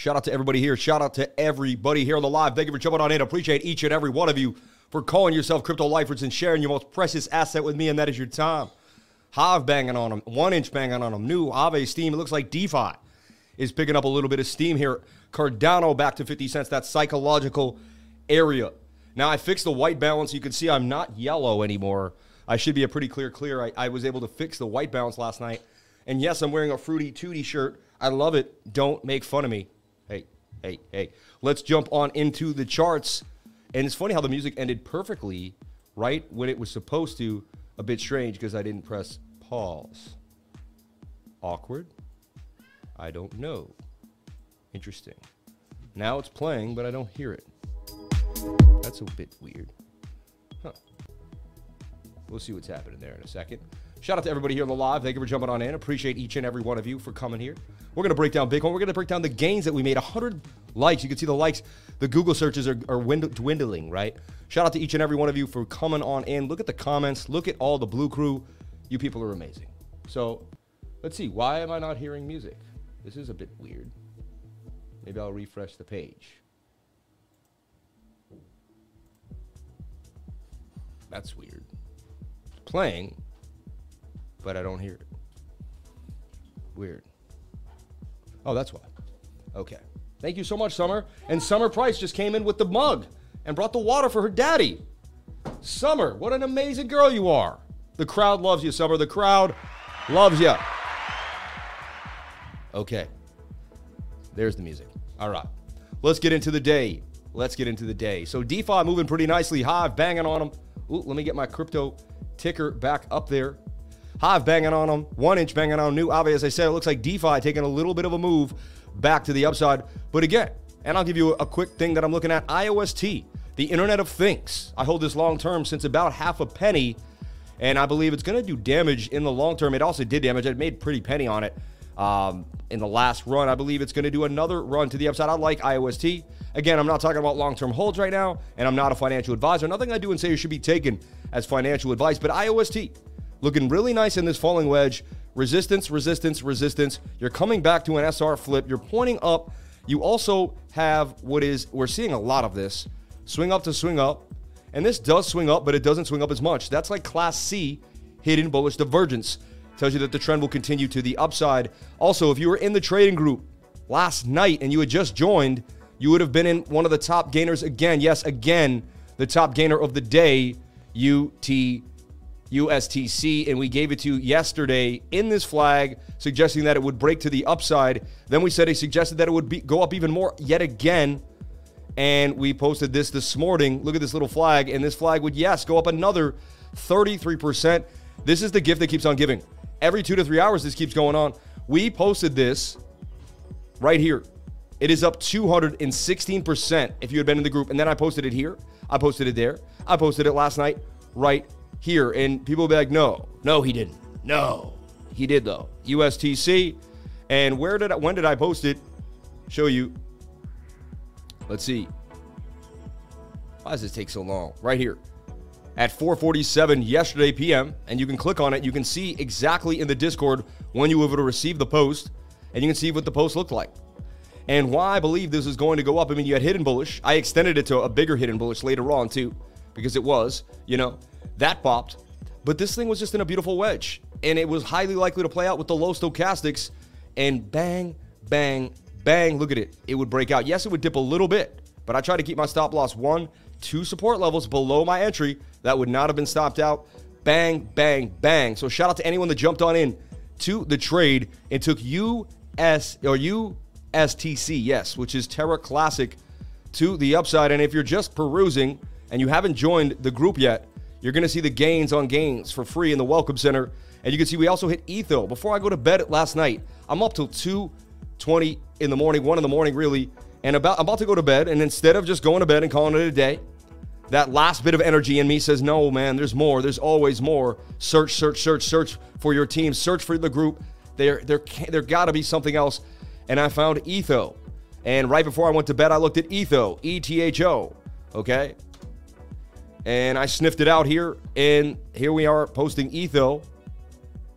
Shout out to everybody here. Shout out to everybody here on the live. Thank you for jumping on in. Appreciate each and every one of you for calling yourself crypto lifers and sharing your most precious asset with me, and that is your time. Hive banging on them, one inch banging on them. New Ave steam. It looks like DeFi is picking up a little bit of steam here. Cardano back to 50 cents. That psychological area. Now I fixed the white balance. You can see I'm not yellow anymore. I should be a pretty clear clear. I, I was able to fix the white balance last night. And yes, I'm wearing a fruity tooty shirt. I love it. Don't make fun of me. Hey, hey. Let's jump on into the charts. And it's funny how the music ended perfectly right when it was supposed to. A bit strange because I didn't press pause. Awkward? I don't know. Interesting. Now it's playing, but I don't hear it. That's a bit weird. Huh. We'll see what's happening there in a second. Shout out to everybody here on the live. Thank you for jumping on in. Appreciate each and every one of you for coming here. We're going to break down Bitcoin. We're going to break down the gains that we made. 100 likes. You can see the likes. The Google searches are, are dwindling, right? Shout out to each and every one of you for coming on in. Look at the comments. Look at all the Blue Crew. You people are amazing. So let's see. Why am I not hearing music? This is a bit weird. Maybe I'll refresh the page. That's weird. Playing, but I don't hear it. Weird. Oh, that's why. Okay. Thank you so much, Summer. And Summer Price just came in with the mug and brought the water for her daddy. Summer, what an amazing girl you are. The crowd loves you, Summer. The crowd loves you. Okay. There's the music. All right. Let's get into the day. Let's get into the day. So DeFi moving pretty nicely. Hive banging on them. Ooh, let me get my crypto ticker back up there. Hive banging on them. One inch banging on New Aave, as I said, it looks like DeFi taking a little bit of a move back to the upside. But again, and I'll give you a quick thing that I'm looking at IOST, the Internet of Things. I hold this long term since about half a penny, and I believe it's going to do damage in the long term. It also did damage. It made pretty penny on it um, in the last run. I believe it's going to do another run to the upside. I like IOST. Again, I'm not talking about long term holds right now, and I'm not a financial advisor. Nothing I do and say should be taken as financial advice, but IOST looking really nice in this falling wedge. Resistance, resistance, resistance. You're coming back to an SR flip. You're pointing up. You also have what is, we're seeing a lot of this swing up to swing up. And this does swing up, but it doesn't swing up as much. That's like Class C hidden bullish divergence. Tells you that the trend will continue to the upside. Also, if you were in the trading group last night and you had just joined, you would have been in one of the top gainers again. Yes, again, the top gainer of the day, UT USTC, and we gave it to you yesterday in this flag, suggesting that it would break to the upside. Then we said he suggested that it would be, go up even more yet again. And we posted this this morning. Look at this little flag, and this flag would, yes, go up another 33%. This is the gift that keeps on giving. Every two to three hours, this keeps going on. We posted this right here. It is up 216% if you had been in the group. And then I posted it here. I posted it there. I posted it last night right here. And people will be like, no, no, he didn't. No, he did though. USTC. And where did I, when did I post it? Show you. Let's see. Why does this take so long? Right here at 4:47 yesterday p.m. and you can click on it. You can see exactly in the Discord when you were able to receive the post, and you can see what the post looked like. And why I believe this is going to go up. I mean, you had hidden bullish. I extended it to a bigger hidden bullish later on too, because it was, you know, that popped. But this thing was just in a beautiful wedge. And it was highly likely to play out with the low stochastics. And bang, bang, bang. Look at it. It would break out. Yes, it would dip a little bit. But I tried to keep my stop loss one, two support levels below my entry. That would not have been stopped out. Bang, bang, bang. So shout out to anyone that jumped on in to the trade and took US or USTC, yes, which is Terra Classic to the upside. And if you're just perusing and you haven't joined the group yet, you're going to see the gains on gains for free in the Welcome Center. And you can see we also hit Etho. Before I go to bed last night, I'm up till 2.20 in the morning, 1 in the morning really, and about, I'm about to go to bed. And instead of just going to bed and calling it a day, that last bit of energy in me says, no, man, there's more. There's always more. Search, search, search, search for your team. Search for the group. There, there, there got to be something else. And I found Etho. And right before I went to bed, I looked at Etho, E T H O. Okay and I sniffed it out here, and here we are posting Etho.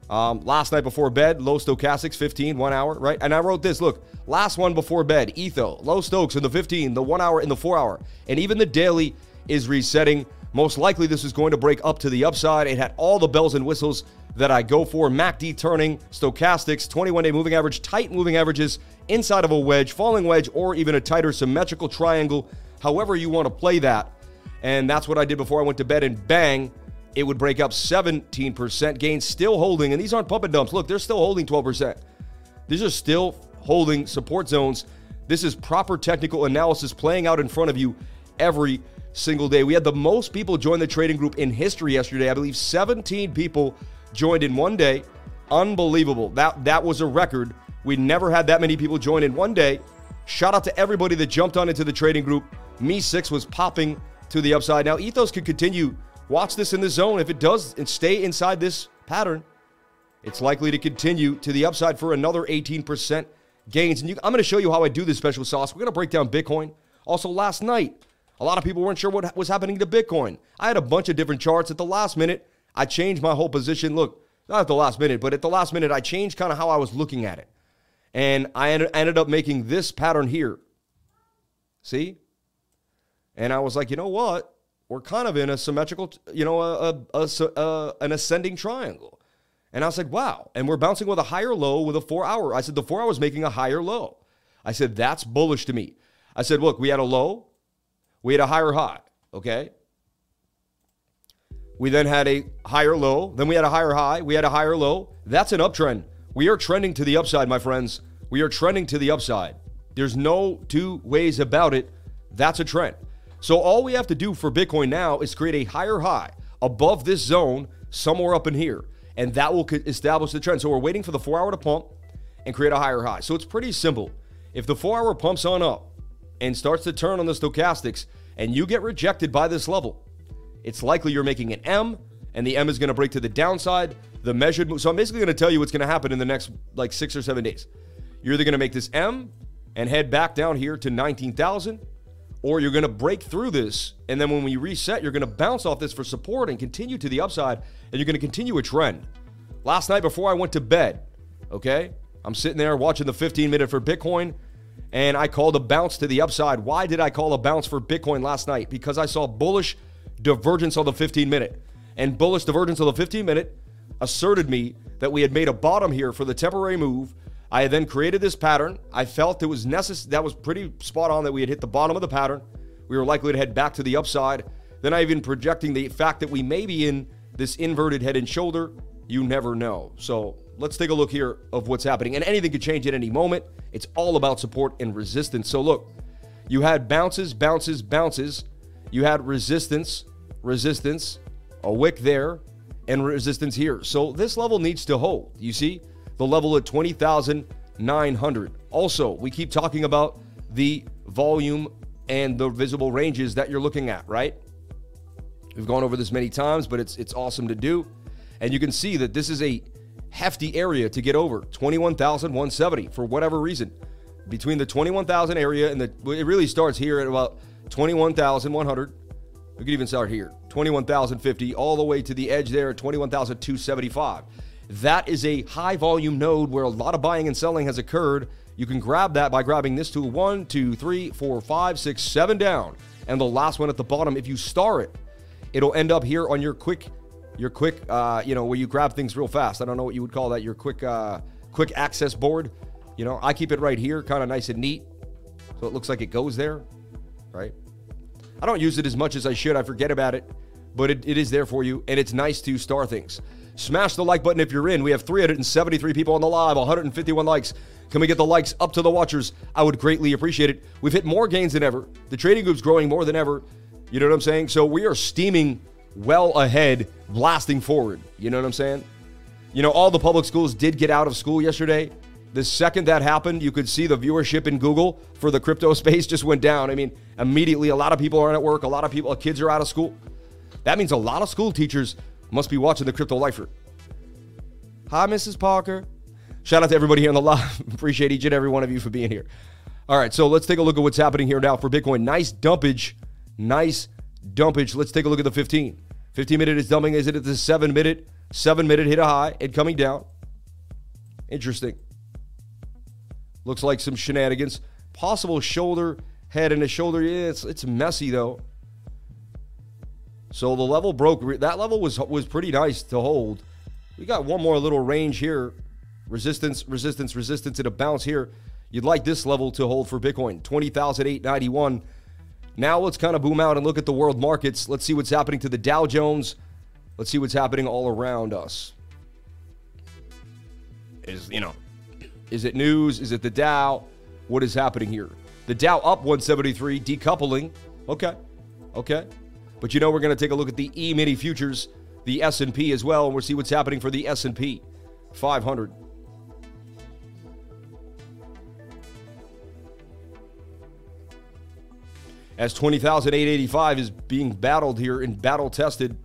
Um, last night before bed, low stochastics, 15, one hour, right? And I wrote this look, last one before bed, etho, low stokes in the 15, the one hour, in the four hour. And even the daily is resetting. Most likely, this is going to break up to the upside. It had all the bells and whistles that I go for. MACD turning, stochastics, 21 day moving average, tight moving averages inside of a wedge, falling wedge, or even a tighter symmetrical triangle, however you want to play that. And that's what I did before I went to bed, and bang, it would break up 17% gains, still holding. And these aren't pump and dumps. Look, they're still holding 12%. These are still holding support zones. This is proper technical analysis playing out in front of you every single day. We had the most people join the trading group in history yesterday. I believe 17 people joined in one day. Unbelievable. That that was a record. We never had that many people join in one day. Shout out to everybody that jumped on into the trading group. Me six was popping to the upside. Now Ethos could continue. Watch this in the zone. If it does and stay inside this pattern, it's likely to continue to the upside for another 18% gains. And you, I'm going to show you how I do this special sauce. We're going to break down Bitcoin. Also, last night, a lot of people weren't sure what was happening to Bitcoin. I had a bunch of different charts at the last minute. I changed my whole position. Look, not at the last minute, but at the last minute, I changed kind of how I was looking at it. And I ended up making this pattern here. See? And I was like, you know what? We're kind of in a symmetrical, you know, a, a, a, a an ascending triangle. And I like, wow. And we're bouncing with a higher low with a four hour. I said, the four hour is making a higher low. I said, that's bullish to me. I said, look, we had a low, we had a higher high, okay? We then had a higher low. Then we had a higher high. We had a higher low. That's an uptrend. We are trending to the upside, my friends. We are trending to the upside. There's no two ways about it. That's a trend. So all we have to do for Bitcoin now is create a higher high above this zone, somewhere up in here, and that will establish the trend. So we're waiting for the four hour to pump and create a higher high. So it's pretty simple. If the four hour pumps on up and starts to turn on the stochastics, and you get rejected by this level, it's likely you're making an M, and the M is going to break to the downside. The measured move. So I'm basically going to tell you what's going to happen in the next like six or seven days. You're either going to make this M and head back down here to 19,000, or you're going to break through this, and then when we reset, you're going to bounce off this for support and continue to the upside, and you're going to continue a trend. Last night before I went to bed, okay, I'm sitting there watching the 15 minute for Bitcoin and I called a bounce to the upside. Why did I call a bounce for Bitcoin last night? Because I saw bullish divergence on the 15 minute. And bullish divergence on the 15 minute asserted me that we had made a bottom here for the temporary move. I then created this pattern. I felt it was necessary. That was pretty spot on that we had hit the bottom of the pattern. We were likely to head back to the upside. Then I even projecting the fact that we may be in this inverted head and shoulder. You never know. So let's take a look here of what's happening. And anything could change at any moment. It's all about support and resistance. So look, you had bounces, bounces, bounces. You had resistance, resistance, a wick there, and resistance here. So this level needs to hold. You see the level at 20,900. Also, we keep talking about the volume and the visible ranges that you're looking at, right? We've gone over this many times, but it's it's awesome to do. And you can see that this is a hefty area to get over 21,170 for whatever reason. Between the 21,000 area and the, it really starts here at about 21,100. We could even start here 21,050 all the way to the edge there at 21,275. That is a high volume node where a lot of buying and selling has occurred. You can grab that by grabbing this tool one, two, three, four, five, six, seven down. And the last one at the bottom, if you star it, it'll end up here on your quick your quick, uh, you know, where you grab things real fast. I don't know what you would call that. Your quick, uh, quick access board. You know, I keep it right here, kind of nice and neat, so it looks like it goes there, right? I don't use it as much as I should. I forget about it, but it, it is there for you, and it's nice to star things. Smash the like button if you're in. We have 373 people on the live, 151 likes. Can we get the likes up to the watchers? I would greatly appreciate it. We've hit more gains than ever. The trading group's growing more than ever. You know what I'm saying? So we are steaming well ahead, blasting forward. You know what I'm saying? You know, all the public schools did get out of school yesterday. The second that happened, you could see the viewership in Google for the crypto space just went down. I mean, immediately, a lot of people aren't at work. A lot of people, kids are out of school. That means a lot of school teachers must be watching the Crypto Lifer. Hi, Mrs. Parker. Shout out to everybody here on the live. Appreciate each and every one of you for being here. All right, so let's take a look at what's happening here now for Bitcoin. Nice dumpage. Nice dumpage. Let's take a look at the 15. 15 minute is dumping. Is it at the 7 minute? Seven minute hit a high and coming down. Interesting. Looks like some shenanigans. Possible shoulder, head, and a shoulder. Yeah, it's, it's messy though. So the level broke. That level was was pretty nice to hold. We got one more little range here. Resistance, resistance, resistance, and a bounce here. You'd like this level to hold for Bitcoin, 20,891. Now let's kind of boom out and look at the world markets. Let's see what's happening to the Dow Jones. Let's see what's happening all around us. Is, you know, is it news? Is it the Dow? What is happening here? The Dow up 173, decoupling. Okay. Okay. But you know we're going to take a look at the E-mini futures, the S&P as well, and we'll see what's happening for the S&P 500. as 20,885 is being battled here and battle tested.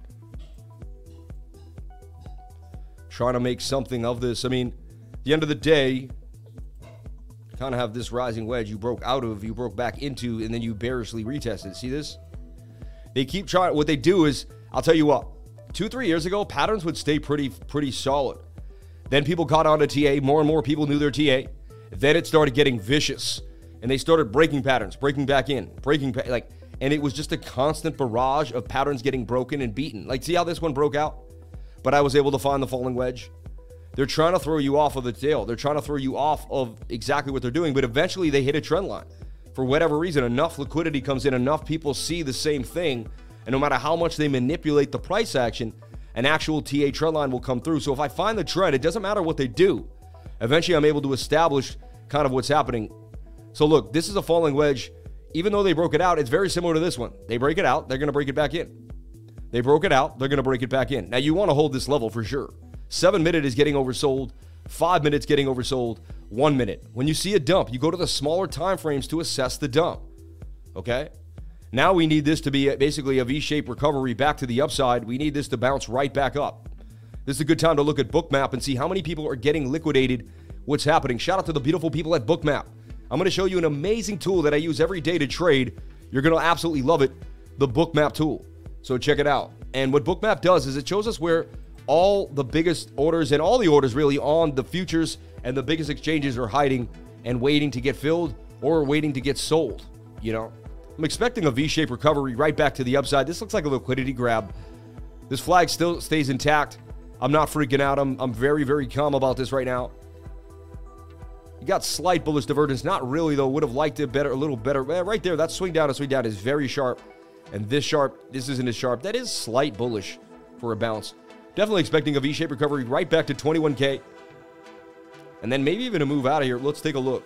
Trying to make something of this. I mean, the end of the day, kind of have this rising wedge you broke out of, you broke back into, and then you bearishly retested. See this? They keep trying. What they do is, I'll tell you what. Two, three years ago, patterns would stay pretty, pretty solid. Then people caught on to TA. More and more people knew their TA. Then it started getting vicious and they started breaking patterns, breaking back in, breaking like, and it was just a constant barrage of patterns getting broken and beaten. Like, see how this one broke out? But I was able to find the falling wedge. They're trying to throw you off of the tail. They're trying to throw you off of exactly what they're doing, but eventually they hit a trend line. For whatever reason, enough liquidity comes in, enough people see the same thing, and no matter how much they manipulate the price action, an actual TA trend line will come through. So if I find the trend, it doesn't matter what they do. Eventually, I'm able to establish kind of what's happening so look, this is a falling wedge. Even though they broke it out, it's very similar to this one. They break it out, they're going to break it back in. They broke it out, they're going to break it back in. Now you want to hold this level for sure. Seven minute is getting oversold. Five minutes getting oversold. One minute. When you see a dump, you go to the smaller time frames to assess the dump. Okay. Now we need this to be basically a V-shaped recovery back to the upside. We need this to bounce right back up. This is a good time to look at Bookmap and see how many people are getting liquidated. What's happening? Shout out to the beautiful people at Bookmap. I'm going to show you an amazing tool that I use every day to trade. You're going to absolutely love it the Bookmap tool. So check it out. And what Bookmap does is it shows us where all the biggest orders and all the orders really on the futures and the biggest exchanges are hiding and waiting to get filled or waiting to get sold. You know, I'm expecting a V shaped recovery right back to the upside. This looks like a liquidity grab. This flag still stays intact. I'm not freaking out. I'm, I'm very, very calm about this right now. You got slight bullish divergence. Not really, though. Would have liked it better, a little better. Right there, that swing down and swing down is very sharp. And this sharp, this isn't as sharp. That is slight bullish for a bounce. Definitely expecting a V-shaped recovery right back to 21K. And then maybe even a move out of here. Let's take a look.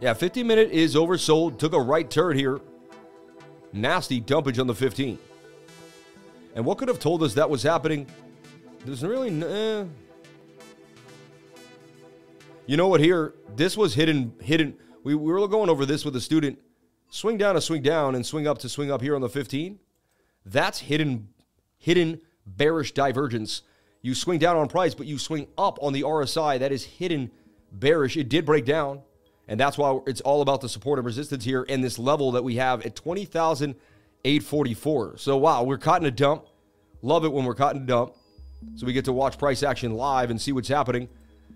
Yeah, 15 minute is oversold. Took a right turn here. Nasty dumpage on the 15. And what could have told us that was happening? There's really... Eh, you know what? Here, this was hidden. Hidden. We, we were going over this with a student. Swing down to swing down and swing up to swing up here on the 15. That's hidden, hidden bearish divergence. You swing down on price, but you swing up on the RSI. That is hidden bearish. It did break down, and that's why it's all about the support and resistance here and this level that we have at 20,844. So wow, we're caught in a dump. Love it when we're caught in a dump. So we get to watch price action live and see what's happening.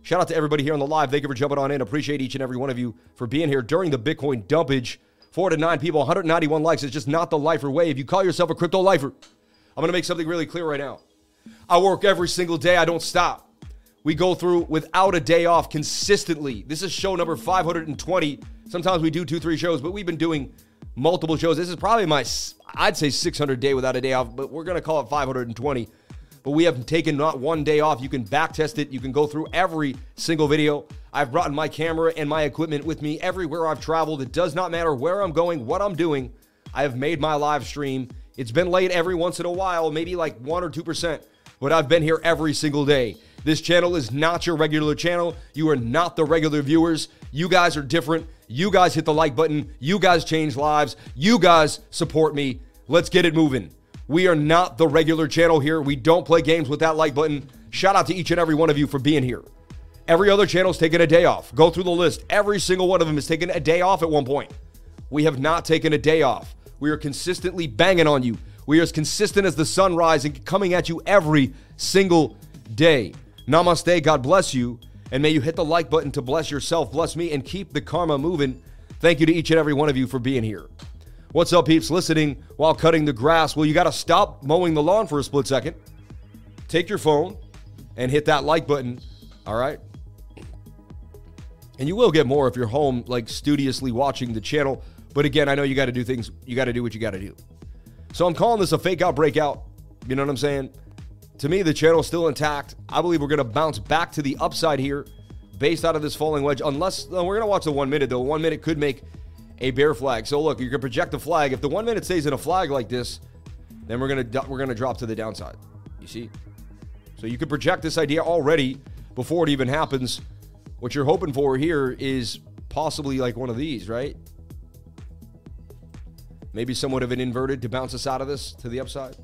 Shout out to everybody here on the live. Thank you for jumping on in. Appreciate each and every one of you for being here during the Bitcoin dumpage. Four to nine people, 191 likes. It's just not the lifer way. If you call yourself a crypto lifer, I'm going to make something really clear right now. I work every single day. I don't stop. We go through without a day off consistently. This is show number 520. Sometimes we do two, three shows, but we've been doing multiple shows. This is probably my, I'd say 600 day without a day off, but we're going to call it 520 but we have taken not one day off. You can back test it. You can go through every single video. I've brought my camera and my equipment with me everywhere I've traveled. It does not matter where I'm going, what I'm doing. I have made my live stream. It's been late every once in a while, maybe like 1 or 2%, but I've been here every single day. This channel is not your regular channel. You are not the regular viewers. You guys are different. You guys hit the like button. You guys change lives. You guys support me. Let's get it moving. We are not the regular channel here. We don't play games with that like button. Shout out to each and every one of you for being here. Every other channel's taken a day off. Go through the list. Every single one of them is taken a day off at one point. We have not taken a day off. We are consistently banging on you. We are as consistent as the sun rising, coming at you every single day. Namaste. God bless you. And may you hit the like button to bless yourself, bless me, and keep the karma moving. Thank you to each and every one of you for being here. What's up, peeps? Listening while cutting the grass. Well, you got to stop mowing the lawn for a split second. Take your phone and hit that like button. All right. And you will get more if you're home, like studiously watching the channel. But again, I know you got to do things, you got to do what you got to do. So I'm calling this a fake out breakout. You know what I'm saying? To me, the channel's still intact. I believe we're going to bounce back to the upside here based out of this falling wedge. Unless we're going to watch the one minute, though. One minute could make a bear flag. So look, you can project the flag. If the one minute stays in a flag like this, then we're going to we're going to drop to the downside. You see? So you can project this idea already before it even happens. What you're hoping for here is possibly like one of these, right? Maybe somewhat of an inverted to bounce us out of this to the upside.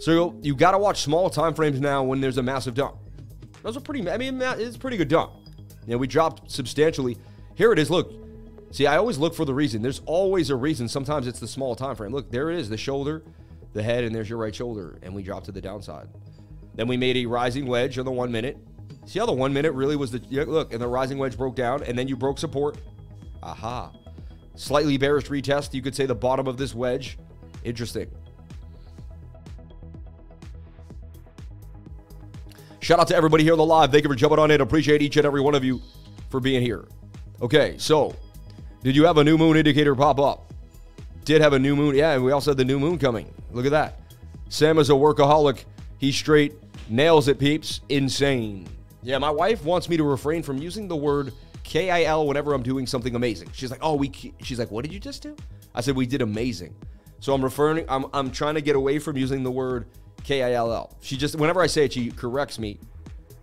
So you got to watch small time frames now when there's a massive dump. Those are pretty. I mean, it's a pretty good dump. You know, we dropped substantially. Here it is. Look, see, I always look for the reason. There's always a reason. Sometimes it's the small time frame. Look, there it is. The shoulder, the head, and there's your right shoulder, and we dropped to the downside. Then we made a rising wedge on the one minute. See how the one minute really was the look, and the rising wedge broke down, and then you broke support. Aha. Slightly bearish retest. You could say the bottom of this wedge. Interesting. Shout out to everybody here on the live. Thank you for jumping on in. Appreciate each and every one of you for being here. Okay, so did you have a new moon indicator pop up? Did have a new moon. Yeah, and we also had the new moon coming. Look at that. Sam is a workaholic. He straight nails it, peeps. Insane. Yeah, my wife wants me to refrain from using the word KIL whenever I'm doing something amazing. She's like, "Oh, we." She's like, "What did you just do?" I said, "We did amazing." So I'm referring. I'm I'm trying to get away from using the word KILL. She just whenever I say it, she corrects me,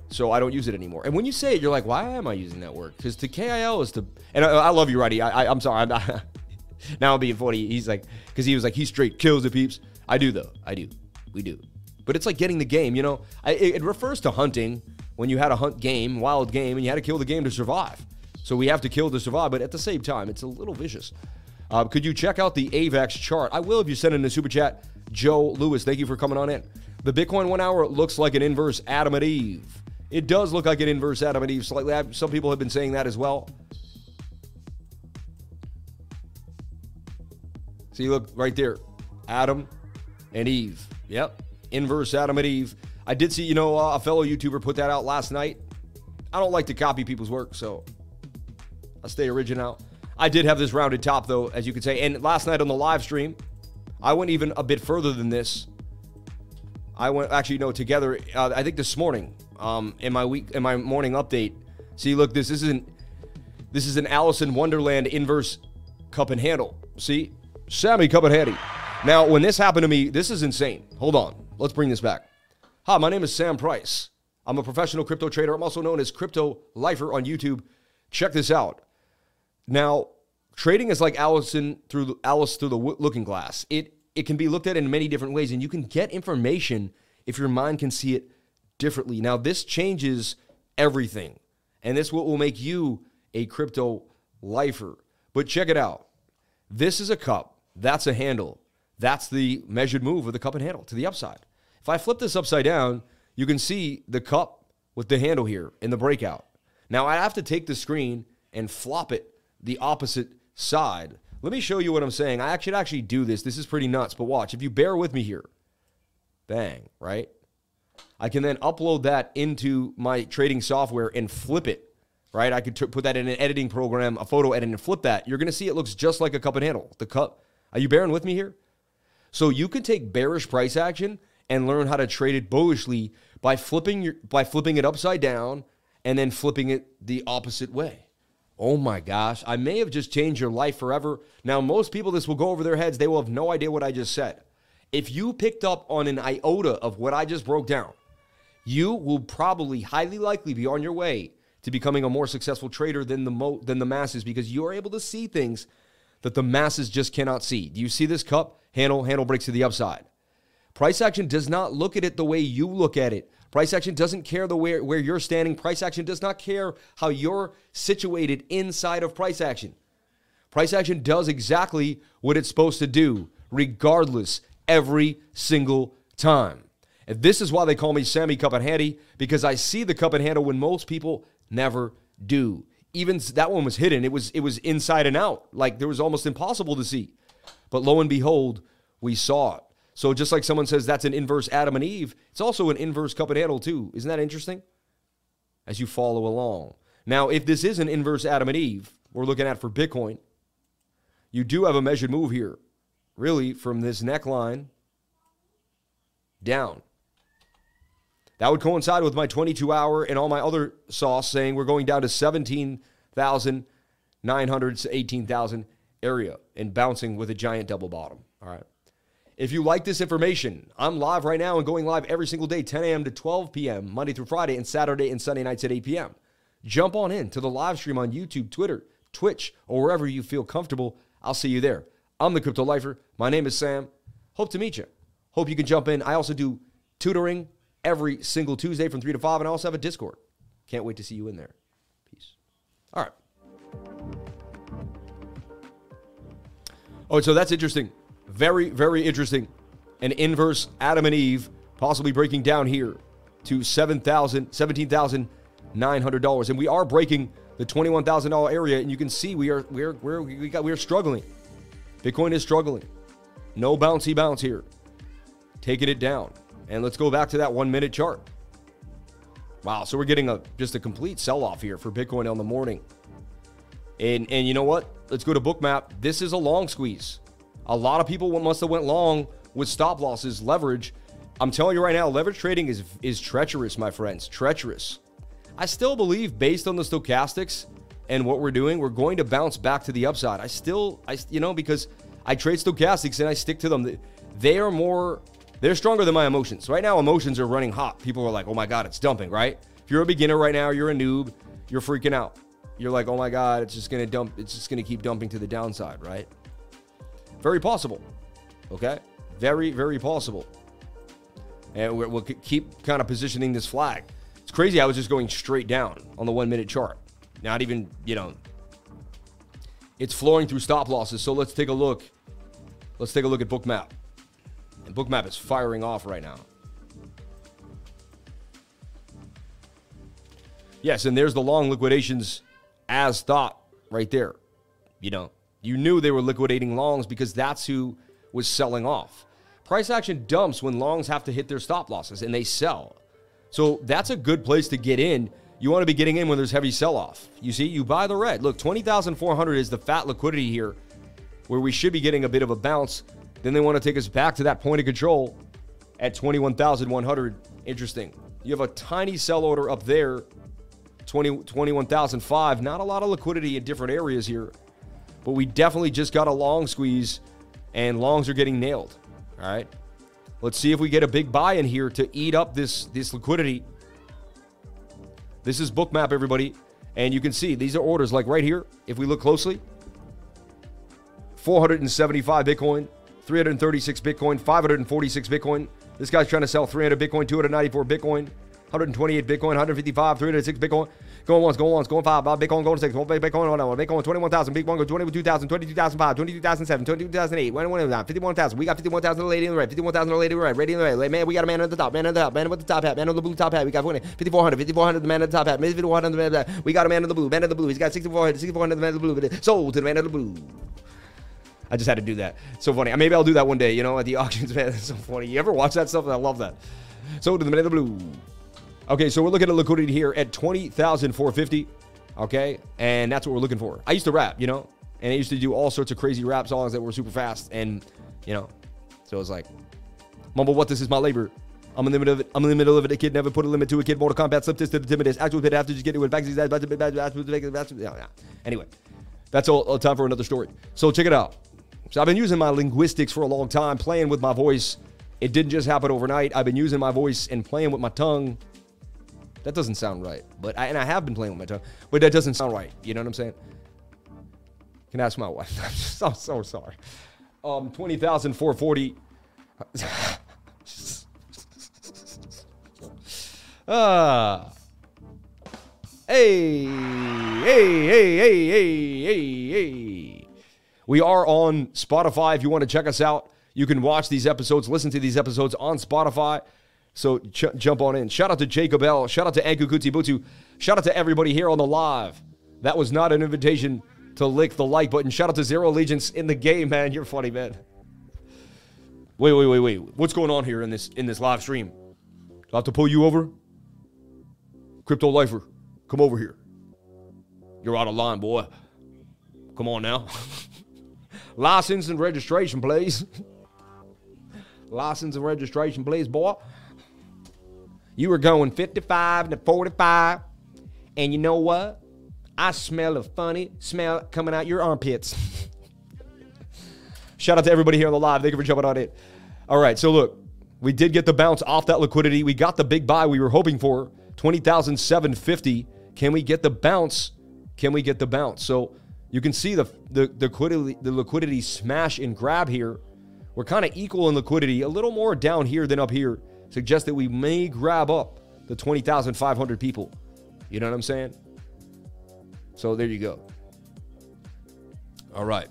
so I don't use it anymore. And when you say it, you're like, "Why am I using that word?" Because to KIL is to. And I, I love you, Roddy. I, I am sorry. I'm not, now I'm being funny. He's like, because he was like, he straight kills the peeps. I do though. I do. We do. But it's like getting the game. You know, I, it, it refers to hunting when you had a hunt game, wild game, and you had to kill the game to survive. So we have to kill to survive, but at the same time, it's a little vicious. Uh, could you check out the AVAX chart? I will if you send in a super chat. Joe Lewis, thank you for coming on in. The Bitcoin one hour looks like an inverse Adam and Eve. It does look like an inverse Adam and Eve slightly. Some people have been saying that as well. See, look right there Adam and Eve. Yep. Inverse Adam and Eve. I did see, you know, uh, a fellow YouTuber put that out last night. I don't like to copy people's work, so I stay original. I did have this rounded top, though, as you could say. And last night on the live stream, I went even a bit further than this. I went actually, no, together. Uh, I think this morning, um, in my week, in my morning update. See, look, this isn't. This is an Alice in Wonderland inverse cup and handle. See, Sammy cup and handy. Now, when this happened to me, this is insane. Hold on, let's bring this back. Hi, my name is Sam Price. I'm a professional crypto trader. I'm also known as Crypto Lifer on YouTube. Check this out. Now, trading is like Allison through Alice through the looking glass. It it can be looked at in many different ways, and you can get information if your mind can see it differently. Now, this changes everything, and this what will make you a crypto lifer. But check it out. This is a cup. That's a handle. That's the measured move of the cup and handle to the upside. If I flip this upside down, you can see the cup with the handle here in the breakout. Now I have to take the screen and flop it the opposite side. Let me show you what I'm saying. I should actually do this. This is pretty nuts, but watch. If you bear with me here, bang, right? I can then upload that into my trading software and flip it, right? I could put that in an editing program, a photo edit, and flip that. You're going to see it looks just like a cup and handle. The cup. Are you bearing with me here? So you can take bearish price action and learn how to trade it bullishly by flipping your by flipping it upside down and then flipping it the opposite way. Oh my gosh, I may have just changed your life forever. Now, most people, this will go over their heads. They will have no idea what I just said. If you picked up on an iota of what I just broke down, you will probably highly likely be on your way to becoming a more successful trader than the mo- than the masses because you are able to see things that the masses just cannot see. Do you see this cup? Handle handle breaks to the upside. Price action does not look at it the way you look at it. Price action doesn't care the where, where you're standing. Price action does not care how you're situated inside of price action. Price action does exactly what it's supposed to do, regardless. every single time. And this is why they call me Sammy Cup and Handy because I see the cup and handle when most people never do. Even that one was hidden. It was it was inside and out. Like there was almost impossible to see. But lo and behold, we saw it. So just like someone says that's an inverse Adam and Eve, it's also an inverse cup and handle too. Isn't that interesting? As you follow along. Now, if this is an inverse Adam and Eve, we're looking at for Bitcoin, you do have a measured move here, really, from this neckline down. That would coincide with my 22 hour and all my other sauce saying we're going down to 17,900 to 18,000 area and bouncing with a giant double bottom. All right. If you like this information, I'm live right now and going live every single day, 10 a.m. to 12 p.m., Monday through Friday, and Saturday and Sunday nights at 8 p.m. Jump on in to the live stream on YouTube, Twitter, Twitch, or wherever you feel comfortable. I'll see you there. I'm the Crypto Lifer. My name is Sam. Hope to meet you. Hope you can jump in. I also do tutoring every single Tuesday from 3 to 5, and I also have a Discord. Can't wait to see you in there. Peace. All right. Oh, so that's interesting. Very, very interesting. An inverse Adam and Eve possibly breaking down here to $7,000, $17,900. And we are breaking the $21,000 area. And you can see we are, we're, we're, we, got, we are struggling. Bitcoin is struggling. No bouncy bounce here. Taking it down. And let's go back to that one minute chart. Wow, so we're getting a just a complete sell-off here for Bitcoin on the morning. And and you know what? Let's go to Bookmap. This is a long squeeze. A lot of people must have went long with stop losses, leverage. I'm telling you right now, leverage trading is is treacherous, my friends. Treacherous. I still believe, based on the stochastics and what we're doing, we're going to bounce back to the upside. I still, I you know, because I trade stochastics and I stick to them. They are more, they're stronger than my emotions. Right now, emotions are running hot. People are like, oh my God, it's dumping, right? If you're a beginner right now, you're a noob, you're freaking out. You're like, oh my God, it's just gonna dump, it's just gonna keep dumping to the downside, right? Very possible. Okay? Very, very possible. And we'll keep kind of positioning this flag. It's crazy. I was just going straight down on the one minute chart. Not even, you know, it's flowing through stop losses. So let's take a look. Let's take a look at Bookmap. And Bookmap is firing off right now. Yes, and there's the long liquidations as thought right there. You know, you knew they were liquidating longs because that's who was selling off. Price action dumps when longs have to hit their stop losses and they sell. So that's a good place to get in. You want to be getting in when there's heavy sell off. You see, you buy the red. Look, 20,400 is the fat liquidity here where we should be getting a bit of a bounce. Then they want to take us back to that point of control at 21,100. Interesting. You have a tiny sell order up there, 20, 21,005. Not a lot of liquidity in different areas here. But we definitely just got a long squeeze, and longs are getting nailed. All right. Let's see if we get a big buy in here to eat up this, this liquidity. This is Bookmap, everybody. And you can see these are orders like right here. If we look closely, 475 Bitcoin, 336 Bitcoin, 546 Bitcoin. This guy's trying to sell 300 Bitcoin, 294 Bitcoin, 128 Bitcoin, 155, 306 Bitcoin. Going once, going once, going five. Bob Bitcoin, going six. Bitcoin, on Bitcoin, 21,000. Bitcoin, go 22,000, 22,005, 22,007, 22,008, 51,000. We got 51,000 lady in the red, 51,000 lady in the red, lady in the red. Man, we got a man at the top, man at the top, man with the top hat, man with the blue top hat. We got 5,400, 5,400, the man at the top hat, 5,400, the man at the We got a man in the blue, man in the blue. He's got 6,400, 6,400, the man in the blue. Sold to the man in the blue. I just had to do that. So funny. Maybe I'll do that one day, you know, at the auctions, man. It's so funny. You ever watch that stuff? I love that. So to the man in the blue. Okay, so we're looking at liquidity here at 20,450. Okay, and that's what we're looking for. I used to rap, you know, and I used to do all sorts of crazy rap songs that were super fast, and you know, so it was like, mumble what this is my labor. I'm in the middle of it. I'm in the middle of it. A kid never put a limit to a kid. Mortal Kombat, slip this to the timidest. Actual pit after just get it with. Anyway, that's all, all time for another story. So check it out. So I've been using my linguistics for a long time, playing with my voice. It didn't just happen overnight. I've been using my voice and playing with my tongue that doesn't sound right. But I, and I have been playing with my tongue, but that doesn't sound right. You know what I'm saying? Can ask my wife. I'm so, so sorry. Um, 20,440. Ah. Hey, hey, hey, hey, hey, hey, hey. We are on Spotify if you want to check us out. You can watch these episodes, listen to these episodes on Spotify. So ch- jump on in. Shout out to Jacob L. Shout out to Anku Kutibutu. Shout out to everybody here on the live. That was not an invitation to lick the like button. Shout out to Zero Allegiance in the game, man. You're funny, man. Wait, wait, wait, wait. What's going on here in this in this live stream? Do I have to pull you over? Crypto Lifer, come over here. You're out of line, boy. Come on now. License and registration, please. License and registration, please, boy. You were going 55 to 45. And you know what? I smell a funny smell coming out your armpits. Shout out to everybody here on the live. Thank you for jumping on it. All right, so look, we did get the bounce off that liquidity. We got the big buy we were hoping for, 20,750. Can we get the bounce? Can we get the bounce? So you can see the the, the liquidity the liquidity smash and grab here. We're kind of equal in liquidity, a little more down here than up here. Suggests that we may grab up the 20,500 people. You know what I'm saying? So there you go. All right.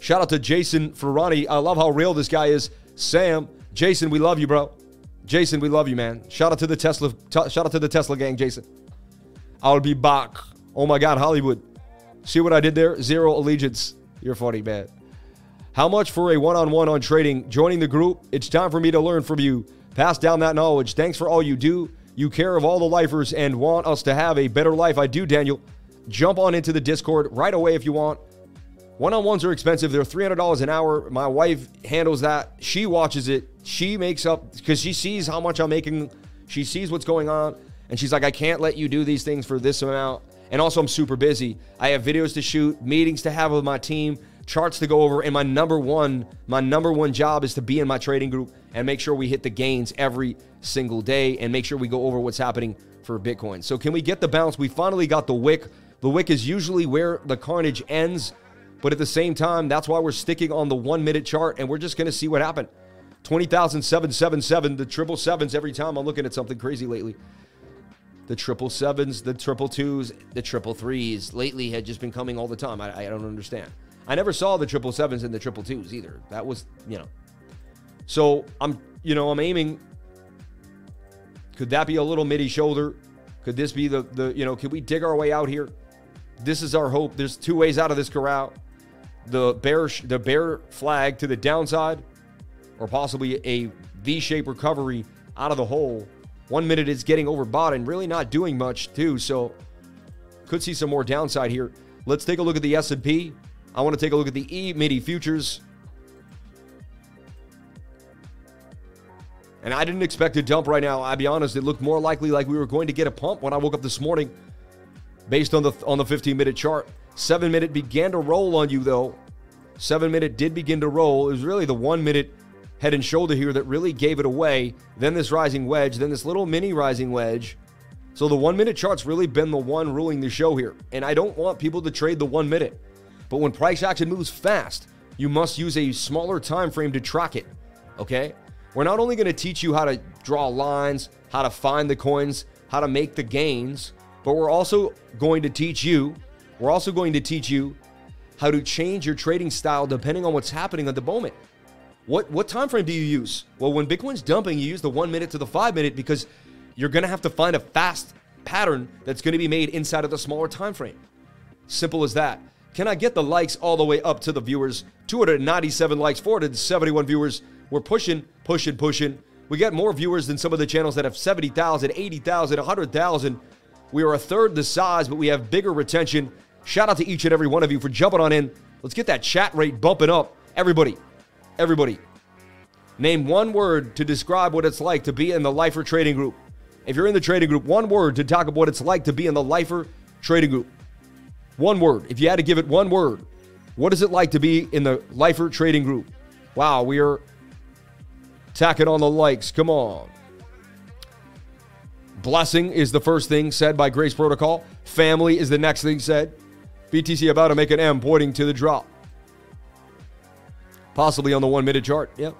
Shout out to Jason Ferrani. I love how real this guy is. Sam, Jason, we love you, bro. Jason, we love you, man. Shout out to the Tesla. T- shout out to the Tesla gang, Jason. I'll be back. Oh my God, Hollywood. See what I did there? Zero allegiance. You're funny, man. How much for a one-on-one on trading? Joining the group. It's time for me to learn from you. Pass down that knowledge. Thanks for all you do. You care of all the lifers and want us to have a better life. I do, Daniel. Jump on into the Discord right away if you want. One on ones are expensive. They're $300 an hour. My wife handles that. She watches it. She makes up because she sees how much I'm making. She sees what's going on. And she's like, I can't let you do these things for this amount. And also, I'm super busy. I have videos to shoot, meetings to have with my team, charts to go over. And my number one, my number one job is to be in my trading group and make sure we hit the gains every single day and make sure we go over what's happening for Bitcoin. So, can we get the bounce? We finally got the wick. The wick is usually where the carnage ends. But at the same time, that's why we're sticking on the one minute chart and we're just going to see what happened. 20,777, the triple sevens every time I'm looking at something crazy lately. The triple sevens, the triple twos, the triple threes lately had just been coming all the time. I, I don't understand. I never saw the triple sevens and the triple twos either. That was, you know. So I'm, you know, I'm aiming. Could that be a little midi shoulder? Could this be the, the, you know, could we dig our way out here? This is our hope. There's two ways out of this corral the bear the bear flag to the downside, or possibly a V-shaped recovery out of the hole. One minute it's getting overbought and really not doing much too, so could see some more downside here. Let's take a look at the S&P. I want to take a look at the E-mini futures. And I didn't expect a dump right now. I'll be honest, it looked more likely like we were going to get a pump when I woke up this morning based on the on the 15 minute chart. Seven minute began to roll on you, though. Seven minute did begin to roll. It was really the one minute head and shoulder here that really gave it away. Then this rising wedge, then this little mini rising wedge. So the one minute chart's really been the one ruling the show here. And I don't want people to trade the one minute. But when price action moves fast, you must use a smaller time frame to track it. Okay? We're not only going to teach you how to draw lines, how to find the coins, how to make the gains, but we're also going to teach you we're also going to teach you how to change your trading style depending on what's happening at the moment. What what time frame do you use? Well, when Bitcoin's dumping, you use the 1 minute to the 5 minute because you're going to have to find a fast pattern that's going to be made inside of the smaller time frame. Simple as that. Can I get the likes all the way up to the viewers? 297 likes, 471 viewers. We're pushing, pushing, pushing. We got more viewers than some of the channels that have 70,000, 80,000, 100,000. We are a third the size, but we have bigger retention. Shout out to each and every one of you for jumping on in. Let's get that chat rate bumping up. Everybody, everybody, name one word to describe what it's like to be in the Lifer Trading Group. If you're in the trading group, one word to talk about what it's like to be in the Lifer Trading Group. One word. If you had to give it one word, what is it like to be in the Lifer Trading Group? Wow, we are tacking on the likes. Come on. Blessing is the first thing said by Grace Protocol. Family is the next thing said. BTC about to make an M pointing to the drop. Possibly on the one minute chart. Yep.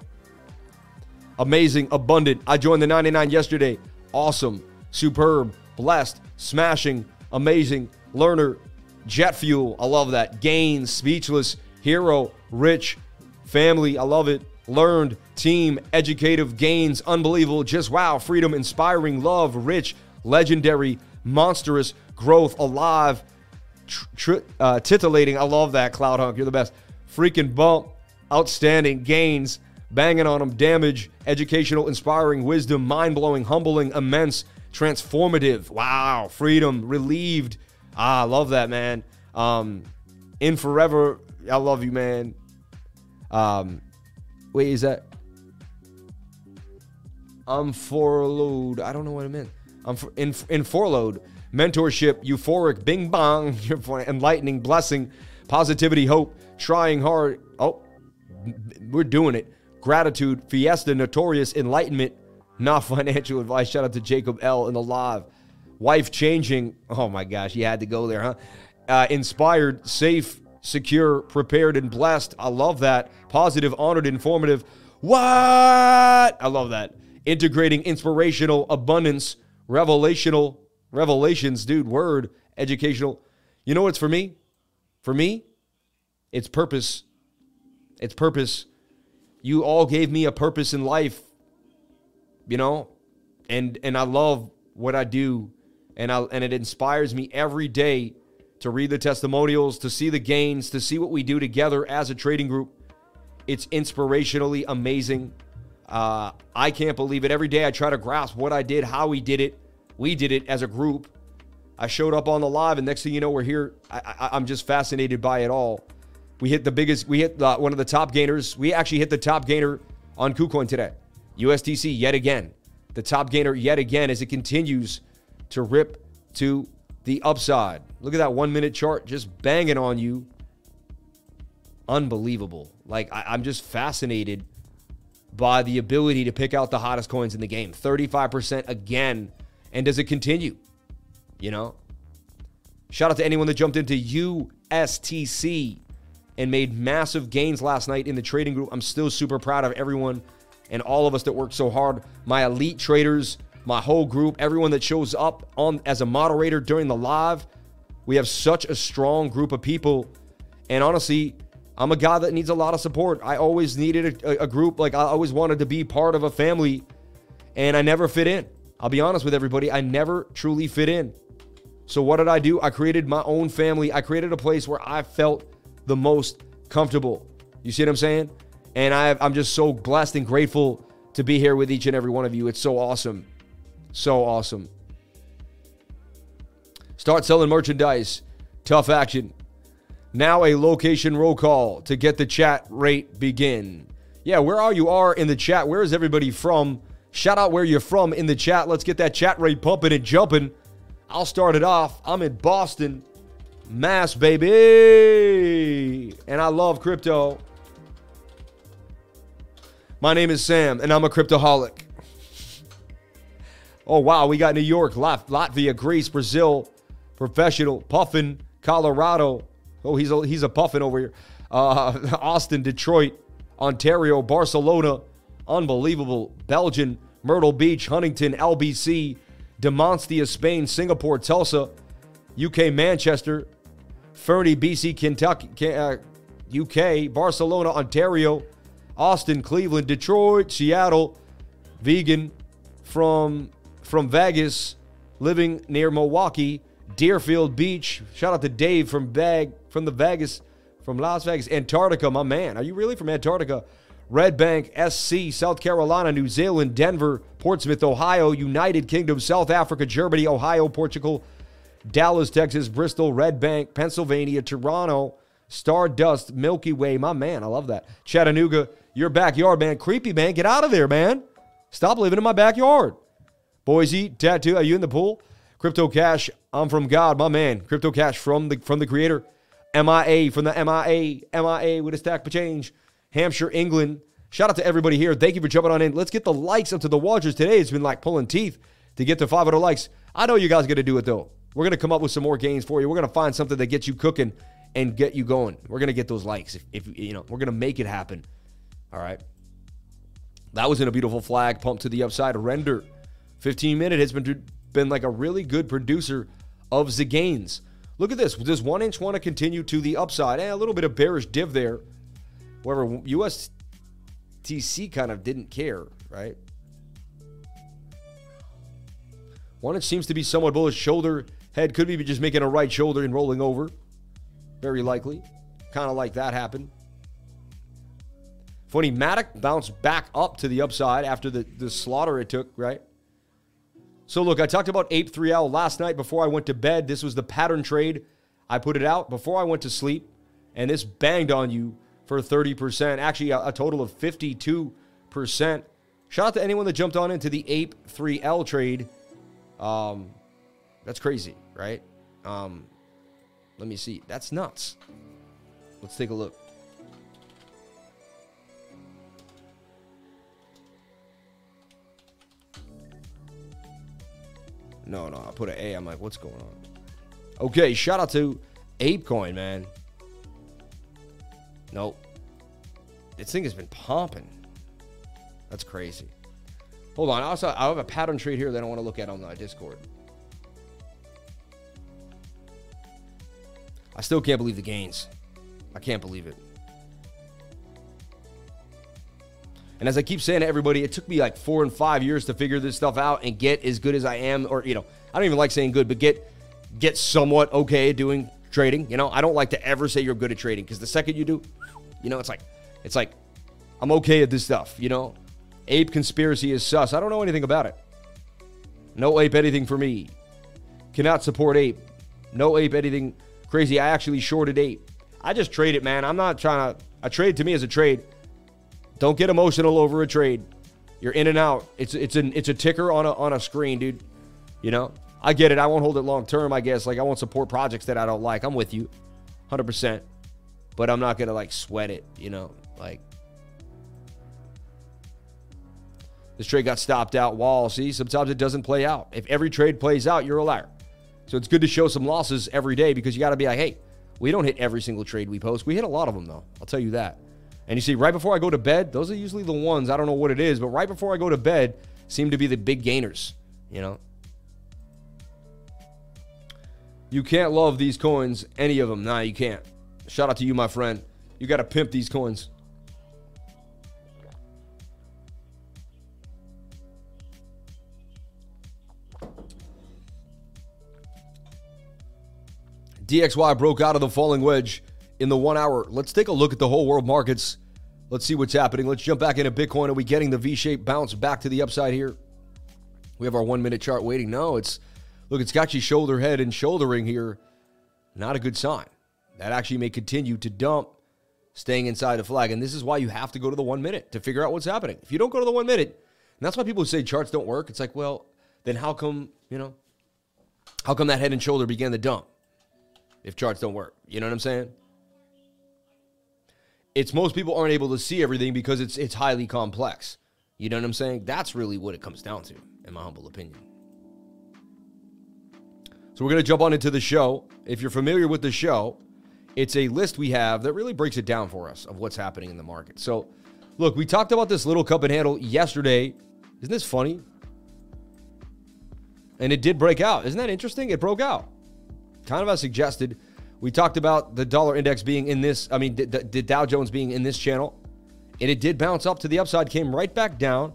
Amazing, abundant. I joined the 99 yesterday. Awesome, superb, blessed, smashing, amazing, learner, jet fuel. I love that. Gains, speechless, hero, rich, family. I love it. learned, team, educative gains, unbelievable, just wow, freedom, inspiring, love, rich, legendary, monstrous, growth, alive, uh, titillating. I love that, Cloud Hunk. You're the best. Freaking bump, outstanding, gains, banging on them, damage, educational, inspiring, wisdom, mind blowing, humbling, immense, transformative. Wow, freedom, relieved. Ah, I love that, man. Um, in forever, I love you, man. Um, wait, is that? I'm for load. I don't know what it meant. I'm for, in in for load. Mentorship, euphoric, bing bong, enlightening, blessing, positivity, hope, trying hard. Oh, we're doing it. Gratitude, fiesta, notorious, enlightenment, not financial advice. Shout out to Jacob L in the live. Wife changing. Oh my gosh, you had to go there, huh? Uh, inspired, safe, secure, prepared, and blessed. I love that. Positive, honored, informative. What? I love that. Integrating inspirational, abundance, revelational, revelations, dude, word, educational. You know what's for me? For me, it's purpose. It's purpose. You all gave me a purpose in life, you know, and and I love what I do, and I and it inspires me every day to read the testimonials, to see the gains, to see what we do together as a trading group. It's inspirationally amazing. Uh, I can't believe it. Every day I try to grasp what I did, how we did it. We did it as a group. I showed up on the live, and next thing you know, we're here. I, am just fascinated by it all. We hit the biggest, we hit the, one of the top gainers. We actually hit the top gainer on KuCoin today. USTC yet again. The top gainer yet again as it continues to rip to the upside. Look at that one minute chart just banging on you. Unbelievable. Like, I, I'm just fascinated by the ability to pick out the hottest coins in the game. 35% again. And does it continue? You know? Shout out to anyone that jumped into USTC and made massive gains last night in the trading group. I'm still super proud of everyone and all of us that worked so hard. My elite traders, my whole group, everyone that shows up on as a moderator during the live. We have such a strong group of people. And honestly, I'm a guy that needs a lot of support. I always needed a, a group. Like I always wanted to be part of a family, and I never fit in. I'll be honest with everybody. I never truly fit in. So what did I do? I created my own family. I created a place where I felt the most comfortable. You see what I'm saying? And I am just so blessed and grateful to be here with each and every one of you. It's so awesome. So awesome. Start selling merchandise. Tough action. Now a location roll call to get the chat rate begin. Yeah, where are you are in the chat? Where is everybody from? Shout out where you're from in the chat. Let's get that chat rate pumping and jumping. I'll start it off. I'm in Boston, Mass, baby. And I love crypto. My name is Sam, and I'm a cryptoholic. Oh, wow. We got New York, Latvia, Greece, Brazil, professional, Puffin, Colorado. Oh, he's a, he's a Puffin over here. Uh, Austin, Detroit, Ontario, Barcelona, unbelievable. Belgian, Myrtle Beach, Huntington, LBC, Demonstria, Spain, Singapore, Tulsa, UK, Manchester, Fernie, BC, Kentucky, uh, UK, Barcelona, Ontario, Austin, Cleveland, Detroit, Seattle, vegan from from Vegas, living near Milwaukee, Deerfield Beach. Shout out to Dave from Bag from the Vegas, from Las Vegas, Antarctica, my man. Are you really from Antarctica? Red Bank, SC, South Carolina, New Zealand, Denver, Portsmouth, Ohio, United Kingdom, South Africa, Germany, Ohio, Portugal, Dallas, Texas, Bristol, Red Bank, Pennsylvania, Toronto, Stardust, Milky Way. My man, I love that. Chattanooga, your backyard, man. Creepy, man. Get out of there, man. Stop living in my backyard. Boise, tattoo. Are you in the pool? Crypto Cash, I'm from God, my man. Crypto Cash from the from the creator. MIA from the MIA, MIA with a stack of change. Hampshire, England. Shout out to everybody here. Thank you for jumping on in. Let's get the likes up to the watchers today. It's been like pulling teeth to get to 500 likes. I know you guys are going to do it though. We're going to come up with some more gains for you. We're going to find something that gets you cooking and get you going. We're going to get those likes. If, if you know, we're going to make it happen. All right. That was in a beautiful flag pump to the upside. Render 15 minute has been been like a really good producer of the gains. Look at this. Does one inch want to continue to the upside? Eh, a little bit of bearish div there. However, US BTC kind of didn't care, right? One it seems to be somewhat bullish. Shoulder head could be just making a right shoulder and rolling over. Very likely. Kind of like that happened. Funny, Matic bounced back up to the upside after the, the slaughter it took, right? So look, I talked about Ape 3L last night before I went to bed. This was the pattern trade. I put it out before I went to sleep, and this banged on you for 30%. Actually, a, a total of 52%. Shout out to anyone that jumped on into the Ape 3L trade. Um, that's crazy, right? Um, let me see. That's nuts. Let's take a look. No, no, I put an A. I'm like, what's going on? Okay, shout out to ApeCoin, man. Nope. This thing has been pumping. That's crazy. Hold on. Also, I have a pattern trade here that I want to look at on the Discord. I still can't believe the gains. I can't believe it. And as I keep saying to everybody, it took me like four and five years to figure this stuff out and get as good as I am, or you know, I don't even like saying good, but get get somewhat okay doing trading. You know, I don't like to ever say you're good at trading because the second you do, you know, it's like it's like I'm okay at this stuff. You know, ape conspiracy is sus. I don't know anything about it. No ape anything for me. Cannot support ape. No ape anything crazy. I actually shorted ape. I just trade it, man. I'm not trying to. A trade to me is a trade. Don't get emotional over a trade. You're in and out. It's it's an it's a ticker on a on a screen, dude. You know, I get it. I won't hold it long term. I guess like I won't support projects that I don't like. I'm with you, hundred percent. But I'm not gonna like sweat it. You know, like this trade got stopped out. Wall. See, sometimes it doesn't play out. If every trade plays out, you're a liar. So it's good to show some losses every day because you got to be like, hey, we don't hit every single trade we post. We hit a lot of them though. I'll tell you that. And you see, right before I go to bed, those are usually the ones, I don't know what it is, but right before I go to bed seem to be the big gainers, you know? You can't love these coins, any of them. Nah, you can't. Shout out to you, my friend. You got to pimp these coins. DXY broke out of the falling wedge in the one hour. Let's take a look at the whole world markets. Let's see what's happening. Let's jump back into Bitcoin. Are we getting the V shaped bounce back to the upside here? We have our one minute chart waiting. No, it's look, it's got you shoulder head and shouldering here. Not a good sign. That actually may continue to dump, staying inside the flag. And this is why you have to go to the one minute to figure out what's happening. If you don't go to the one minute, and that's why people say charts don't work. It's like, well, then how come, you know, how come that head and shoulder began to dump if charts don't work? You know what I'm saying? It's most people aren't able to see everything because it's it's highly complex. You know what I'm saying? That's really what it comes down to, in my humble opinion. So we're gonna jump on into the show. If you're familiar with the show, it's a list we have that really breaks it down for us of what's happening in the market. So, look, we talked about this little cup and handle yesterday. Isn't this funny? And it did break out. Isn't that interesting? It broke out. Kind of as suggested. We talked about the dollar index being in this, I mean, the, Dow Jones being in this channel. And it did bounce up to the upside, came right back down,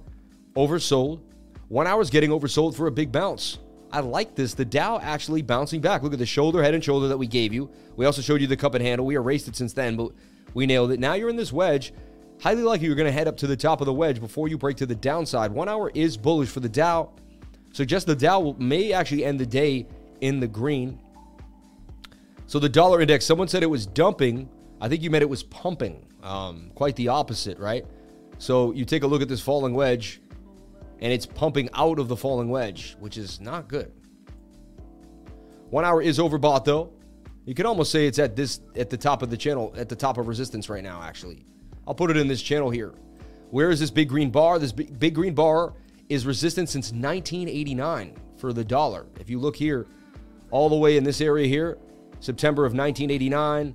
oversold. One hour's getting oversold for a big bounce. I like this. The Dow actually bouncing back. Look at the shoulder, head, and shoulder that we gave you. We also showed you the cup and handle. We erased it since then, but we nailed it. Now you're in this wedge. Highly likely you're going to head up to the top of the wedge before you break to the downside. One hour is bullish for the Dow. Suggest the Dow may actually end the day in the green. So the dollar index, someone said it was dumping. I think you meant it was pumping. Um, quite the opposite, right? So you take a look at this falling wedge, and it's pumping out of the falling wedge, which is not good. One hour is overbought though. You can almost say it's at this at the top of the channel, at the top of resistance right now. Actually, I'll put it in this channel here. Where is this big green bar? This big, big green bar is resistance since 1989 for the dollar. If you look here, all the way in this area here, September of 1989,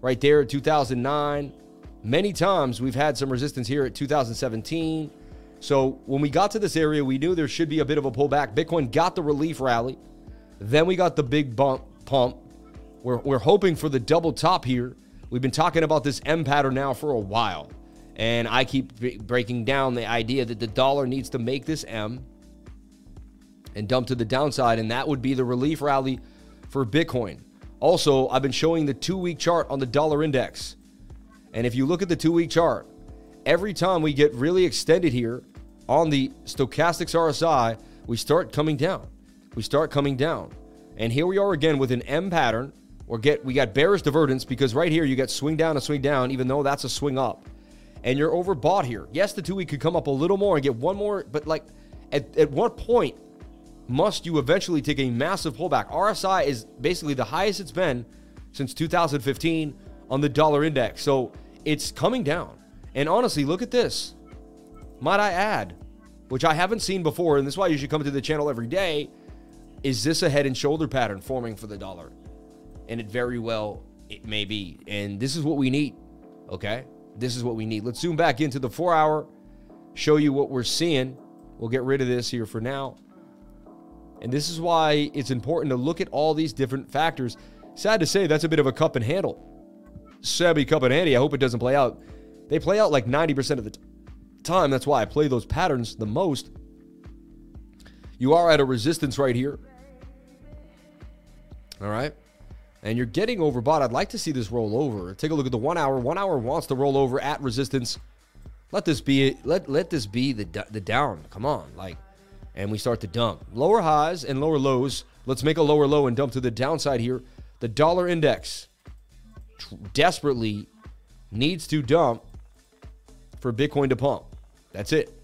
right there at 2009. Many times we've had some resistance here at 2017. So when we got to this area, we knew there should be a bit of a pullback. Bitcoin got the relief rally. Then we got the big bump pump. We're, we're hoping for the double top here. We've been talking about this M pattern now for a while. And I keep breaking down the idea that the dollar needs to make this M and dump to the downside, and that would be the relief rally for Bitcoin. Also, I've been showing the two week chart on the dollar index. And if you look at the two week chart, every time we get really extended here on the stochastics RSI, we start coming down. We start coming down. And here we are again with an M pattern. Or get we got bearish divergence because right here you get swing down and swing down, even though that's a swing up. And you're overbought here. Yes, the two week could come up a little more and get one more, but like at, at what point must you eventually take a massive pullback? RSI is basically the highest it's been since 2015 on the dollar index. So it's coming down. And honestly, look at this. Might I add, which I haven't seen before, and this is why you should come to the channel every day. Is this a head and shoulder pattern forming for the dollar? And it very well it may be. And this is what we need. Okay? This is what we need. Let's zoom back into the four hour, show you what we're seeing. We'll get rid of this here for now. And this is why it's important to look at all these different factors. Sad to say, that's a bit of a cup and handle. Sebby cup and handy. I hope it doesn't play out. They play out like 90% of the time. That's why I play those patterns the most. You are at a resistance right here. All right. And you're getting overbought. I'd like to see this roll over. Take a look at the one hour. One hour wants to roll over at resistance. Let this be let let this be the the down. Come on, like and we start to dump. Lower highs and lower lows. Let's make a lower low and dump to the downside here. The dollar index desperately needs to dump for Bitcoin to pump. That's it.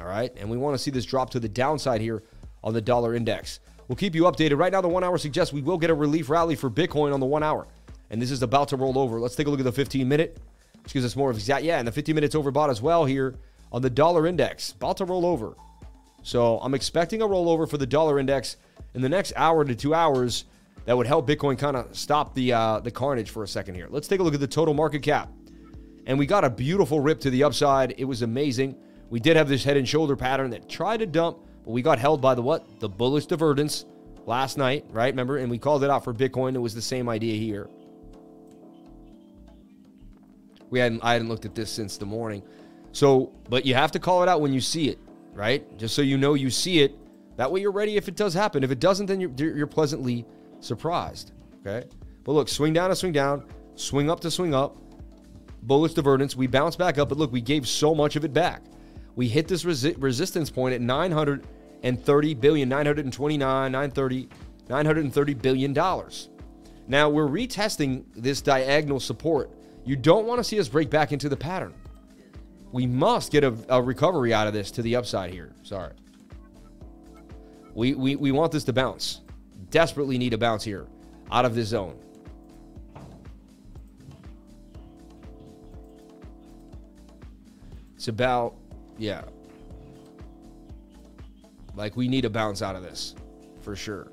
All right. And we want to see this drop to the downside here on the dollar index. We'll keep you updated. Right now, the one hour suggests we will get a relief rally for Bitcoin on the one hour. And this is about to roll over. Let's take a look at the 15 minute, gives us more of exact. Yeah, and the 15 minutes overbought as well here on the dollar index. About to roll over. So I'm expecting a rollover for the dollar index in the next hour to two hours that would help Bitcoin kind of stop the uh, the carnage for a second here. Let's take a look at the total market cap. And we got a beautiful rip to the upside. It was amazing. We did have this head and shoulder pattern that tried to dump, but we got held by the what? The bullish divergence last night, right? Remember? And we called it out for Bitcoin. It was the same idea here. We hadn't I hadn't looked at this since the morning. So, but you have to call it out when you see it right? Just so you know you see it. That way you're ready if it does happen. If it doesn't, then you're, you're pleasantly surprised. Okay. But look, swing down to swing down, swing up to swing up, bullish divergence. We bounce back up, but look, we gave so much of it back. We hit this resi- resistance point at 930 billion, 929, 930, 930 billion dollars. Now we're retesting this diagonal support. You don't want to see us break back into the pattern. We must get a, a recovery out of this to the upside here. Sorry. We, we, we want this to bounce. Desperately need a bounce here out of this zone. It's about, yeah. Like we need a bounce out of this for sure.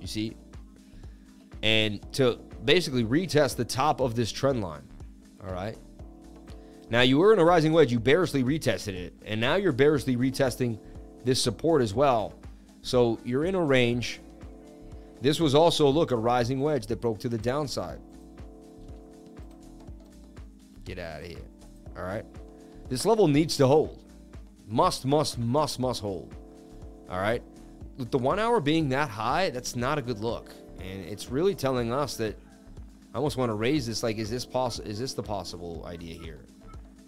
You see? And to basically retest the top of this trend line. All right. Now you were in a rising wedge, you bearishly retested it, and now you're bearishly retesting this support as well. So you're in a range. This was also, look, a rising wedge that broke to the downside. Get out of here. All right. This level needs to hold. Must, must, must, must hold. All right. With the one hour being that high, that's not a good look. And it's really telling us that I almost want to raise this. Like, is this possible? Is this the possible idea here?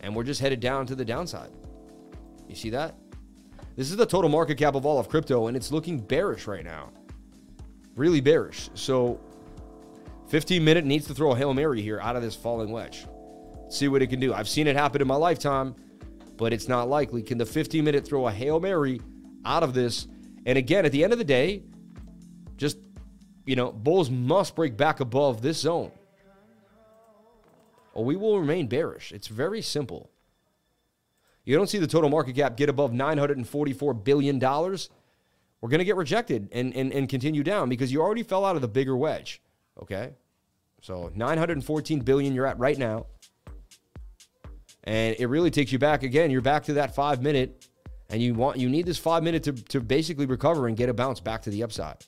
And we're just headed down to the downside. You see that? This is the total market cap of all of crypto, and it's looking bearish right now. Really bearish. So 15 minute needs to throw a Hail Mary here out of this falling wedge. See what it can do. I've seen it happen in my lifetime, but it's not likely. Can the 15 minute throw a Hail Mary out of this? And again, at the end of the day, just, you know, bulls must break back above this zone or we will remain bearish. It's very simple. You don't see the total market cap get above $944 billion, we're going to get rejected and, and, and continue down because you already fell out of the bigger wedge. Okay? So 914 billion you're at right now. And it really takes you back again. You're back to that five minute, and you want you need this five minute to, to basically recover and get a bounce back to the upside.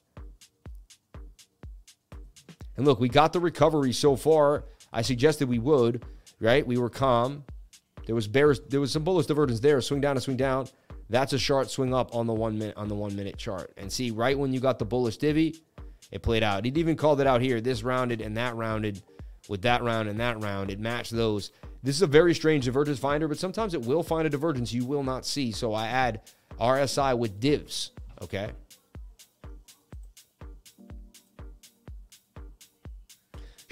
And look, we got the recovery so far I suggested we would, right? We were calm. There was bears. There was some bullish divergence there. Swing down and swing down. That's a sharp swing up on the one minute on the one minute chart. And see, right when you got the bullish divvy, it played out. He'd even called it out here. This rounded and that rounded with that round and that round. It matched those. This is a very strange divergence finder, but sometimes it will find a divergence you will not see. So I add RSI with divs. Okay.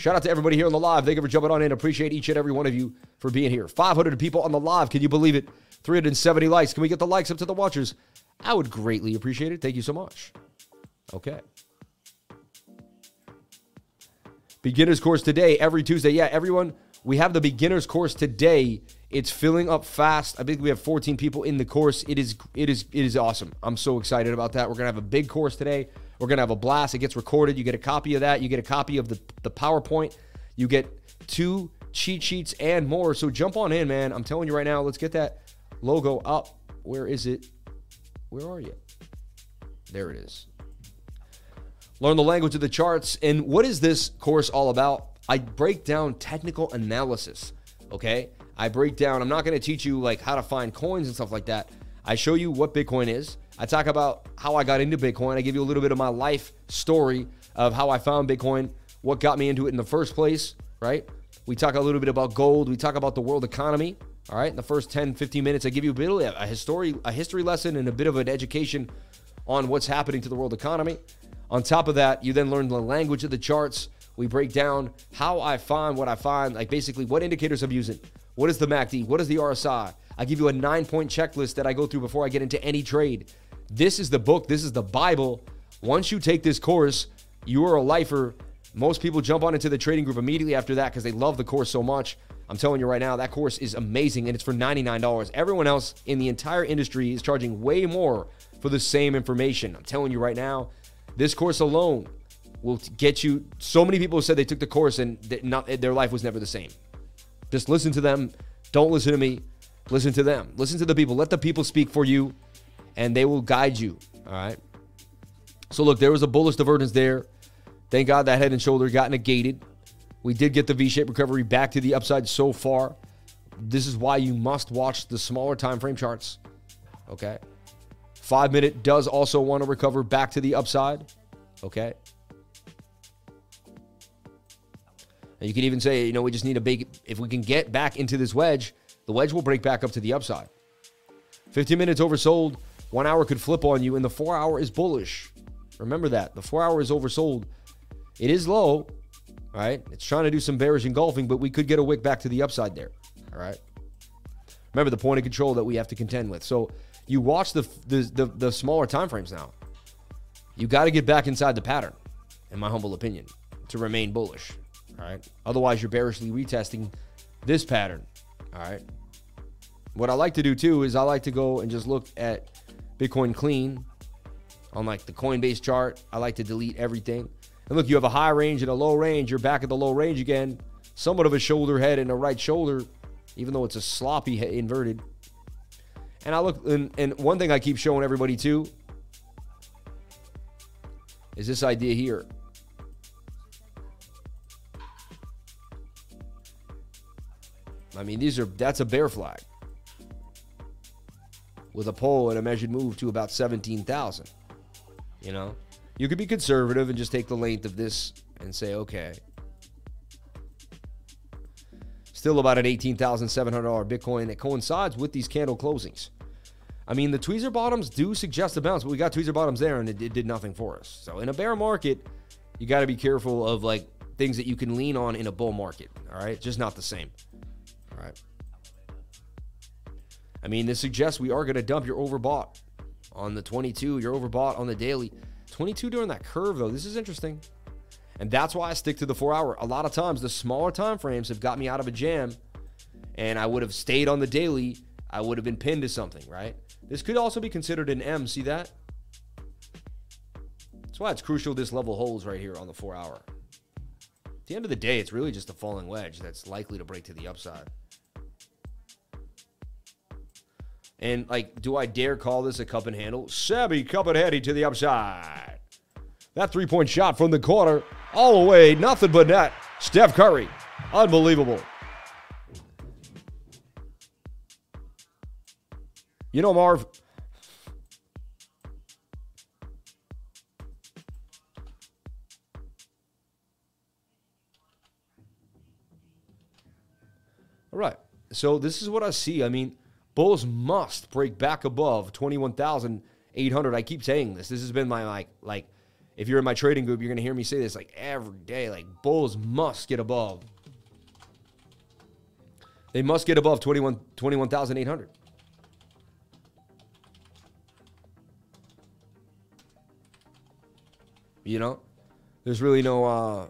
Shout out to everybody here on the live. Thank you for jumping on in. Appreciate each and every one of you for being here. 500 people on the live. Can you believe it? 370 likes. Can we get the likes up to the watchers? I would greatly appreciate it. Thank you so much. Okay. Beginner's course today, every Tuesday. Yeah, everyone, we have the beginner's course today. It's filling up fast. I think we have 14 people in the course. It is it is it is awesome. I'm so excited about that. We're gonna have a big course today. We're gonna have a blast. It gets recorded. You get a copy of that. You get a copy of the the PowerPoint. You get two cheat sheets and more. So jump on in, man. I'm telling you right now. Let's get that logo up. Where is it? Where are you? There it is. Learn the language of the charts. And what is this course all about? I break down technical analysis. Okay. I break down, I'm not going to teach you like how to find coins and stuff like that. I show you what Bitcoin is. I talk about how I got into Bitcoin. I give you a little bit of my life story of how I found Bitcoin, what got me into it in the first place, right? We talk a little bit about gold. We talk about the world economy. All right. In the first 10, 15 minutes, I give you a bit of a history, a history lesson and a bit of an education on what's happening to the world economy. On top of that, you then learn the language of the charts. We break down how I find what I find, like basically what indicators I'm using. What is the MACD? What is the RSI? I give you a nine point checklist that I go through before I get into any trade. This is the book, this is the Bible. Once you take this course, you are a lifer. Most people jump on into the trading group immediately after that because they love the course so much. I'm telling you right now, that course is amazing and it's for $99. Everyone else in the entire industry is charging way more for the same information. I'm telling you right now, this course alone will get you. So many people said they took the course and not, their life was never the same. Just listen to them. Don't listen to me. Listen to them. Listen to the people. Let the people speak for you and they will guide you. All right. So, look, there was a bullish divergence there. Thank God that head and shoulder got negated. We did get the V shaped recovery back to the upside so far. This is why you must watch the smaller time frame charts. Okay. Five minute does also want to recover back to the upside. Okay. And you can even say, you know, we just need a big, if we can get back into this wedge, the wedge will break back up to the upside. 15 minutes oversold. One hour could flip on you, and the four hour is bullish. Remember that. The four hour is oversold. It is low, right? It's trying to do some bearish engulfing, but we could get a wick back to the upside there. All right. Remember the point of control that we have to contend with. So you watch the the, the, the smaller time frames now. You got to get back inside the pattern, in my humble opinion, to remain bullish. All right. Otherwise, you're bearishly retesting this pattern. All right. What I like to do too is I like to go and just look at Bitcoin clean on like the Coinbase chart. I like to delete everything. And look, you have a high range and a low range. You're back at the low range again. Somewhat of a shoulder head and a right shoulder, even though it's a sloppy head, inverted. And I look, and, and one thing I keep showing everybody too is this idea here. I mean, these are that's a bear flag with a pole and a measured move to about 17,000. You know, you could be conservative and just take the length of this and say, okay. Still about an $18,700 Bitcoin that coincides with these candle closings. I mean, the tweezer bottoms do suggest a bounce, but we got tweezer bottoms there and it, it did nothing for us. So in a bear market, you got to be careful of like things that you can lean on in a bull market. All right, just not the same. All right. I mean, this suggests we are going to dump your overbought on the 22. You're overbought on the daily. 22 during that curve, though. This is interesting. And that's why I stick to the four hour. A lot of times, the smaller time frames have got me out of a jam, and I would have stayed on the daily. I would have been pinned to something, right? This could also be considered an M. See that? That's why it's crucial this level holds right here on the four hour. At the end of the day, it's really just a falling wedge that's likely to break to the upside. And like, do I dare call this a cup and handle? Sabby cup and handy to the upside. That three point shot from the corner, all the way, nothing but net. Steph Curry, unbelievable. You know, Marv. All right. So this is what I see. I mean, Bulls must break back above 21,800. I keep saying this. This has been my like like if you're in my trading group, you're going to hear me say this like every day. Like Bulls must get above. They must get above 21 21,800. you know, there's really no uh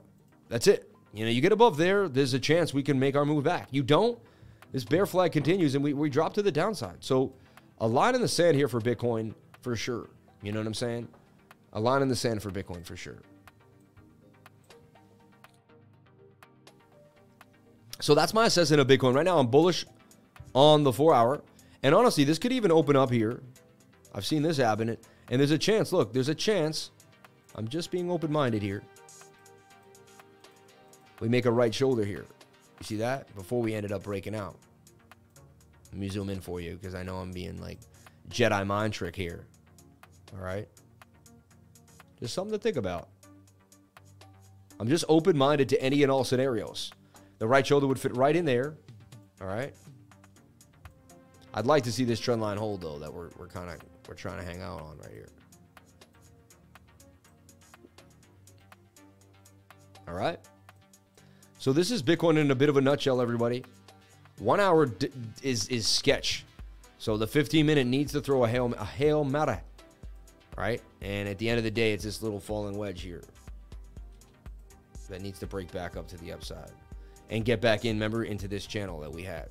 that's it. You know, you get above there, there's a chance we can make our move back. You don't, this bear flag continues and we, we drop to the downside. So a line in the sand here for Bitcoin for sure. You know what I'm saying? A line in the sand for Bitcoin for sure. So that's my assessment of Bitcoin. Right now, I'm bullish on the four hour. And honestly, this could even open up here. I've seen this happen. And there's a chance, look, there's a chance. I'm just being open minded here. We make a right shoulder here. You see that? Before we ended up breaking out. Let me zoom in for you because I know I'm being like Jedi mind trick here. All right. Just something to think about. I'm just open minded to any and all scenarios. The right shoulder would fit right in there. All right. I'd like to see this trend line hold though that we're, we're kind of we're trying to hang out on right here. All right. So this is Bitcoin in a bit of a nutshell, everybody. One hour d- is is sketch. So the 15 minute needs to throw a hail a hail mara, right? And at the end of the day, it's this little falling wedge here that needs to break back up to the upside and get back in. Remember into this channel that we had,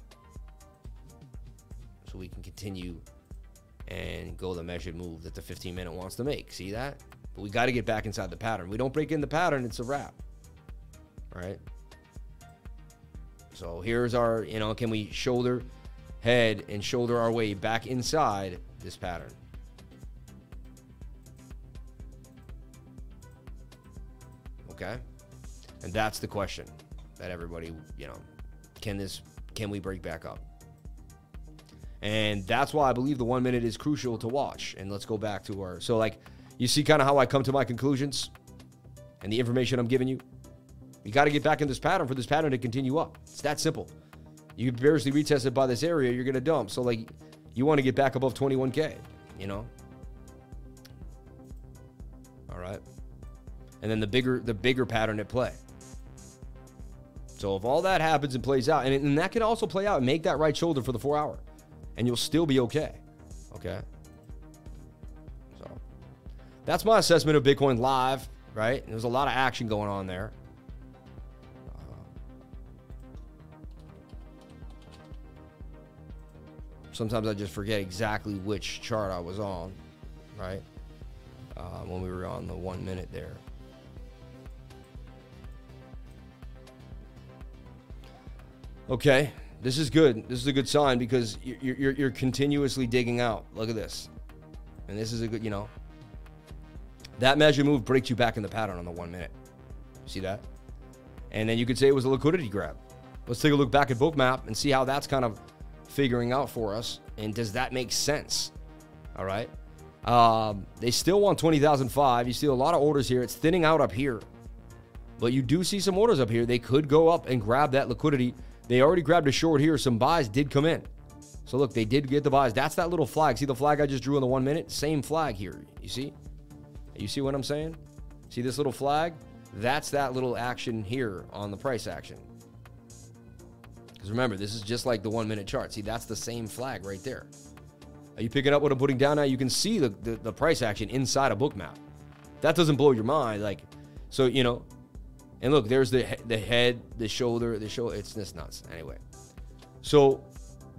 so we can continue and go the measured move that the 15 minute wants to make. See that? But we got to get back inside the pattern. We don't break in the pattern, it's a wrap. All right. So here's our, you know, can we shoulder, head, and shoulder our way back inside this pattern? Okay. And that's the question that everybody, you know, can this, can we break back up? And that's why I believe the one minute is crucial to watch. And let's go back to our, so like, you see kind of how I come to my conclusions and the information I'm giving you? You got to get back in this pattern for this pattern to continue up. It's that simple. You variously retested by this area, you're going to dump. So, like, you want to get back above 21K, you know? All right. And then the bigger, the bigger pattern at play. So if all that happens and plays out, and, and that can also play out and make that right shoulder for the four hour, and you'll still be okay. Okay. So that's my assessment of Bitcoin live, right? There's a lot of action going on there. Sometimes I just forget exactly which chart I was on, right? Uh, when we were on the one minute there. Okay, this is good. This is a good sign because you're, you're, you're continuously digging out. Look at this. And this is a good, you know, that measure move breaks you back in the pattern on the one minute. See that? And then you could say it was a liquidity grab. Let's take a look back at Bookmap and see how that's kind of figuring out for us. And does that make sense? All right. Um, they still want 20,005. You see a lot of orders here. It's thinning out up here. But you do see some orders up here. They could go up and grab that liquidity. They already grabbed a short here. Some buys did come in. So look, they did get the buys. That's that little flag. See the flag I just drew in the one minute? Same flag here. You see? You see what I'm saying? See this little flag? That's that little action here on the price action. Because remember, this is just like the one minute chart. See, that's the same flag right there. Are you picking up what I'm putting down now? You can see the, the, the price action inside a Bookmap. That doesn't blow your mind. Like, so, you know, and look, there's the, the head, the shoulder, the shoulder. It's just nuts. Anyway, so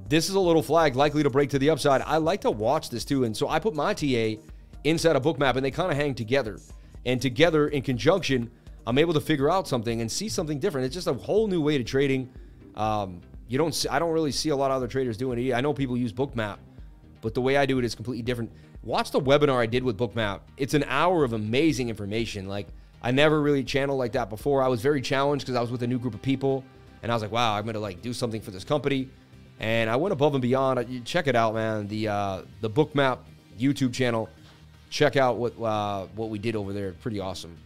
this is a little flag likely to break to the upside. I like to watch this too. And so I put my TA inside a Bookmap and they kind of hang together. And together in conjunction, I'm able to figure out something and see something different. It's just a whole new way to trading um, you don't. See, I don't really see a lot of other traders doing it. I know people use Bookmap, but the way I do it is completely different. Watch the webinar I did with Bookmap. It's an hour of amazing information. Like I never really channeled like that before. I was very challenged because I was with a new group of people, and I was like, wow, I'm gonna like do something for this company. And I went above and beyond. You check it out, man. The uh, the Bookmap YouTube channel. Check out what uh, what we did over there. Pretty awesome.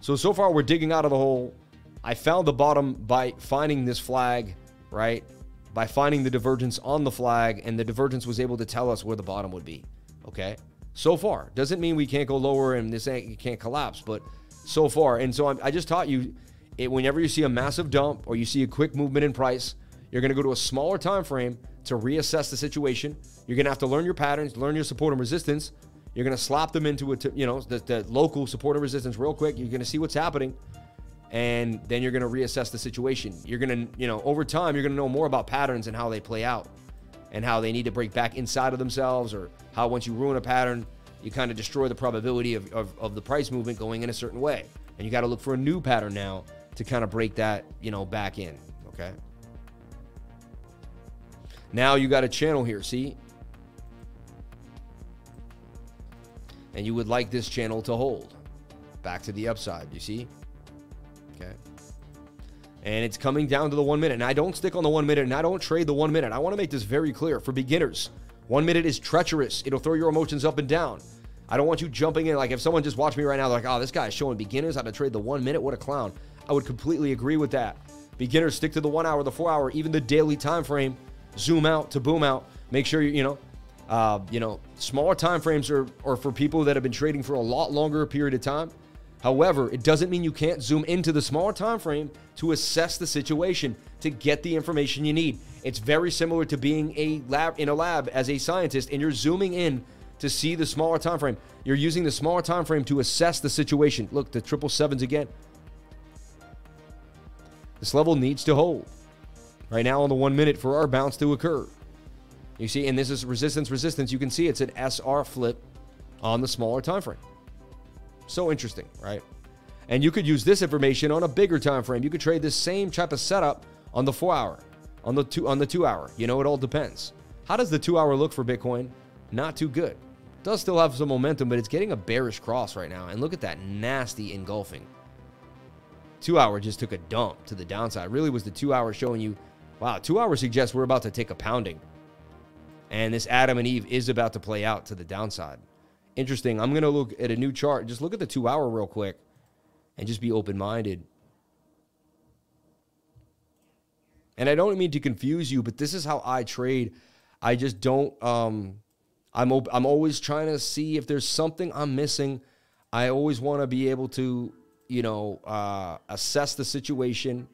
So so far we're digging out of the hole. I found the bottom by finding this flag, right? By finding the divergence on the flag, and the divergence was able to tell us where the bottom would be. Okay. So far doesn't mean we can't go lower and this can't collapse, but so far. And so I, I just taught you, it, whenever you see a massive dump or you see a quick movement in price, you're going to go to a smaller time frame to reassess the situation. You're going to have to learn your patterns, learn your support and resistance. You're going to slap them into a, you know, the, the local support and resistance real quick. You're going to see what's happening, and then you're going to reassess the situation. You're going to, you know, over time, you're going to know more about patterns and how they play out, and how they need to break back inside of themselves, or how once you ruin a pattern, you kind of destroy the probability of, of, of the price movement going in a certain way. And you got to look for a new pattern now to kind of break that, you know, back in. Okay. Now you got a channel here, see? And you would like this channel to hold. Back to the upside, you see? Okay. And it's coming down to the one minute. And I don't stick on the one minute and I don't trade the one minute. I want to make this very clear for beginners. One minute is treacherous. It'll throw your emotions up and down. I don't want you jumping in. Like if someone just watched me right now, they're like, oh, this guy is showing beginners how to trade the one minute. What a clown. I would completely agree with that. Beginners stick to the one hour, the four hour, even the daily time frame. Zoom out to boom out. Make sure you, you know, uh, you know, smaller time frames are, are for people that have been trading for a lot longer period of time. However, it doesn't mean you can't zoom into the smaller time frame to assess the situation to get the information you need. It's very similar to being a lab in a lab as a scientist and you're zooming in to see the smaller time frame. You're using the smaller time frame to assess the situation. Look, the triple sevens again. This level needs to hold. Right now on the 1 minute for our bounce to occur. You see, and this is resistance, resistance. You can see it's an SR flip on the smaller time frame. So interesting, right? And you could use this information on a bigger time frame. You could trade this same type of setup on the 4 hour, on the 2 on the 2 hour. You know, it all depends. How does the 2 hour look for Bitcoin? Not too good. Does still have some momentum, but it's getting a bearish cross right now. And look at that nasty engulfing. 2 hour just took a dump to the downside. Really was the 2 hour showing you, wow, 2 hour suggests we're about to take a pounding. And this Adam and Eve is about to play out to the downside. Interesting. I'm going to look at a new chart. Just look at the 2 hour real quick and just be open minded. And I don't mean to confuse you, but this is how I trade. I just don't. Um, I'm I'm always trying to see if there's something I'm missing. I always want to be able to, you know, uh, assess the situation.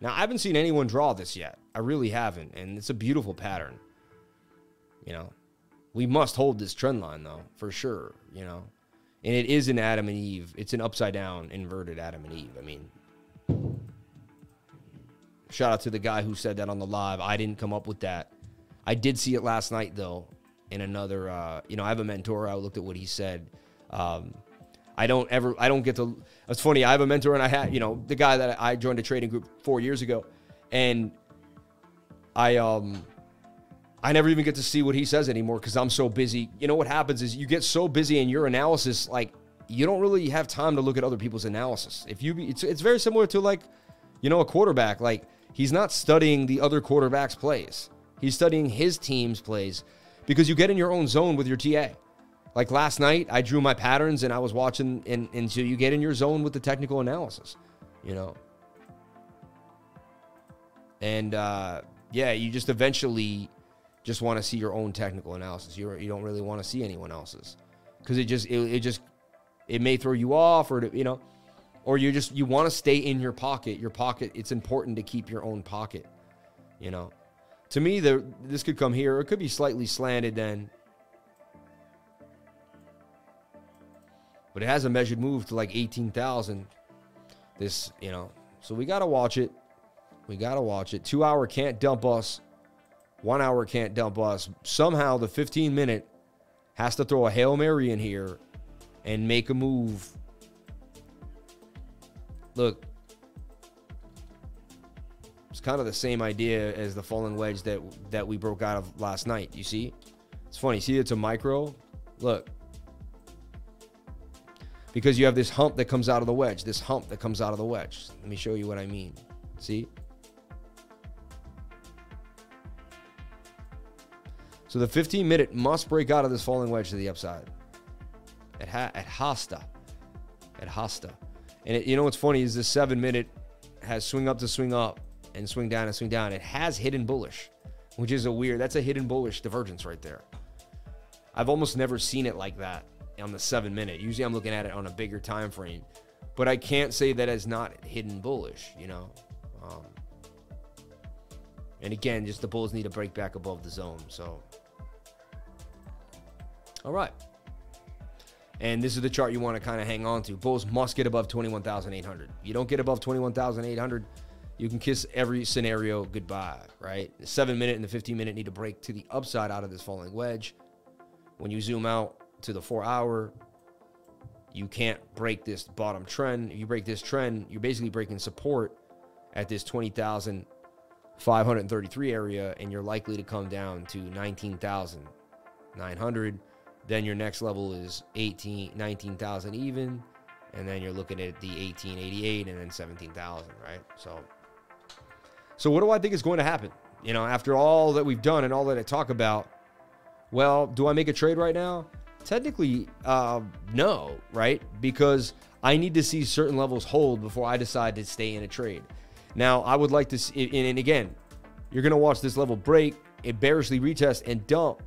Now I haven't seen anyone draw this yet. I really haven't, and it's a beautiful pattern. You know, we must hold this trend line though, for sure. You know, and it is an Adam and Eve. It's an upside down inverted Adam and Eve. I mean, shout out to the guy who said that on the live. I didn't come up with that. I did see it last night though in another. Uh, you know, I have a mentor. I looked at what he said. Um, I don't ever. I don't get to. It's funny. I have a mentor, and I had you know the guy that I joined a trading group four years ago, and I um I never even get to see what he says anymore because I'm so busy. You know what happens is you get so busy in your analysis, like you don't really have time to look at other people's analysis. If you, it's it's very similar to like, you know, a quarterback. Like he's not studying the other quarterback's plays. He's studying his team's plays because you get in your own zone with your TA. Like last night, I drew my patterns and I was watching, and, and so you get in your zone with the technical analysis, you know. And uh, yeah, you just eventually just want to see your own technical analysis. You you don't really want to see anyone else's because it just it, it just it may throw you off or you know or you just you want to stay in your pocket. Your pocket. It's important to keep your own pocket. You know, to me, the this could come here. It could be slightly slanted then. But it has a measured move to like 18,000. This, you know, so we got to watch it. We got to watch it. Two hour can't dump us. One hour can't dump us. Somehow the 15 minute has to throw a Hail Mary in here and make a move. Look, it's kind of the same idea as the falling wedge that that we broke out of last night. You see? It's funny. See, it's a micro. Look. Because you have this hump that comes out of the wedge. This hump that comes out of the wedge. Let me show you what I mean. See? So the 15 minute must break out of this falling wedge to the upside. It, ha- it has to. It has to. And it, you know what's funny is this seven minute has swing up to swing up and swing down and swing down. It has hidden bullish, which is a weird, that's a hidden bullish divergence right there. I've almost never seen it like that on the seven minute. Usually I'm looking at it on a bigger time frame, but I can't say that it's not hidden bullish, you know? Um, and again, just the bulls need to break back above the zone. So, all right. And this is the chart you want to kind of hang on to. Bulls must get above 21,800. You don't get above 21,800, you can kiss every scenario goodbye, right? The seven minute and the 15 minute need to break to the upside out of this falling wedge. When you zoom out to the four hour, you can't break this bottom trend. If you break this trend, you're basically breaking support at this 20,533 area, and you're likely to come down to 19,900. Then your next level is 18, 19,000 even, and then you're looking at the 1888 and then 17,000, right? So, so what do I think is going to happen? You know, after all that we've done and all that I talk about, well, do I make a trade right now? Technically, uh, no, right? Because I need to see certain levels hold before I decide to stay in a trade. Now, I would like to, see, and again, you're going to watch this level break, it bearishly retest and dump.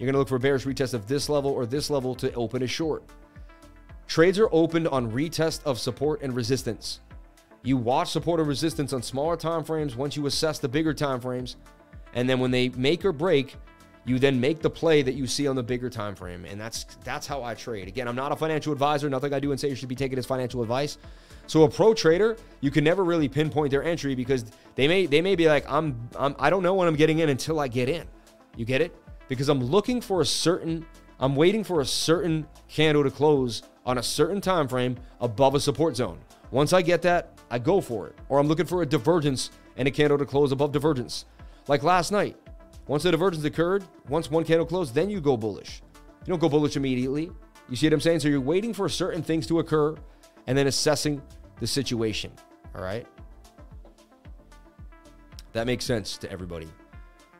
You're going to look for bearish retest of this level or this level to open a short. Trades are opened on retest of support and resistance. You watch support or resistance on smaller time frames once you assess the bigger time frames, and then when they make or break, you then make the play that you see on the bigger time frame, and that's that's how I trade. Again, I'm not a financial advisor. Nothing I do and say should be taken as financial advice. So a pro trader, you can never really pinpoint their entry because they may they may be like, I'm, I'm I don't know when I'm getting in until I get in. You get it? Because I'm looking for a certain, I'm waiting for a certain candle to close on a certain time frame above a support zone. Once I get that, I go for it. Or I'm looking for a divergence and a candle to close above divergence. Like last night, once the divergence occurred, once one candle closed, then you go bullish. You don't go bullish immediately. You see what I'm saying? So you're waiting for certain things to occur and then assessing the situation. All right. That makes sense to everybody.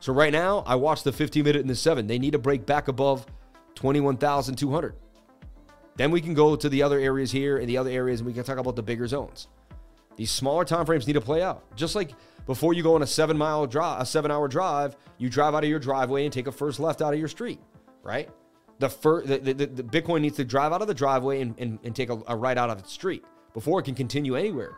So right now, I watched the 15 minute and the seven. They need to break back above 21,200. Then we can go to the other areas here and the other areas, and we can talk about the bigger zones. These smaller time frames need to play out. Just like before you go on a seven mile drive, a seven hour drive, you drive out of your driveway and take a first left out of your street, right? The, first, the, the, the Bitcoin needs to drive out of the driveway and, and, and take a, a right out of its street before it can continue anywhere.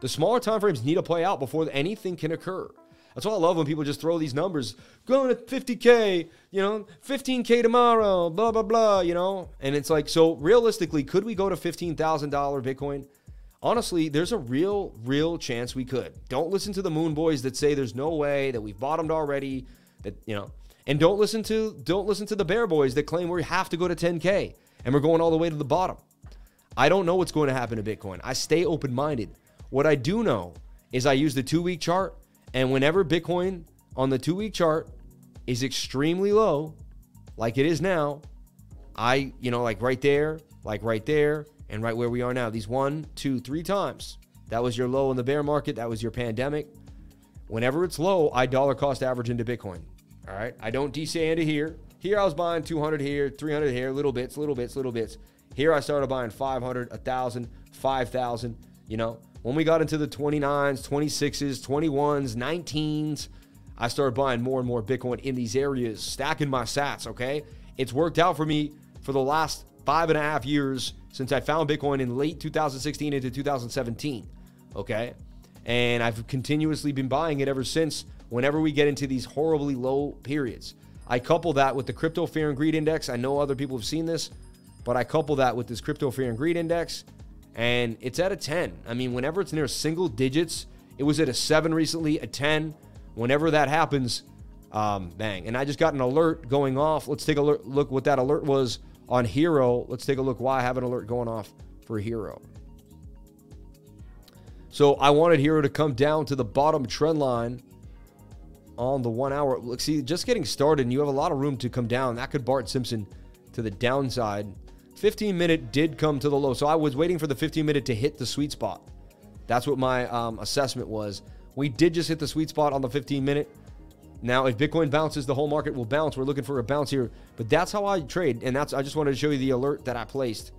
The smaller time frames need to play out before anything can occur. That's why I love when people just throw these numbers, going to 50K, you know, 15K tomorrow, blah, blah, blah, you know? And it's like, so realistically, could we go to $15,000 Bitcoin? honestly, there's a real, real chance we could. Don't listen to the moon boys that say there's no way that we've bottomed already. That you know, and don't listen to don't listen to the bear boys that claim we have to go to 10k and we're going all the way to the bottom. I don't know what's going to happen to Bitcoin. I stay open minded. What I do know is I use the two week chart, and whenever Bitcoin on the two week chart is extremely low, like it is now, I, you know, like right there, like right there, and right where we are now. These one, two, three times. That was your low in the bear market. That was your pandemic. Whenever it's low, I dollar cost average into Bitcoin. All right. I don't DCA into here. Here I was buying 200 here, 300 here, little bits, little bits, little bits. Here I started buying 500, 1,000, 5,000. You know, when we got into the 29s, 26s, 21s, 19s, I started buying more and more Bitcoin in these areas, stacking my sats. Okay. It's worked out for me for the last five and a half years since I found Bitcoin in late 2016 into 2017. Okay. And I've continuously been buying it ever since whenever we get into these horribly low periods. I couple that with the crypto fear and greed index. I know other people have seen this, but I couple that with this crypto fear and greed index, and it's at a 10. I mean, whenever it's near single digits, it was at a 7 recently, a 10. Whenever that happens, um, bang. And I just got an alert going off. Let's take a look what that alert was on Hero, let's take a look why I have an alert going off for Hero. So I wanted Hero to come down to the bottom trend line on the one hour. Look, see, just getting started, and you have a lot of room to come down. That could Bart Simpson to the downside. 15 minute did come to the low. So I was waiting for the 15 minute to hit the sweet spot. That's what my um, assessment was. We did just hit the sweet spot on the 15 minute. Now, if Bitcoin bounces, the whole market will bounce. We're looking for a bounce here, but that's how I trade, and that's I just wanted to show you the alert that I placed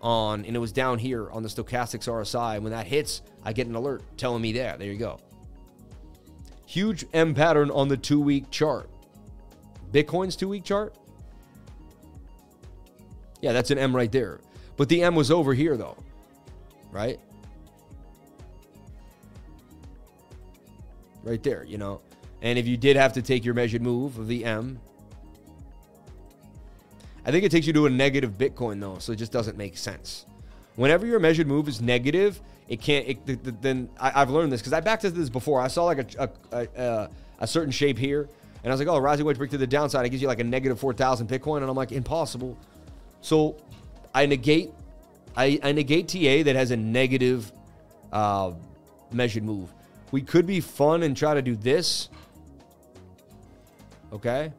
on, and it was down here on the stochastics RSI. And when that hits, I get an alert telling me there. There you go. Huge M pattern on the two-week chart. Bitcoin's two-week chart. Yeah, that's an M right there. But the M was over here though, right? Right there, you know. And if you did have to take your measured move of the M, I think it takes you to a negative Bitcoin though, so it just doesn't make sense. Whenever your measured move is negative, it can't. It, then I, have learned this because I backtested this before. I saw like a a, a uh, a, certain shape here, and I was like, oh, rising wedge break to the downside. It gives you like a negative four thousand Bitcoin, and I'm like, impossible. So I negate I, I negate TA that has a negative uh, measured move. We could be fun and try to do this Okay.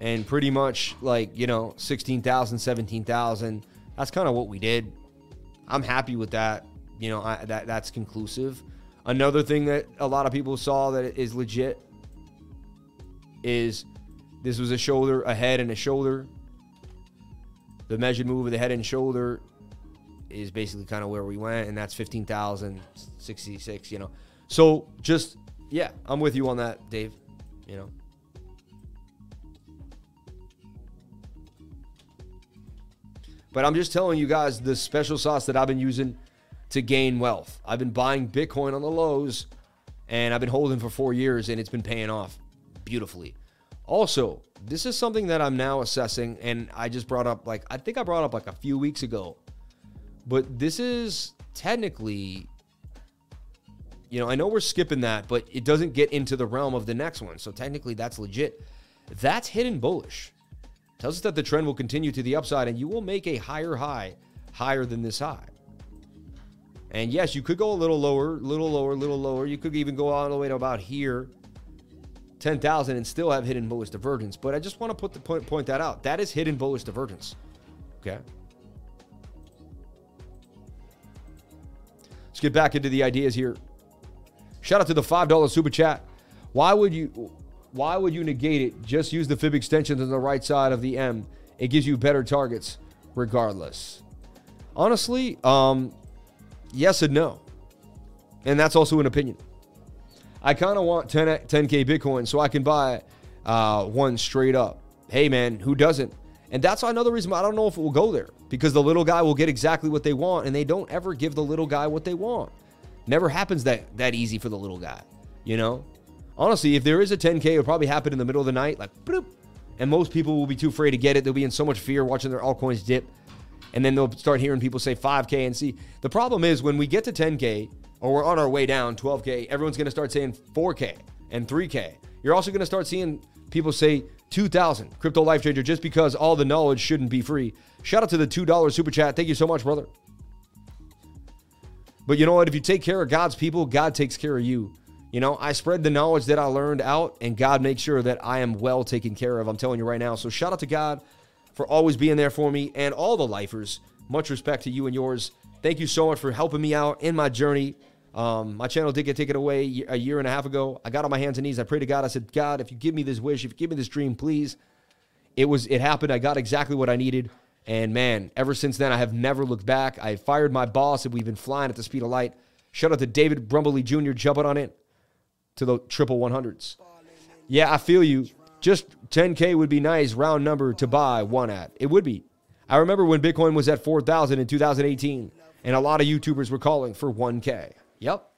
And pretty much like, you know, 16,000, 17,000. That's kind of what we did. I'm happy with that. You know, I, that that's conclusive. Another thing that a lot of people saw that is legit is this was a shoulder, a head, and a shoulder. The measured move of the head and shoulder is basically kind of where we went, and that's 15,066, you know. So just yeah, I'm with you on that, Dave. You know. But I'm just telling you guys the special sauce that I've been using to gain wealth. I've been buying Bitcoin on the lows and I've been holding for four years and it's been paying off beautifully. Also, this is something that I'm now assessing and I just brought up like I think I brought up like a few weeks ago. But this is technically you know, I know we're skipping that, but it doesn't get into the realm of the next one. So technically, that's legit. That's hidden bullish. Tells us that the trend will continue to the upside and you will make a higher high higher than this high. And yes, you could go a little lower, little lower, little lower. You could even go all the way to about here, 10,000 and still have hidden bullish divergence. But I just want to put the point, point that out. That is hidden bullish divergence. Okay. Let's get back into the ideas here. Shout out to the $5 super chat. Why would you why would you negate it? Just use the fib extensions on the right side of the M. It gives you better targets regardless. Honestly, um, yes and no. And that's also an opinion. I kind of want 10, 10K Bitcoin so I can buy uh, one straight up. Hey, man, who doesn't? And that's another reason I don't know if it will go there because the little guy will get exactly what they want and they don't ever give the little guy what they want. Never happens that that easy for the little guy, you know? Honestly, if there is a 10K, it'll probably happen in the middle of the night, like bloop, and most people will be too afraid to get it. They'll be in so much fear watching their altcoins dip. And then they'll start hearing people say 5K and see. The problem is when we get to 10K or we're on our way down 12K, everyone's going to start saying 4K and 3K. You're also going to start seeing people say 2000 crypto life changer just because all the knowledge shouldn't be free. Shout out to the $2 super chat. Thank you so much, brother. But you know what? If you take care of God's people, God takes care of you. You know, I spread the knowledge that I learned out, and God makes sure that I am well taken care of. I'm telling you right now. So shout out to God for always being there for me and all the lifers. Much respect to you and yours. Thank you so much for helping me out in my journey. Um, my channel did get taken away a year and a half ago. I got on my hands and knees. I prayed to God. I said, God, if you give me this wish, if you give me this dream, please. It was. It happened. I got exactly what I needed. And man, ever since then, I have never looked back. I fired my boss, and we've been flying at the speed of light. Shout out to David Brumbley Jr. jumping on it to the triple 100s. Yeah, I feel you. Just 10K would be nice, round number to buy one at. It would be. I remember when Bitcoin was at 4,000 in 2018, and a lot of YouTubers were calling for 1K. Yep.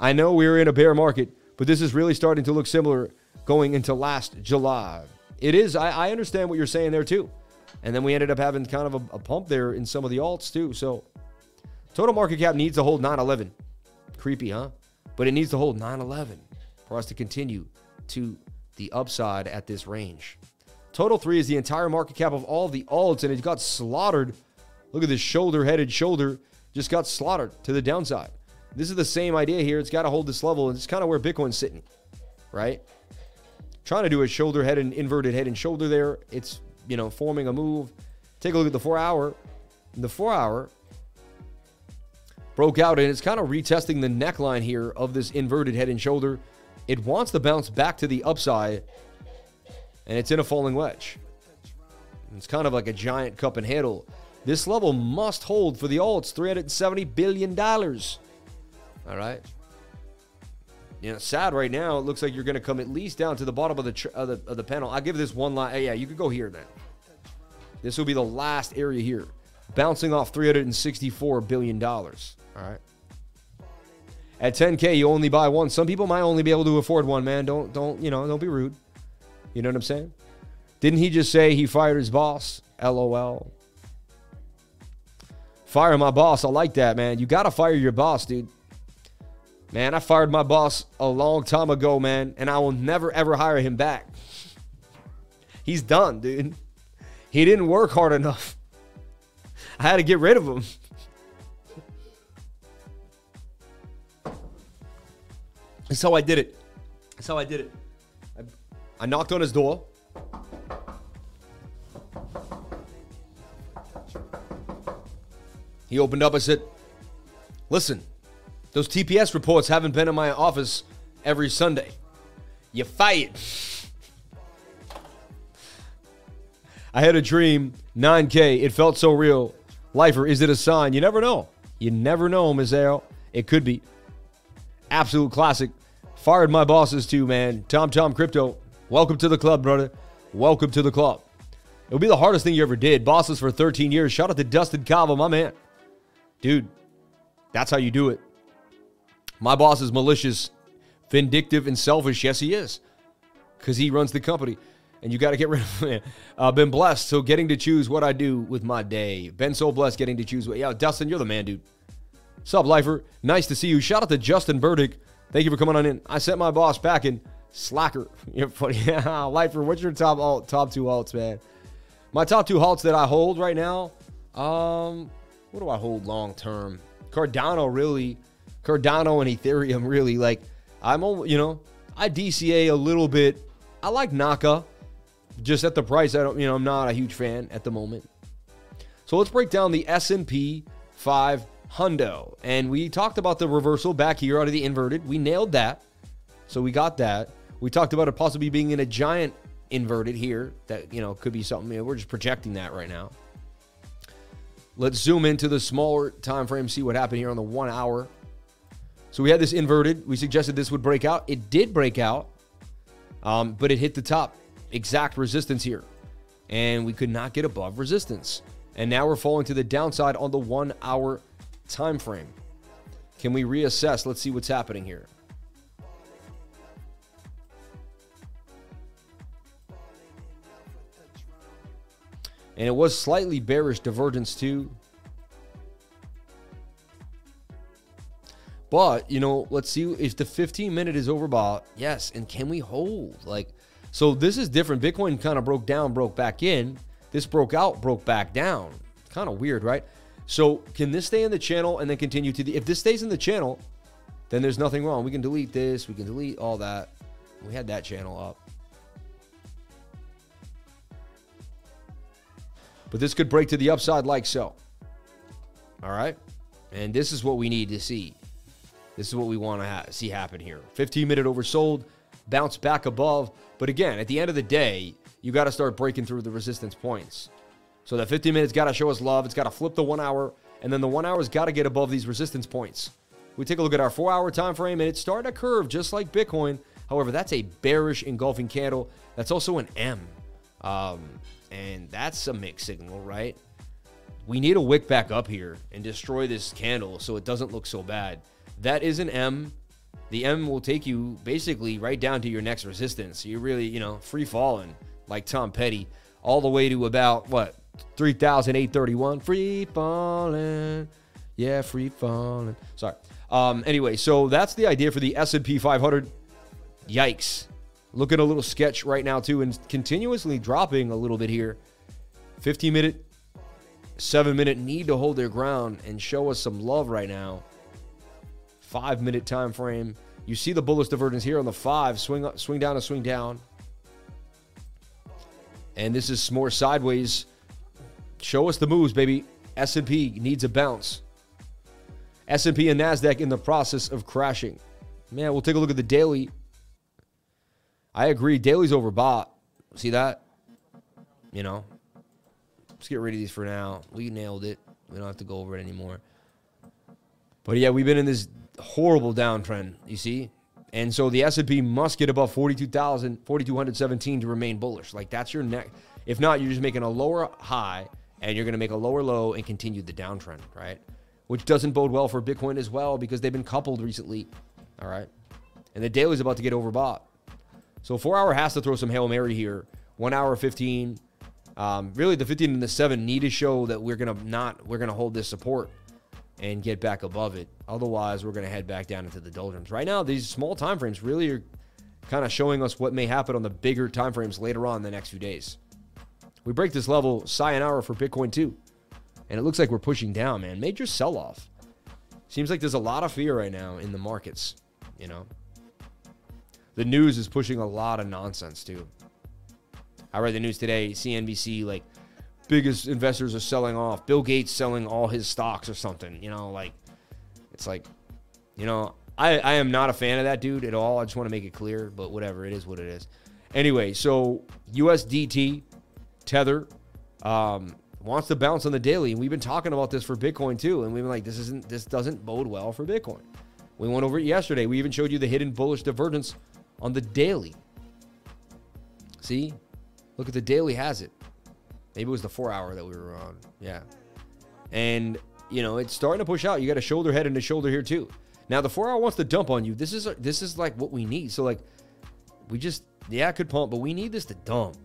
I know we are in a bear market, but this is really starting to look similar going into last July. It is. I, I understand what you're saying there, too. And then we ended up having kind of a, a pump there in some of the alts too. So total market cap needs to hold 911. Creepy, huh? But it needs to hold 911 for us to continue to the upside at this range. Total three is the entire market cap of all the alts, and it got slaughtered. Look at this shoulder headed shoulder, just got slaughtered to the downside. This is the same idea here. It's got to hold this level, and it's kind of where Bitcoin's sitting, right? Trying to do a shoulder head and inverted head and shoulder there. It's you know, forming a move. Take a look at the four hour. The four hour broke out and it's kind of retesting the neckline here of this inverted head and shoulder. it wants to bounce back to the upside, and it's in a falling wedge. It's kind of like a giant cup and handle. This level must hold for the alts $370 billion. All right. You know, sad right now. It looks like you're going to come at least down to the bottom of the, tr- of the, of the panel. I'll give this one line. Yeah, you could go here then. This will be the last area here. Bouncing off $364 billion. All right. At 10K, you only buy one. Some people might only be able to afford one, man. Don't, don't, you know, don't be rude. You know what I'm saying? Didn't he just say he fired his boss? LOL. Fire my boss. I like that, man. You got to fire your boss, dude. Man, I fired my boss a long time ago, man, and I will never ever hire him back. He's done, dude. He didn't work hard enough. I had to get rid of him. That's how I did it. That's how I did it. I, I knocked on his door. He opened up. I said, Listen, those TPS reports haven't been in my office every Sunday. You fired. I had a dream, 9K. It felt so real. Lifer, is it a sign? You never know. You never know, Mizzell. It could be. Absolute classic. Fired my bosses too, man. Tom Tom Crypto. Welcome to the club, brother. Welcome to the club. It'll be the hardest thing you ever did. Bosses for 13 years. Shout out to Dustin Cava, my man. Dude, that's how you do it. My boss is malicious, vindictive, and selfish. Yes, he is. Because he runs the company. And you got to get rid of him. Uh, been blessed. So getting to choose what I do with my day. Been so blessed getting to choose what. Yeah, Dustin, you're the man, dude. Sub lifer? Nice to see you. Shout out to Justin Burdick. Thank you for coming on in. I sent my boss back in. Slacker. You're funny. Yeah, lifer, what's your top alt, top two alts, man? My top two halts that I hold right now. Um, what do I hold long term? Cardano really, Cardano and Ethereum really like. I'm you know I DCA a little bit. I like Naka, just at the price. I don't you know I'm not a huge fan at the moment. So let's break down the S&P 5 hundo, and we talked about the reversal back here out of the inverted. We nailed that, so we got that. We talked about it possibly being in a giant inverted here that you know could be something. You know, we're just projecting that right now. Let's zoom into the smaller time frame, see what happened here on the one hour. So we had this inverted. We suggested this would break out. It did break out, um, but it hit the top exact resistance here. And we could not get above resistance. And now we're falling to the downside on the one hour time frame. Can we reassess? Let's see what's happening here. And it was slightly bearish divergence too. But, you know, let's see if the 15 minute is overbought. Yes. And can we hold? Like, so this is different. Bitcoin kind of broke down, broke back in. This broke out, broke back down. Kind of weird, right? So can this stay in the channel and then continue to the, if this stays in the channel, then there's nothing wrong. We can delete this. We can delete all that. We had that channel up. But this could break to the upside like so. All right. And this is what we need to see. This is what we want to ha- see happen here. 15 minute oversold, bounce back above. But again, at the end of the day, you got to start breaking through the resistance points. So that 15 minutes got to show us love. It's got to flip the one hour, and then the one hour's got to get above these resistance points. We take a look at our four hour time frame, and it's starting to curve just like Bitcoin. However, that's a bearish engulfing candle. That's also an M. Um, and that's a mixed signal, right? We need a wick back up here and destroy this candle so it doesn't look so bad. That is an M. The M will take you basically right down to your next resistance. You're really, you know, free falling like Tom Petty all the way to about what 3,831. Free falling. Yeah, free falling. Sorry. Um, anyway, so that's the idea for the S&P 500. Yikes. Looking a little sketch right now, too, and continuously dropping a little bit here. 15 minute, 7 minute need to hold their ground and show us some love right now. 5 minute time frame. You see the bullish divergence here on the 5. Swing up, swing down and swing down. And this is more sideways. Show us the moves, baby. S&P needs a bounce. S&P and Nasdaq in the process of crashing. Man, we'll take a look at the daily. I agree. daily's overbought. See that? You know, let's get rid of these for now. We nailed it. We don't have to go over it anymore. But yeah, we've been in this horrible downtrend. You see, and so the S&P must get above 42,000, 4,217 to remain bullish. Like that's your neck. If not, you're just making a lower high and you're going to make a lower low and continue the downtrend, right? Which doesn't bode well for Bitcoin as well because they've been coupled recently, all right? And the daily is about to get overbought. So four hour has to throw some Hail Mary here. One hour 15. Um, really, the 15 and the 7 need to show that we're going to not, we're going to hold this support and get back above it. Otherwise, we're going to head back down into the doldrums. Right now, these small time frames really are kind of showing us what may happen on the bigger time frames later on in the next few days. We break this level, sayonara for Bitcoin too. And it looks like we're pushing down, man. Major sell off. Seems like there's a lot of fear right now in the markets, you know. The news is pushing a lot of nonsense too. I read the news today, CNBC, like biggest investors are selling off. Bill Gates selling all his stocks or something. You know, like it's like, you know, I, I am not a fan of that dude at all. I just want to make it clear, but whatever, it is what it is. Anyway, so USDT, Tether, um, wants to bounce on the daily, and we've been talking about this for Bitcoin too, and we've been like, this isn't this doesn't bode well for Bitcoin. We went over it yesterday. We even showed you the hidden bullish divergence on the daily. See, look at the daily has it. Maybe it was the four hour that we were on. Yeah. And, you know, it's starting to push out. You got a shoulder head and a shoulder here too. Now the four hour wants to dump on you. This is this is like what we need. So like we just yeah, it could pump, but we need this to dump.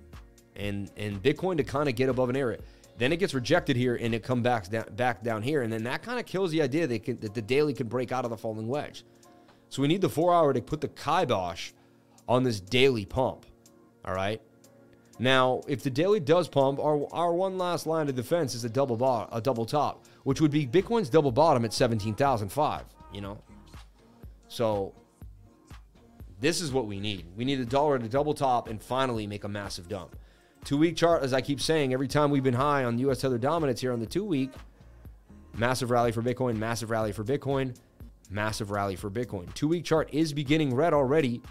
And and Bitcoin to kind of get above an area. Then it gets rejected here and it comes back down back down here. And then that kind of kills the idea that, can, that the daily can break out of the falling wedge. So we need the four hour to put the kibosh on this daily pump. All right. Now, if the daily does pump, our, our one last line of defense is a double bot, a double top, which would be Bitcoin's double bottom at 17,005, you know? So this is what we need. We need the dollar to double top and finally make a massive dump. Two week chart, as I keep saying, every time we've been high on US Tether dominance here on the two week, massive rally for Bitcoin, massive rally for Bitcoin, massive rally for Bitcoin. Two week chart is beginning red already.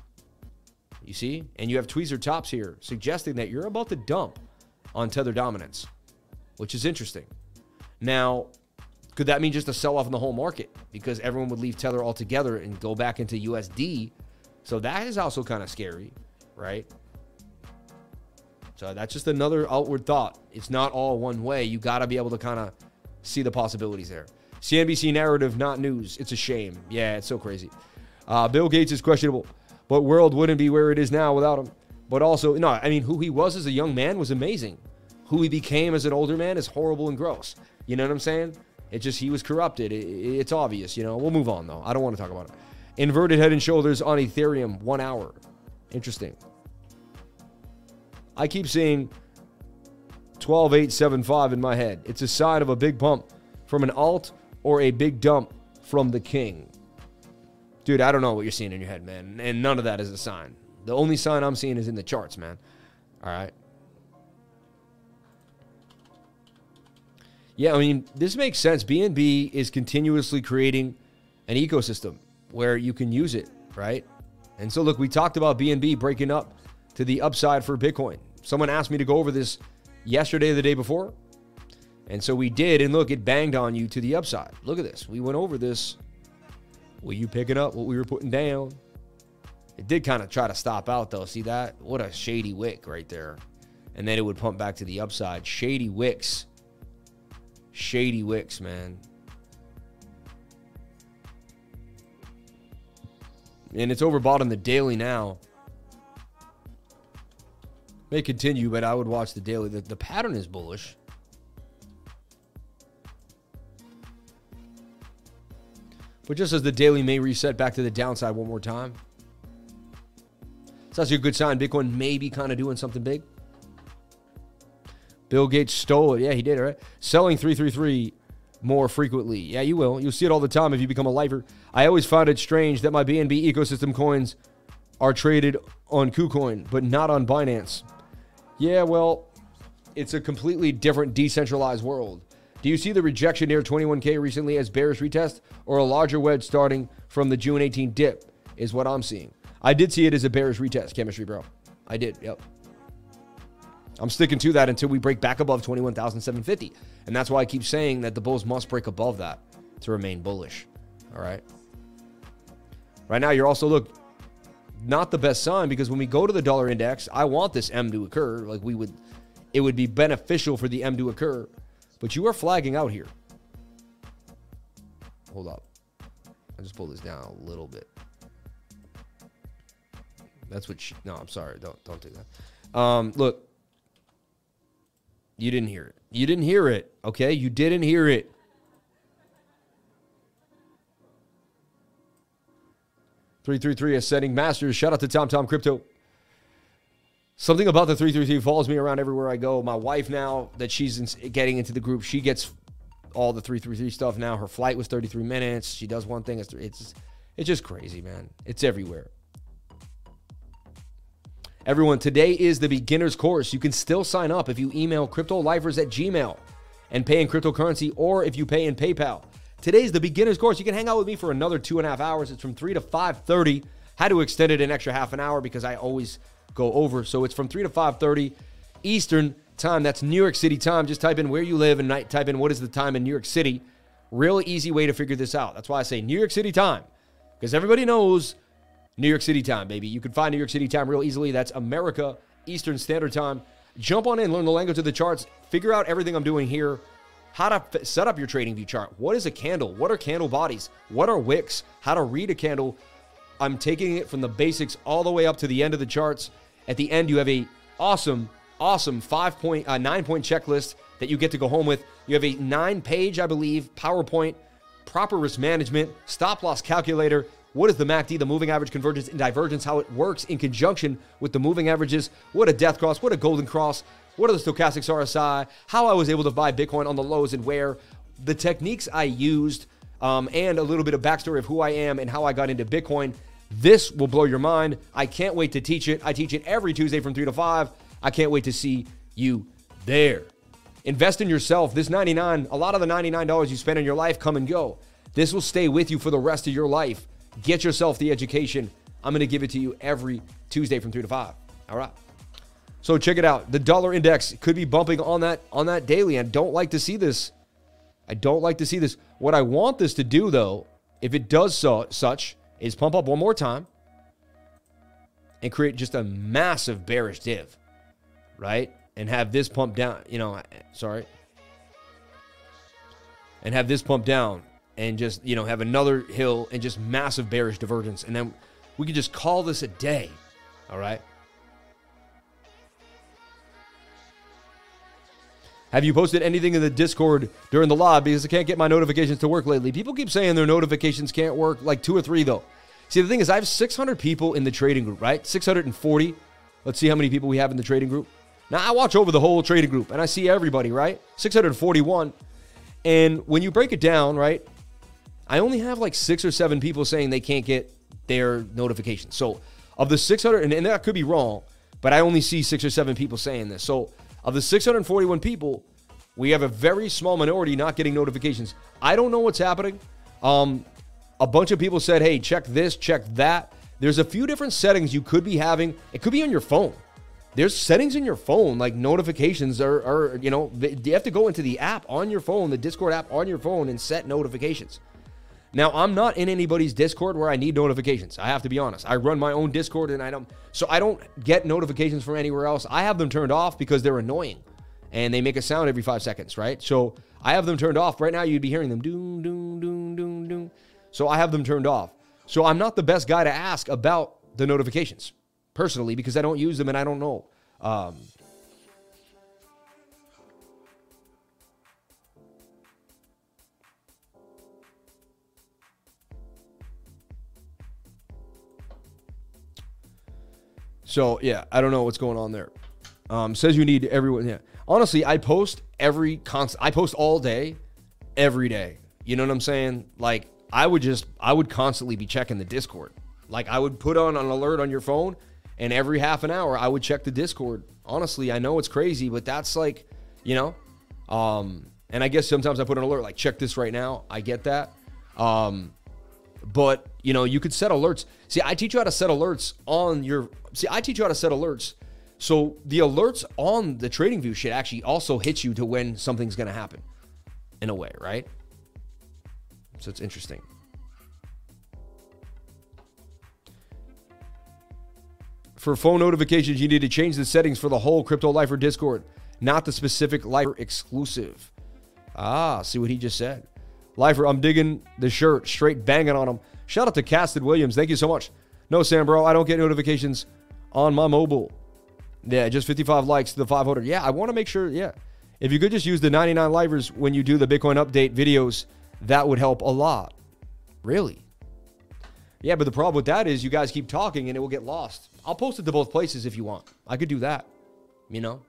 You see? And you have tweezer tops here suggesting that you're about to dump on tether dominance, which is interesting. Now, could that mean just a sell off in the whole market because everyone would leave tether altogether and go back into USD? So that is also kind of scary, right? So that's just another outward thought. It's not all one way. You got to be able to kind of see the possibilities there. CNBC narrative, not news. It's a shame. Yeah, it's so crazy. Uh, Bill Gates is questionable but world wouldn't be where it is now without him. But also, no, I mean, who he was as a young man was amazing. Who he became as an older man is horrible and gross. You know what I'm saying? It just, he was corrupted. It, it's obvious, you know. We'll move on, though. I don't want to talk about it. Inverted head and shoulders on Ethereum, one hour. Interesting. I keep seeing 12875 in my head. It's a sign of a big pump from an alt or a big dump from the king. Dude, I don't know what you're seeing in your head, man. And none of that is a sign. The only sign I'm seeing is in the charts, man. All right. Yeah, I mean, this makes sense. BNB is continuously creating an ecosystem where you can use it, right? And so, look, we talked about BNB breaking up to the upside for Bitcoin. Someone asked me to go over this yesterday, or the day before. And so we did. And look, it banged on you to the upside. Look at this. We went over this were you picking up what we were putting down? It did kind of try to stop out though. See that? What a shady wick right there. And then it would pump back to the upside. Shady wicks. Shady wicks, man. And it's overbought on the daily now. May continue, but I would watch the daily. The, the pattern is bullish. But just as the daily may reset back to the downside one more time. So that's a good sign. Bitcoin may be kind of doing something big. Bill Gates stole it. Yeah, he did, right? Selling 333 more frequently. Yeah, you will. You'll see it all the time if you become a lifer. I always found it strange that my BNB ecosystem coins are traded on KuCoin, but not on Binance. Yeah, well, it's a completely different decentralized world. Do you see the rejection near 21K recently as bearish retest or a larger wedge starting from the June 18 dip? Is what I'm seeing. I did see it as a bearish retest chemistry, bro. I did. Yep. I'm sticking to that until we break back above 21,750. And that's why I keep saying that the bulls must break above that to remain bullish. All right. Right now, you're also, look, not the best sign because when we go to the dollar index, I want this M to occur. Like we would, it would be beneficial for the M to occur. But you are flagging out here. Hold up. I just pull this down a little bit. That's what she, no, I'm sorry. Don't don't do that. Um, look, you didn't hear it. You didn't hear it. Okay, you didn't hear it. Three three three ascending masters. Shout out to Tom Tom Crypto. Something about the 333 follows me around everywhere I go. My wife now that she's in, getting into the group, she gets all the 333 stuff now. Her flight was 33 minutes. She does one thing. It's it's, it's just crazy, man. It's everywhere. Everyone, today is the beginner's course. You can still sign up if you email cryptolifers at gmail and pay in cryptocurrency or if you pay in PayPal. Today's the beginner's course. You can hang out with me for another two and a half hours. It's from 3 to 5.30. Had to extend it an extra half an hour because I always go over. So it's from 3 to 5.30 Eastern time. That's New York City time. Just type in where you live and type in what is the time in New York City. Real easy way to figure this out. That's why I say New York City time because everybody knows New York City time, baby. You can find New York City time real easily. That's America Eastern Standard Time. Jump on in, learn the language of the charts, figure out everything I'm doing here, how to set up your TradingView chart. What is a candle? What are candle bodies? What are wicks? How to read a candle. I'm taking it from the basics all the way up to the end of the charts. At the end, you have a awesome, awesome five point, uh, nine point checklist that you get to go home with. You have a nine page, I believe, PowerPoint, proper risk management, stop loss calculator, what is the MACD, the moving average convergence and divergence, how it works in conjunction with the moving averages, what a death cross, what a golden cross, what are the stochastics RSI, how I was able to buy Bitcoin on the lows and where, the techniques I used, um, and a little bit of backstory of who I am and how I got into Bitcoin. This will blow your mind. I can't wait to teach it. I teach it every Tuesday from 3 to 5. I can't wait to see you there. Invest in yourself. This 99, a lot of the $99 you spend in your life come and go. This will stay with you for the rest of your life. Get yourself the education. I'm going to give it to you every Tuesday from 3 to 5. All right. So check it out. The dollar index could be bumping on that on that daily. I don't like to see this. I don't like to see this. What I want this to do though, if it does so such, is pump up one more time and create just a massive bearish div, right? And have this pump down, you know, sorry. And have this pump down and just, you know, have another hill and just massive bearish divergence. And then we can just call this a day. All right. Have you posted anything in the Discord during the live? Because I can't get my notifications to work lately. People keep saying their notifications can't work, like two or three though. See, the thing is, I have 600 people in the trading group, right? 640. Let's see how many people we have in the trading group. Now, I watch over the whole trading group and I see everybody, right? 641. And when you break it down, right, I only have like six or seven people saying they can't get their notifications. So of the 600, and, and that could be wrong, but I only see six or seven people saying this. So of the 641 people, we have a very small minority not getting notifications. I don't know what's happening. Um, a bunch of people said, hey, check this, check that. There's a few different settings you could be having. It could be on your phone. There's settings in your phone, like notifications are, are, you know, you have to go into the app on your phone, the Discord app on your phone, and set notifications. Now, I'm not in anybody's Discord where I need notifications. I have to be honest. I run my own Discord and I don't, so I don't get notifications from anywhere else. I have them turned off because they're annoying and they make a sound every five seconds, right? So I have them turned off. Right now, you'd be hearing them doom, doom, doom, doom, doom. So I have them turned off. So I'm not the best guy to ask about the notifications personally because I don't use them and I don't know. Um, So yeah, I don't know what's going on there. Um, says you need everyone. Yeah, honestly, I post every constant. I post all day, every day. You know what I'm saying? Like I would just, I would constantly be checking the Discord. Like I would put on an alert on your phone, and every half an hour I would check the Discord. Honestly, I know it's crazy, but that's like, you know, um, and I guess sometimes I put an alert like check this right now. I get that, um, but You know, you could set alerts. See, I teach you how to set alerts on your. See, I teach you how to set alerts. So the alerts on the TradingView should actually also hit you to when something's going to happen in a way, right? So it's interesting. For phone notifications, you need to change the settings for the whole Crypto Lifer Discord, not the specific Lifer exclusive. Ah, see what he just said. Lifer, I'm digging the shirt, straight banging on him. Shout out to Casted Williams. Thank you so much. No, Sam, bro, I don't get notifications on my mobile. Yeah, just 55 likes to the 500. Yeah, I want to make sure. Yeah. If you could just use the 99 livers when you do the Bitcoin update videos, that would help a lot. Really? Yeah, but the problem with that is you guys keep talking and it will get lost. I'll post it to both places if you want. I could do that. You know?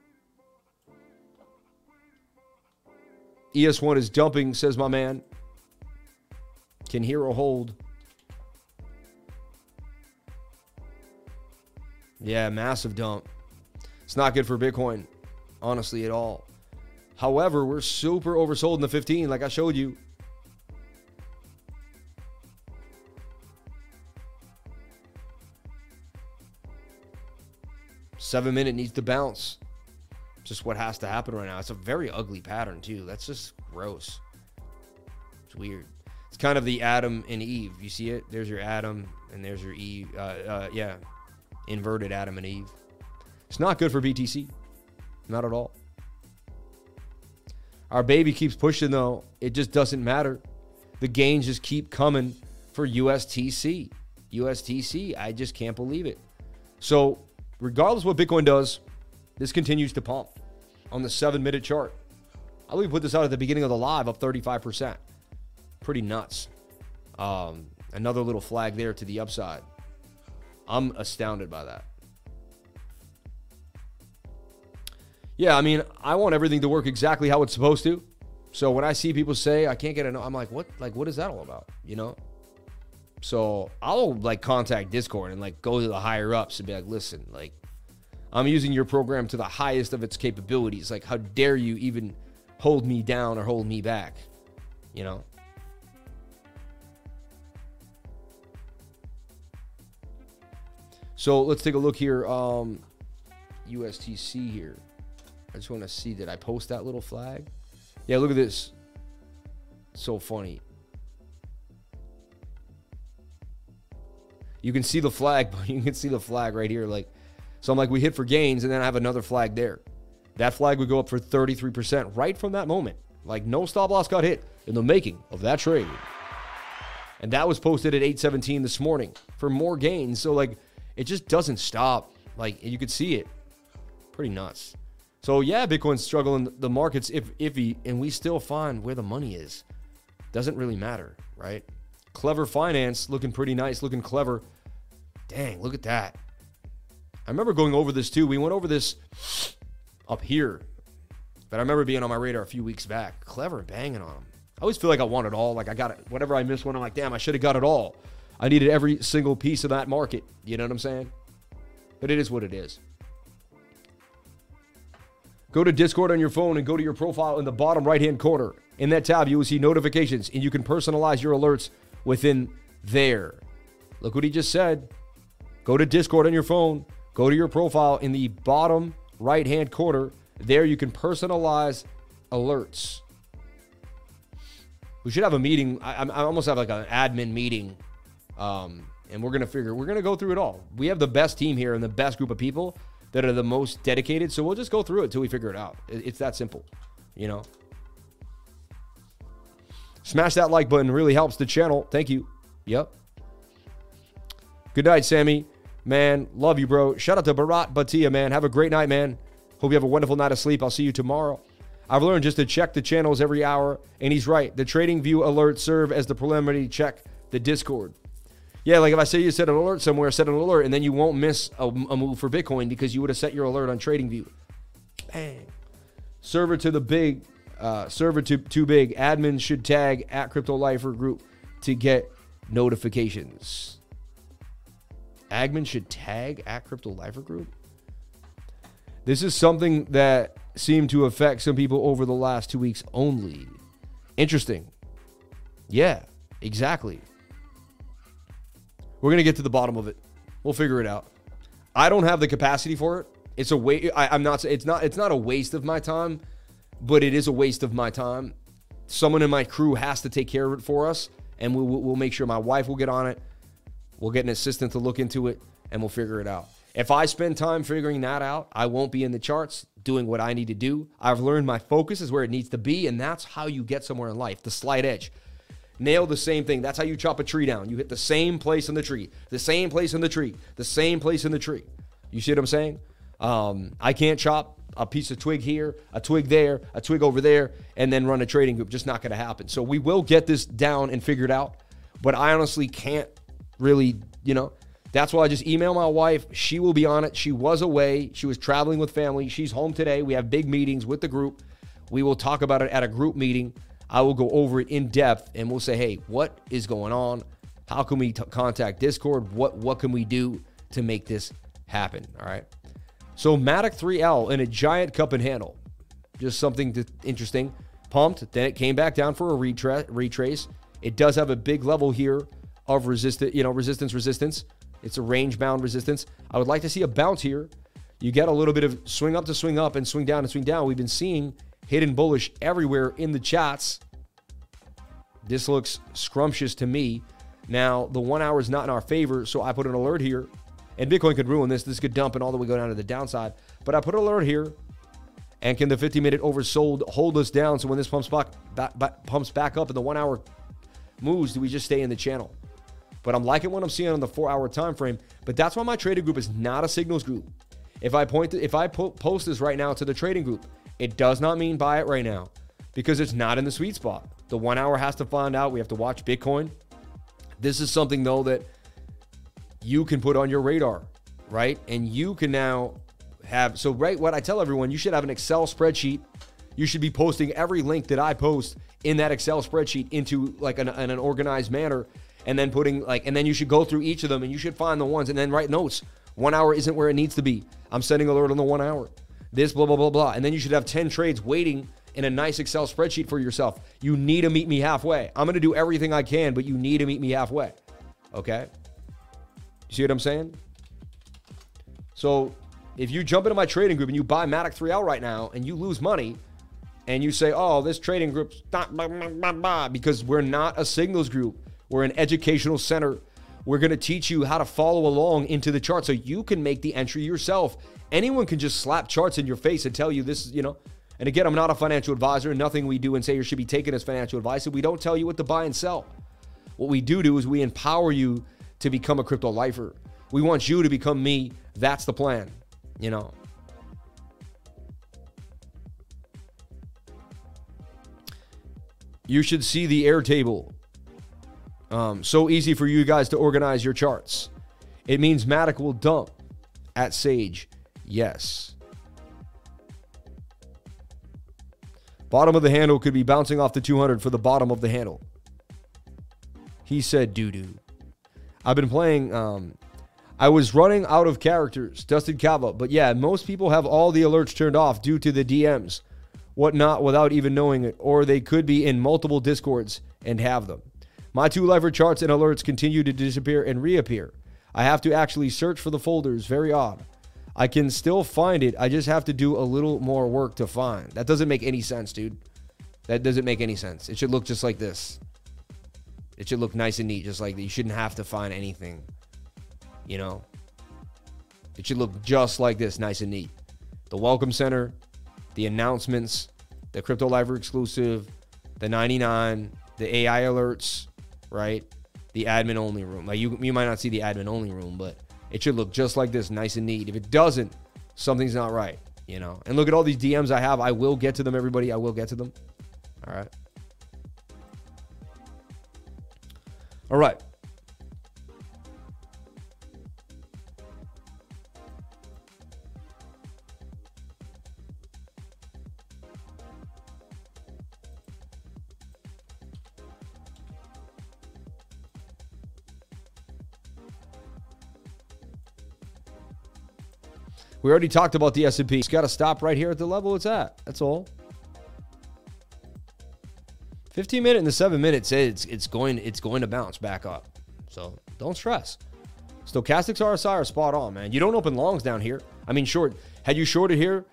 ES1 is dumping, says my man. Can hero hold? Yeah, massive dump. It's not good for Bitcoin, honestly, at all. However, we're super oversold in the 15, like I showed you. Seven minute needs to bounce. Just what has to happen right now. It's a very ugly pattern, too. That's just gross. It's weird. Kind of the Adam and Eve. You see it? There's your Adam, and there's your Eve. Uh, uh, yeah, inverted Adam and Eve. It's not good for BTC. Not at all. Our baby keeps pushing, though. It just doesn't matter. The gains just keep coming for USTC. USTC. I just can't believe it. So, regardless what Bitcoin does, this continues to pump on the seven minute chart. I believe we put this out at the beginning of the live, up 35%. Pretty nuts. Um, another little flag there to the upside. I'm astounded by that. Yeah, I mean, I want everything to work exactly how it's supposed to. So when I see people say I can't get a no, I'm like, what? Like, what is that all about? You know? So I'll like contact Discord and like go to the higher ups and be like, listen, like, I'm using your program to the highest of its capabilities. Like, how dare you even hold me down or hold me back? You know? So let's take a look here. Um, USTC here. I just want to see did I post that little flag? Yeah, look at this. So funny. You can see the flag, but you can see the flag right here. Like, so I'm like, we hit for gains, and then I have another flag there. That flag would go up for 33% right from that moment. Like, no stop loss got hit in the making of that trade. And that was posted at 817 this morning for more gains. So, like, it just doesn't stop. Like, you could see it. Pretty nuts. So yeah, Bitcoin's struggling. The market's if iffy, and we still find where the money is. Doesn't really matter, right? Klever Finance looking pretty nice, looking clever. Dang, look at that. I remember going over this too. We went over this up here, but I remember being on my radar a few weeks back. Klever banging on them. I always feel like I want it all. Like I got it. Whatever I miss one, I'm like, damn, I should have got it all. I needed every single piece of that market. You know what I'm saying? But it is what it is. Go to Discord on your phone and go to your profile in the bottom right hand corner. In that tab, you will see notifications and you can personalize your alerts within there. Look what he just said. Go to Discord on your phone, go to your profile in the bottom right hand corner. There, you can personalize alerts. We should have a meeting. I, I almost have like an admin meeting. Um, and we're going to figure, we're going to go through it all. We have the best team here and the best group of people that are the most dedicated. So we'll just go through it until we figure it out. It's that simple, you know. Smash that like button really helps the channel. Thank you. Yep. Good night, Sammy. Man, love you, bro. Shout out to Barat Batia, man. Have a great night, man. Hope you have a wonderful night of sleep. I'll see you tomorrow. I've learned just to check the channels every hour, and he's right. The TradingView alerts serve as the preliminary check the Discord. Yeah, like if I say you set an alert somewhere, set an alert, and then you won't miss a, a move for Bitcoin because you would have set your alert on TradingView. Bang. Server to the big, uh, server to too big. Admin should tag at Crypto Lifer Group to get notifications. Admin should tag at Crypto Lifer Group. This is something that seemed to affect some people over the last two weeks only. Interesting. Yeah, exactly. We're gonna get to the bottom of it. We'll figure it out. I don't have the capacity for it. It's a way. I'm not. It's not. It's not a waste of my time, but it is a waste of my time. Someone in my crew has to take care of it for us, and we'll, we'll make sure my wife will get on it. We'll get an assistant to look into it, and we'll figure it out. If I spend time figuring that out, I won't be in the charts doing what I need to do. I've learned my focus is where it needs to be, and that's how you get somewhere in life. The slight edge. Nail the same thing. That's how you chop a tree down. You hit the same place in the tree, the same place in the tree, the same place in the tree. You see what I'm saying? Um, I can't chop a piece of twig here, a twig there, a twig over there, and then run a trading group. Just not going to happen. So we will get this down and figured out, but I honestly can't really, you know. That's why I just email my wife. She will be on it. She was away. She was traveling with family. She's home today. We have big meetings with the group. We will talk about it at a group meeting. I will go over it in depth and we'll say, hey, what is going on? How can we contact Discord? What what can we do to make this happen? All right. So Matic 3L in a giant cup and handle, just something to, interesting. Pumped, then it came back down for a retra- retrace. It does have a big level here of resistance, you know, resistance, resistance. It's a range bound resistance. I would like to see a bounce here. You get a little bit of swing up to swing up and swing down and swing down. We've been seeing hidden bullish everywhere in the chats. This looks scrumptious to me. Now, the one hour is not in our favor, so I put an alert here. And Bitcoin could ruin this. This could dump and all the way go down to the downside. But I put an alert here. And can the 50 minute oversold hold us down? So when this pumps back, back, back, pumps back up and the one hour moves, do we just stay in the channel? But I'm liking what I'm seeing on the four hour time frame. But that's why my trading group is not a signals group. If I point to, if I po- post this right now to the trading group, it does not mean buy it right now because it's not in the sweet spot. The one hour has to find out. We have to watch Bitcoin. This is something, though, that you can put on your radar, right? And you can now have. So, right, what I tell everyone, you should have an Excel spreadsheet. You should be posting every link that I post in that Excel spreadsheet into like an, an organized manner and then putting like, and then you should go through each of them and you should find the ones and then write notes. One hour isn't where it needs to be. I'm sending alert on the one hour this, blah, blah, blah, blah. And then you should have 10 trades waiting in a nice Excel spreadsheet for yourself. You need to meet me halfway. I'm going to do everything I can, but you need to meet me halfway. Okay? You see what I'm saying? So if you jump into my trading group and you buy Matic 3L right now and you lose money and you say, oh, this trading group's not blah, blah, blah, because we're not a signals group, we're an educational center. We're going to teach you how to follow along into the chart so you can make the entry yourself anyone can just slap charts in your face and tell you this, you know. And again, I'm not a financial advisor. Nothing we do and say should be taken as financial advice. And we don't tell you what to buy and sell. What we do do is we empower you to become a crypto lifer. We want you to become me. That's the plan, you know. You should see the Airtable. Um, so easy for you guys to organize your charts. It means Matic will dump at Sage Yes. Bottom of the handle could be bouncing off the 200 for the bottom of the handle. He said doo doo. I've been playing. Um, I was running out of characters, Dusted Kava. But yeah, most people have all the alerts turned off due to the DMs, whatnot, without even knowing it. Or they could be in multiple discords and have them. My two lever charts and alerts continue to disappear and reappear. I have to actually search for the folders. Very odd. I can still find it. I just have to do a little more work to find. That doesn't make any sense, dude. That doesn't make any sense. It should look just like this. It should look nice and neat, just like that. You shouldn't have to find anything. You know? It should look just like this, nice and neat. The welcome center, the announcements, the Crypto Lifer exclusive, the 99, the AI alerts, right? The admin only room. Like you, you might not see the admin only room, but it should look just like this, nice and neat. If it doesn't, something's not right, you know. And look at all these DMs I have. I will get to them, everybody. I will get to them. All right. All right. We already talked about the S&P. It's got to stop right here at the level it's at. That's all. 15 minute and the 7 minutes it's it's going it's going to bounce back up. So, don't stress. Stochastics RSI are spot on, man. You don't open longs down here. I mean, short. Had you shorted here,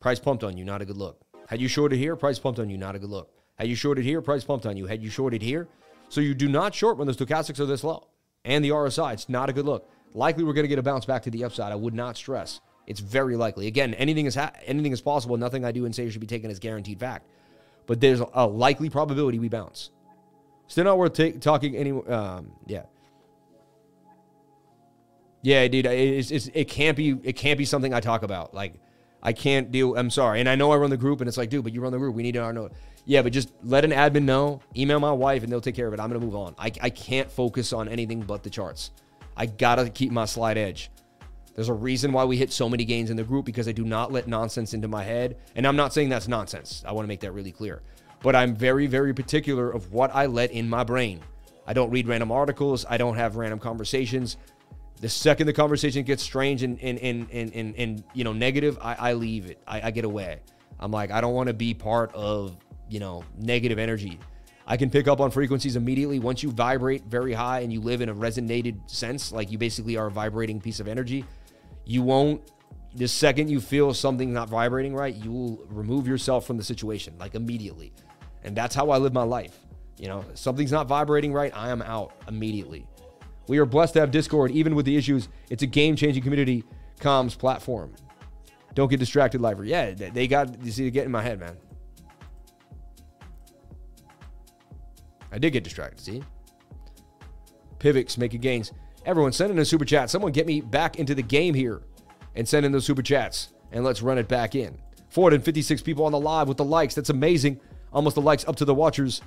price pumped on you, not a good look. Had you shorted here, price pumped on you, not a good look. Had you shorted here, price pumped on you. Had you shorted here, so you do not short when the stochastics are this low and the RSI. It's not a good look. Likely, we're going to get a bounce back to the upside. I would not stress. It's very likely. Again, anything is ha- anything is possible. Nothing I do and say should be taken as guaranteed fact. But there's a likely probability we bounce. Still not worth talking any. Um, yeah. Yeah, dude. It's, it's, it can't be. It can't be something I talk about. Like, I can't deal. I'm sorry, and I know I run the group, and it's like, dude, but you run the group. We need our note. Yeah, but just let an admin know. Email my wife, and they'll take care of it. I'm gonna move on. I, I can't focus on anything but the charts. I gotta keep my slide edge. There's a reason why we hit so many gains in the group because I do not let nonsense into my head. And I'm not saying that's nonsense. I want to make that really clear. But I'm very, very particular of what I let in my brain. I don't read random articles. I don't have random conversations. The second the conversation gets strange and and and and, and, and you know negative, I, I leave it. I, I get away. I'm like, I don't want to be part of, you know, negative energy. I can pick up on frequencies immediately. Once you vibrate very high and you live in a resonated sense, like you basically are a vibrating piece of energy, you won't, the second you feel something not vibrating right, you will remove yourself from the situation like immediately. And that's how I live my life. You know, something's not vibrating right, I am out immediately. We are blessed to have Discord, even with the issues. It's a game changing community comms platform. Don't get distracted, Lifer. Yeah, they got, you see, they get in my head, man. I did get distracted, see? Pivots making gains. Everyone, send in a super chat. Someone get me back into the game here and send in those super chats and let's run it back in. 456 people on the live with the likes. That's amazing. Almost the likes up to the watchers.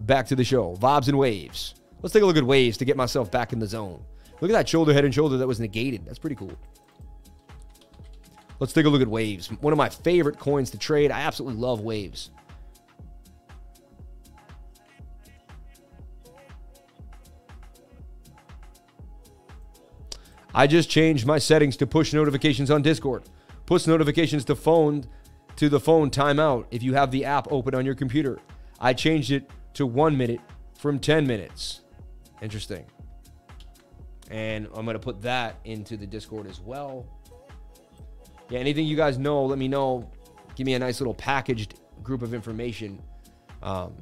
Back to the show. Vibes and waves. Let's take a look at waves to get myself back in the zone. Look at that shoulder, head, and shoulder that was negated. That's pretty cool. Let's take a look at waves. One of my favorite coins to trade. I absolutely love waves. I just changed my settings to push notifications on Discord. Push notifications to phone to the phone timeout if you have the app open on your computer. I changed it to 1 minute from 10 minutes. Interesting. And I'm going to put that into the Discord as well. Yeah, anything you guys know, let me know. Give me a nice little packaged group of information. Um,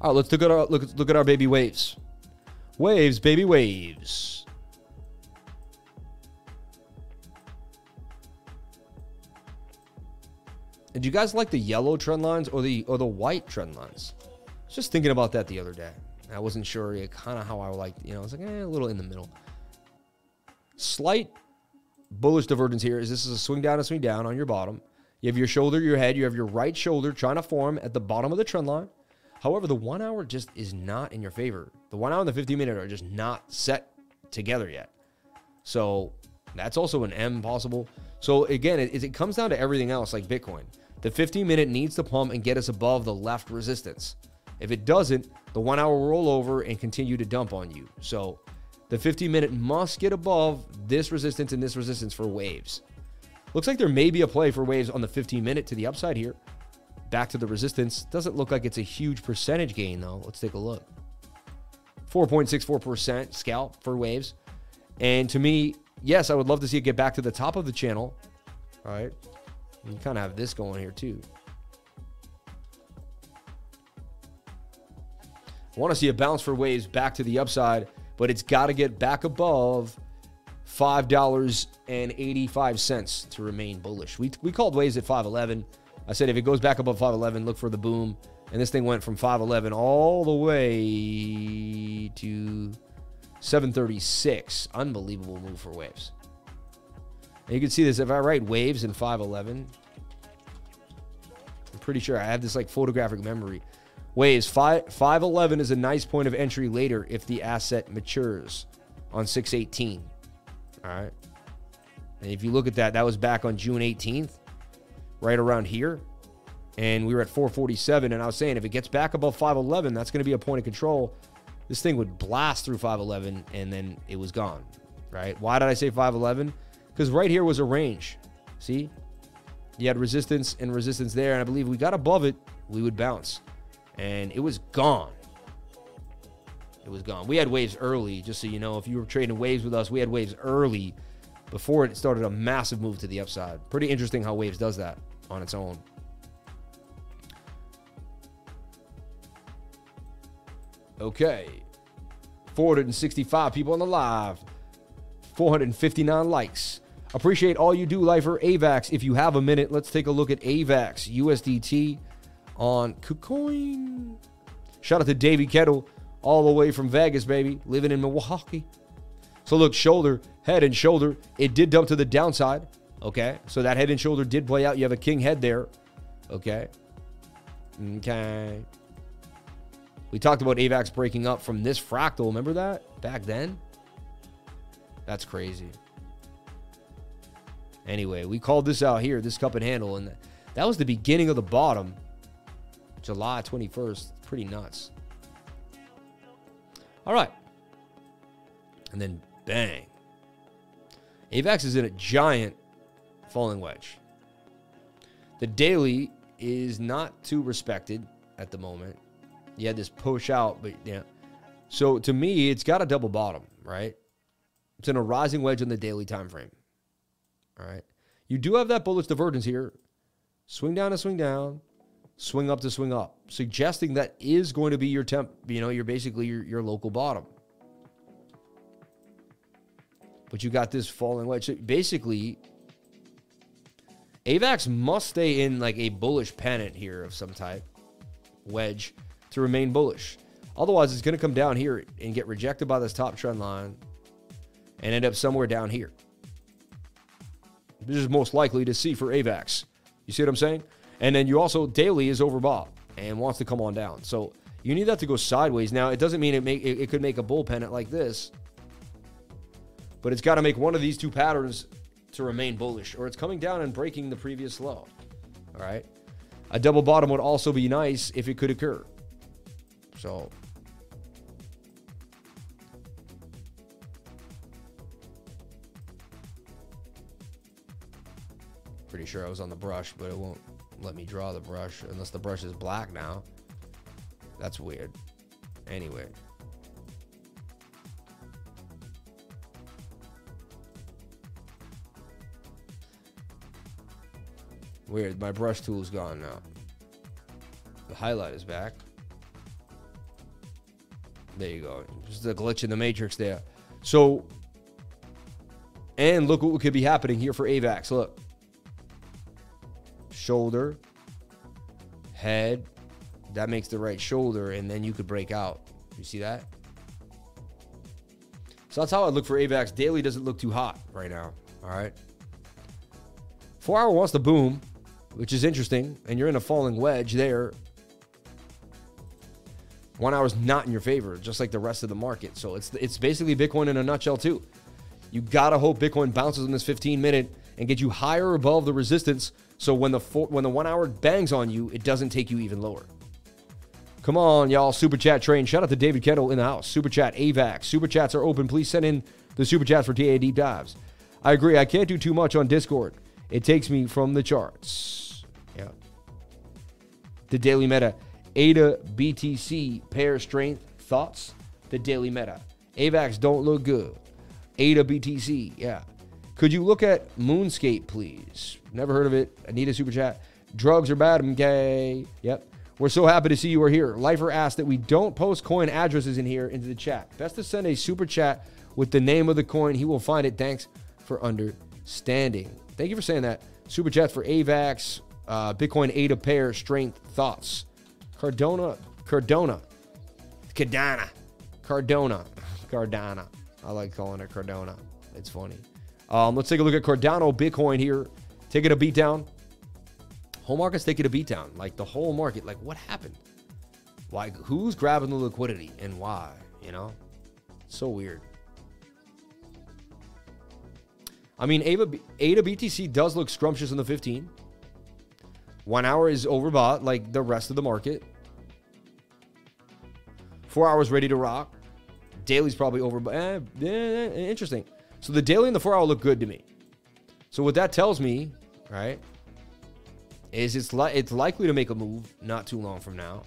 all right, let's look at our look, look at our baby waves. Waves, baby, waves. Did you guys like the yellow trend lines or the or the white trend lines? Just thinking about that the other day. I wasn't sure kind of how I liked, you know, I was like, eh, a little in the middle. Slight bullish divergence here is this is a swing down, a swing down on your bottom. You have your shoulder, your head, you have your right shoulder trying to form at the bottom of the trend line. However, the one hour just is not in your favor. The one hour and the 15 minute are just not set together yet. So that's also an M possible. So again, it, it comes down to everything else like Bitcoin. The 15 minute needs to pump and get us above the left resistance. If it doesn't, the one hour will roll over and continue to dump on you. So the 15 minute must get above this resistance and this resistance for waves. Looks like there may be a play for waves on the 15 minute to the upside here back to the resistance. Doesn't look like it's a huge percentage gain, though. Let's take a look. 4.64% scalp for waves. And to me, yes, I would love to see it get back to the top of the channel. All right. You kind of have this going here, too. I want to see a bounce for waves back to the upside, but it's got to get back above $5.85 to remain bullish. We, we called waves at 511. I said if it goes back above 511, look for the boom. And this thing went from 511 all the way to 736. Unbelievable move for waves. And you can see this if I write waves in 511. I'm pretty sure I have this like photographic memory. Waves 5 511 is a nice point of entry later if the asset matures on 618. All right. And if you look at that, that was back on June 18th right around here. And we were at 447. And I was saying if it gets back above 511, that's going to be a point of control. This thing would blast through 511 and then it was gone, right? Why did I say 511? Because right here was a range. See? You had resistance and resistance there. And I believe we got above it, we would bounce. And it was gone. It was gone. We had waves early, just so you know. If you were trading waves with us, we had waves early before it started a massive move to the upside. Pretty interesting how waves does that on its own. Okay. 465 people on the live. 459 likes. Appreciate all you do, Lifer. AVAX, if you have a minute, let's take a look at AVAX USDT on KuCoin. Shout out to Davey Kettle, all the way from Vegas, baby, living in Milwaukee. So look, shoulder, head, and shoulder. It did dump to the downside. Okay. So that head and shoulder did play out. You have a king head there. Okay. Okay. We talked about AVAX breaking up from this fractal. Remember that back then? That's crazy. Anyway, we called this out here, this cup and handle, and that was the beginning of the bottom. July 21st. Pretty nuts. All right. And then bang. AVAX is in a giant falling wedge. The daily is not too respected at the moment. You had this push out, but yeah. So to me, it's got a double bottom, right? It's in a rising wedge in the daily time frame. All right. You do have that bullish divergence here. Swing down to swing down, swing up to swing up, suggesting that is going to be your temp, you know, you're basically your, your local bottom. But you got this falling wedge. So basically, AVAX must stay in like a bullish pennant here of some type, wedge, to remain bullish. Otherwise, it's going to come down here and get rejected by this top trend line and end up somewhere down here. This is most likely to see for AVAX. You see what I'm saying? And then you also, daily is overbought and wants to come on down. So you need that to go sideways. Now, it doesn't mean it, make, it, it could make a bull pennant like this, but it's got to make one of these two patterns to remain bullish, or it's coming down and breaking the previous low. All right. A double bottom would also be nice if it could occur. So pretty sure I was on the brush, but it won't let me draw the brush unless the brush is black now. That's weird. Anyway. Weird. My brush tool's gone now. The highlight is back. There you go. Just a glitch in the matrix there. So, and look what could be happening here for AVAX. Look. Shoulder, head. That makes the right shoulder, and then you could break out. You see that? So that's how I look for AVAX. Daily doesn't look too hot right now. All right. Four hour wants to boom, which is interesting, and you're in a falling wedge there. One hour is not in your favor, just like the rest of the market. So it's it's basically Bitcoin in a nutshell too. You gotta hope Bitcoin bounces in this 15 minute and get you higher above the resistance. So when the four, when the one hour bangs on you, it doesn't take you even lower. Come on, y'all. Super chat train. Shout out to David Kettle in the house. Super chat, AVAX. Super chats are open. Please send in the super chats for TA deep dives. I agree. I can't do too much on Discord. It takes me from the charts. The daily meta. ADA BTC pair strength thoughts. The daily meta. AVAX don't look good. ADA BTC. Yeah. Could you look at Moonscape, please? Never heard of it. I need a super chat. Drugs are bad, okay? Yep. We're so happy to see you are here. Lifer asked that we don't post coin addresses in here into the chat. Best to send a super chat with the name of the coin. He will find it. Thanks for understanding. Thank you for saying that. Super chat for AVAX, uh, Bitcoin ADA pair, strength, thoughts. Cardona, Cardona, Cardana, Cardona, Cardana. I like calling it Cardona. It's funny. Um, let's take a look at Cardano Bitcoin here. Taking a beat down. Whole market's taking a beat down. Like the whole market. Like what happened? Why? Who's grabbing the liquidity and why? You know, so weird. I mean, ADA, ADA BTC does look scrumptious in the 15. One hour is overbought like the rest of the market. Four hours ready to rock. Daily's probably over. Eh, eh, interesting. So the daily and the four hour look good to me. So what that tells me, right, is it's li- it's likely to make a move not too long from now,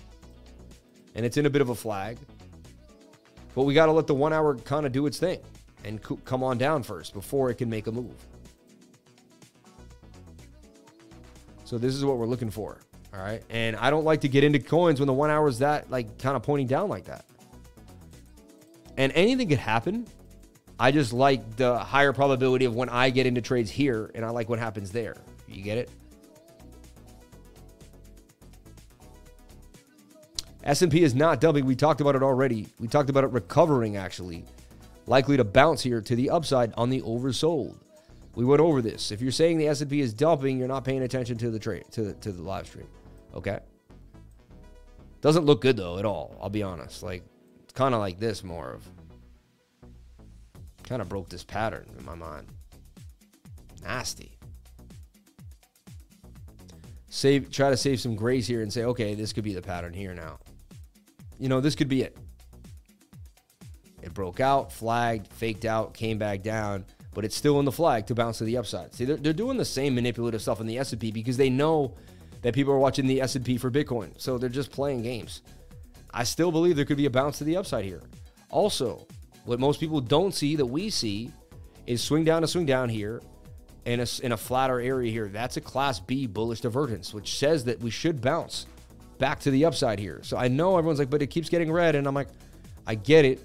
and it's in a bit of a flag. But we got to let the one hour kind of do its thing and co- come on down first before it can make a move. So this is what we're looking for. All right. And I don't like to get into coins when the one hour is that like kind of pointing down like that. And anything could happen. I just like the higher probability of when I get into trades here and I like what happens there. You get it? S&P is not dumping. We talked about it already. We talked about it recovering actually. Likely to bounce here to the upside on the oversold. We went over this. If you're saying the S&P is dumping, you're not paying attention to the trade to the, to the live stream. Okay? Doesn't look good though at all. I'll be honest. Like it's kind of like this more of kind of broke this pattern in my mind. Nasty. Save try to save some grace here and say, "Okay, this could be the pattern here now." You know, this could be it. It broke out, flagged, faked out, came back down, but it's still in the flag to bounce to the upside. See, they're, they're doing the same manipulative stuff in the S&P because they know that people are watching the S&P for Bitcoin. So they're just playing games. I still believe there could be a bounce to the upside here. Also, what most people don't see that we see is swing down to swing down here in a, in a flatter area here. That's a class B bullish divergence, which says that we should bounce back to the upside here. So I know everyone's like, but it keeps getting red. And I'm like, I get it.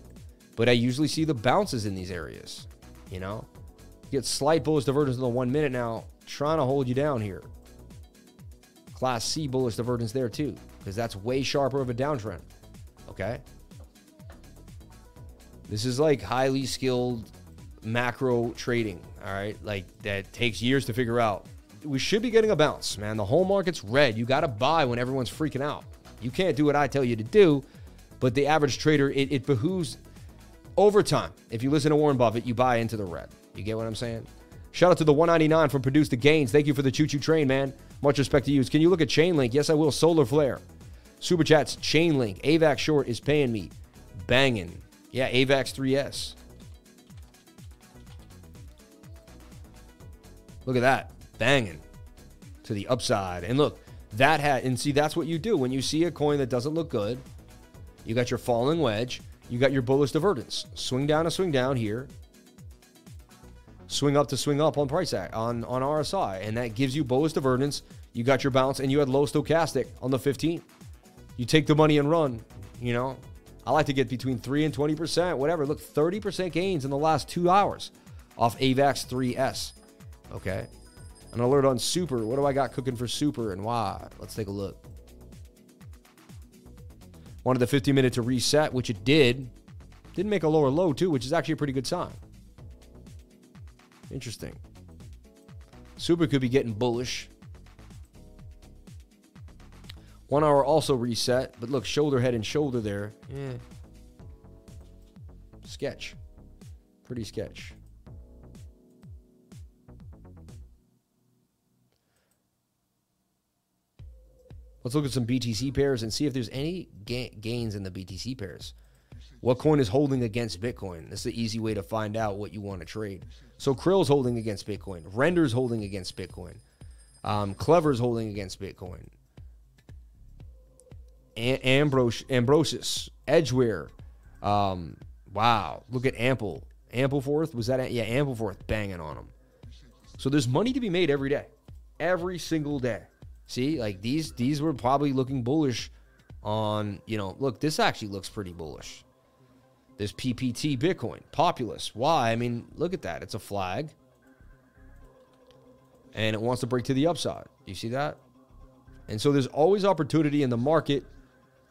But I usually see the bounces in these areas. You know, you get slight bullish divergence in the one minute now, trying to hold you down here. Class C bullish divergence there too, because that's way sharper of a downtrend. Okay. This is like highly skilled macro trading. All right. Like that takes years to figure out we should be getting a bounce, man. The whole market's red. You got to buy when everyone's freaking out. You can't do what I tell you to do, but the average trader, it, it behooves over time. If you listen to Warren Buffett, you buy into the red. You get what I'm saying? Shout out to the 199 from Produce the Gains. Thank you for the choo choo train, man. Much respect to you. Can you look at Chainlink? Yes, I will. Solar Flare. Super Chats, Chainlink. AVAX Short is paying me. Banging. Yeah, AVAX 3S. Look at that banging to the upside. And look, that hat. and see, that's what you do when you see a coin that doesn't look good. You got your falling wedge, you got your bullish divergence. Swing down to swing down here. Swing up to swing up on price act on, on RSI. And that gives you bullish divergence. You got your bounce and you had low stochastic on the 15th. You take the money and run, you know. I like to get between 3 and 20%, whatever. Look, 30% gains in the last two hours off AVAX 3S. Okay. An alert on Super. What do I got cooking for Super and why? Let's take a look. Wanted the 50 minute to reset, which it did. Didn't make a lower low, too, which is actually a pretty good sign. Interesting. Super could be getting bullish. One hour also reset, but look, shoulder, head, and shoulder there. Yeah. Sketch. Pretty sketch. Let's look at some BTC pairs and see if there's any ga- gains in the BTC pairs. What coin is holding against Bitcoin? That's the easy way to find out what you want to trade. So Krill's holding against Bitcoin. Render's holding against Bitcoin. Um, Klever's holding against Bitcoin. A- Ambros- Ambrosus, Edgeware. Um, wow, look at Ample. Ampleforth was that? Yeah, Ampleforth banging on them. So there's money to be made every day, every single day. See, like these these were probably looking bullish on, you know, look, this actually looks pretty bullish. This PPT Bitcoin, Populous. Why? I mean, look at that. It's a flag. And it wants to break to the upside. You see that? And so there's always opportunity in the market,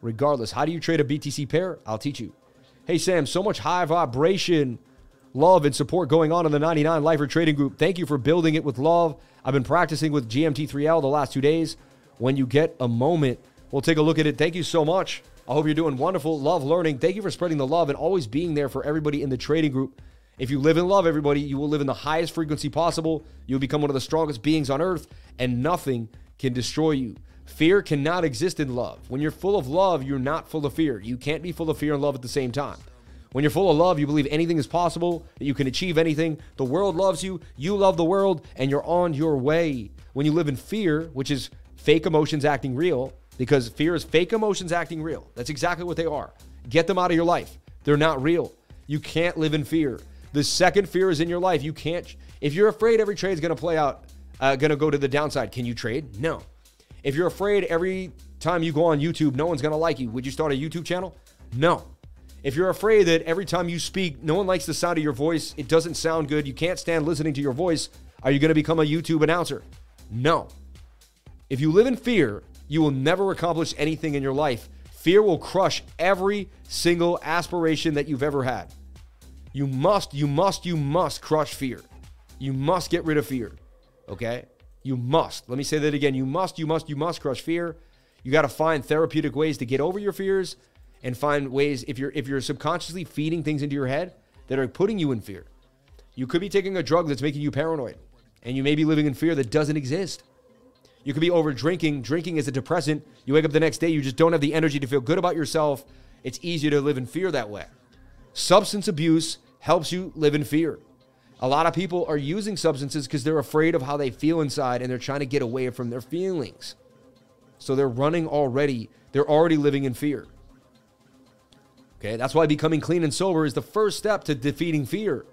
regardless. How do you trade a BTC pair? I'll teach you. Hey, Sam, so much high vibration, love, and support going on in the 99 Lifer Trading Group. Thank you for building it with love. I've been practicing with GMT3L the last two days. When you get a moment, we'll take a look at it. Thank you so much. I hope you're doing wonderful. Love learning. Thank you for spreading the love and always being there for everybody in the trading group. If you live in love, everybody, you will live in the highest frequency possible. You'll become one of the strongest beings on earth, and nothing can destroy you. Fear cannot exist in love. When you're full of love, you're not full of fear. You can't be full of fear and love at the same time. When you're full of love, you believe anything is possible, that you can achieve anything. The world loves you, you love the world, and you're on your way. When you live in fear, which is fake emotions acting real, because fear is fake emotions acting real. That's exactly what they are. Get them out of your life. They're not real. You can't live in fear. The second fear is in your life. You can't. If you're afraid every trade is going to play out, uh, going to go to the downside, can you trade? No. If you're afraid every time you go on YouTube, no one's going to like you, would you start a YouTube channel? No. If you're afraid that every time you speak, no one likes the sound of your voice, it doesn't sound good, you can't stand listening to your voice, are you going to become a YouTube announcer? No. If you live in fear, you will never accomplish anything in your life. Fear will crush every single aspiration that you've ever had. You must, you must, you must crush fear. You must get rid of fear. Okay? You must. Let me say that again. You must, you must, you must crush fear. You got to find therapeutic ways to get over your fears and find ways if you're if you're subconsciously feeding things into your head that are putting you in fear. You could be taking a drug that's making you paranoid and you may be living in fear that doesn't exist. You could be over drinking. Drinking is a depressant. You wake up the next day, you just don't have the energy to feel good about yourself. It's easier to live in fear that way. Substance abuse helps you live in fear. A lot of people are using substances because they're afraid of how they feel inside and they're trying to get away from their feelings. So they're running already, they're already living in fear. Okay, that's why becoming clean and sober is the first step to defeating fear.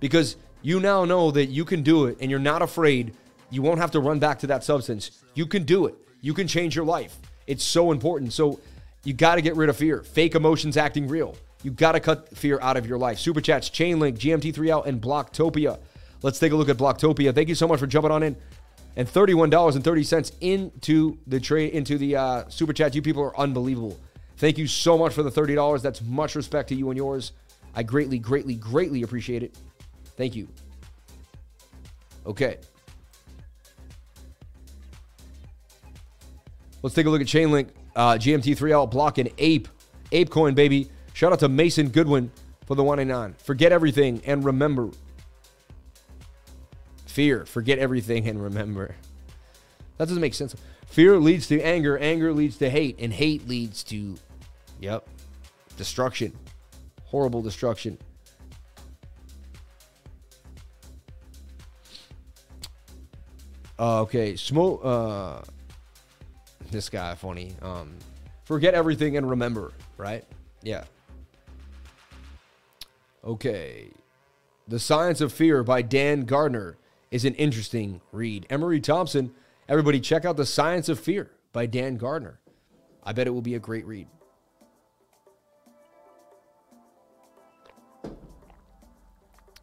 Because you now know that you can do it and you're not afraid. You won't have to run back to that substance. You can do it. You can change your life. It's so important. So you got to get rid of fear. Fake emotions acting real. You got to cut fear out of your life. Super chats, Chainlink, GMT3L, and Blocktopia. Let's take a look at Blocktopia. Thank you so much for jumping on in. And $31.30 into the trade into the uh, super chat. You people are unbelievable. Thank you so much for the $30. That's much respect to you and yours. I greatly, greatly, greatly appreciate it. Thank you. Okay. Let's take a look at Chainlink, uh, GMT3L, Block, and Ape. Ape Coin, baby. Shout out to Mason Goodwin for the 189. Forget everything and remember. Fear. Forget everything and remember. That doesn't make sense. Fear leads to anger. Anger leads to hate. And hate leads to, yep, destruction. Horrible destruction. Uh, okay, smoke. Uh, this guy funny. Um, forget everything and remember. Right? Yeah. Okay. The Science of Fear by Dan Gardner is an interesting read. Emery Thompson, everybody check out The Science of Fear by Dan Gardner. I bet it will be a great read.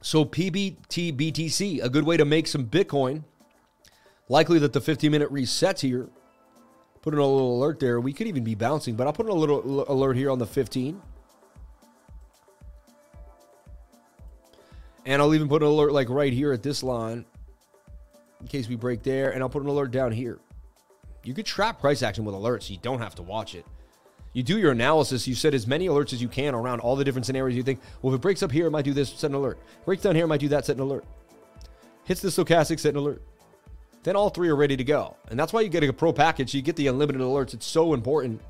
So PBT BTC, a good way to make some Bitcoin. Likely that the 15 minute resets here. Put in a little alert there. We could even be bouncing, but I'll put in a little alert here on the 15. And I'll even put an alert like right here at this line in case we break there. And I'll put an alert down here. You could trap price action with alerts. You don't have to watch it. You do your analysis. You set as many alerts as you can around all the different scenarios. You think, well, if it breaks up here, it might do this, set an alert. Breaks down here, it might do that, set an alert. Hits the stochastic, set an alert. Then all three are ready to go. And that's why you get a pro package. You get the unlimited alerts. It's so important.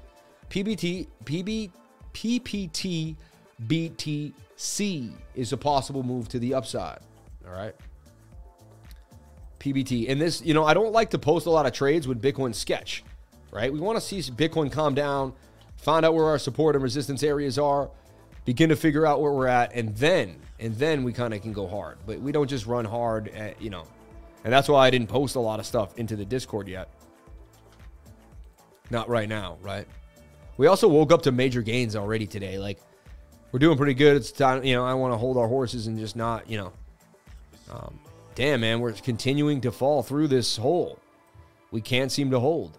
PBT, PB, PPT, BTC is a possible move to the upside. All right. PBT. And this, you know, I don't like to post a lot of trades with Bitcoin sketch, right? We want to see Bitcoin calm down, find out where our support and resistance areas are, begin to figure out where we're at, and then, and then we kind of can go hard. But we don't just run hard at, you know, and that's why I didn't post a lot of stuff into the Discord yet. Not right now, right? We also woke up to major gains already today. Like, we're doing pretty good. It's time, you know, I want to hold our horses and just not, you know. Um, damn, man, we're continuing to fall through this hole. We can't seem to hold.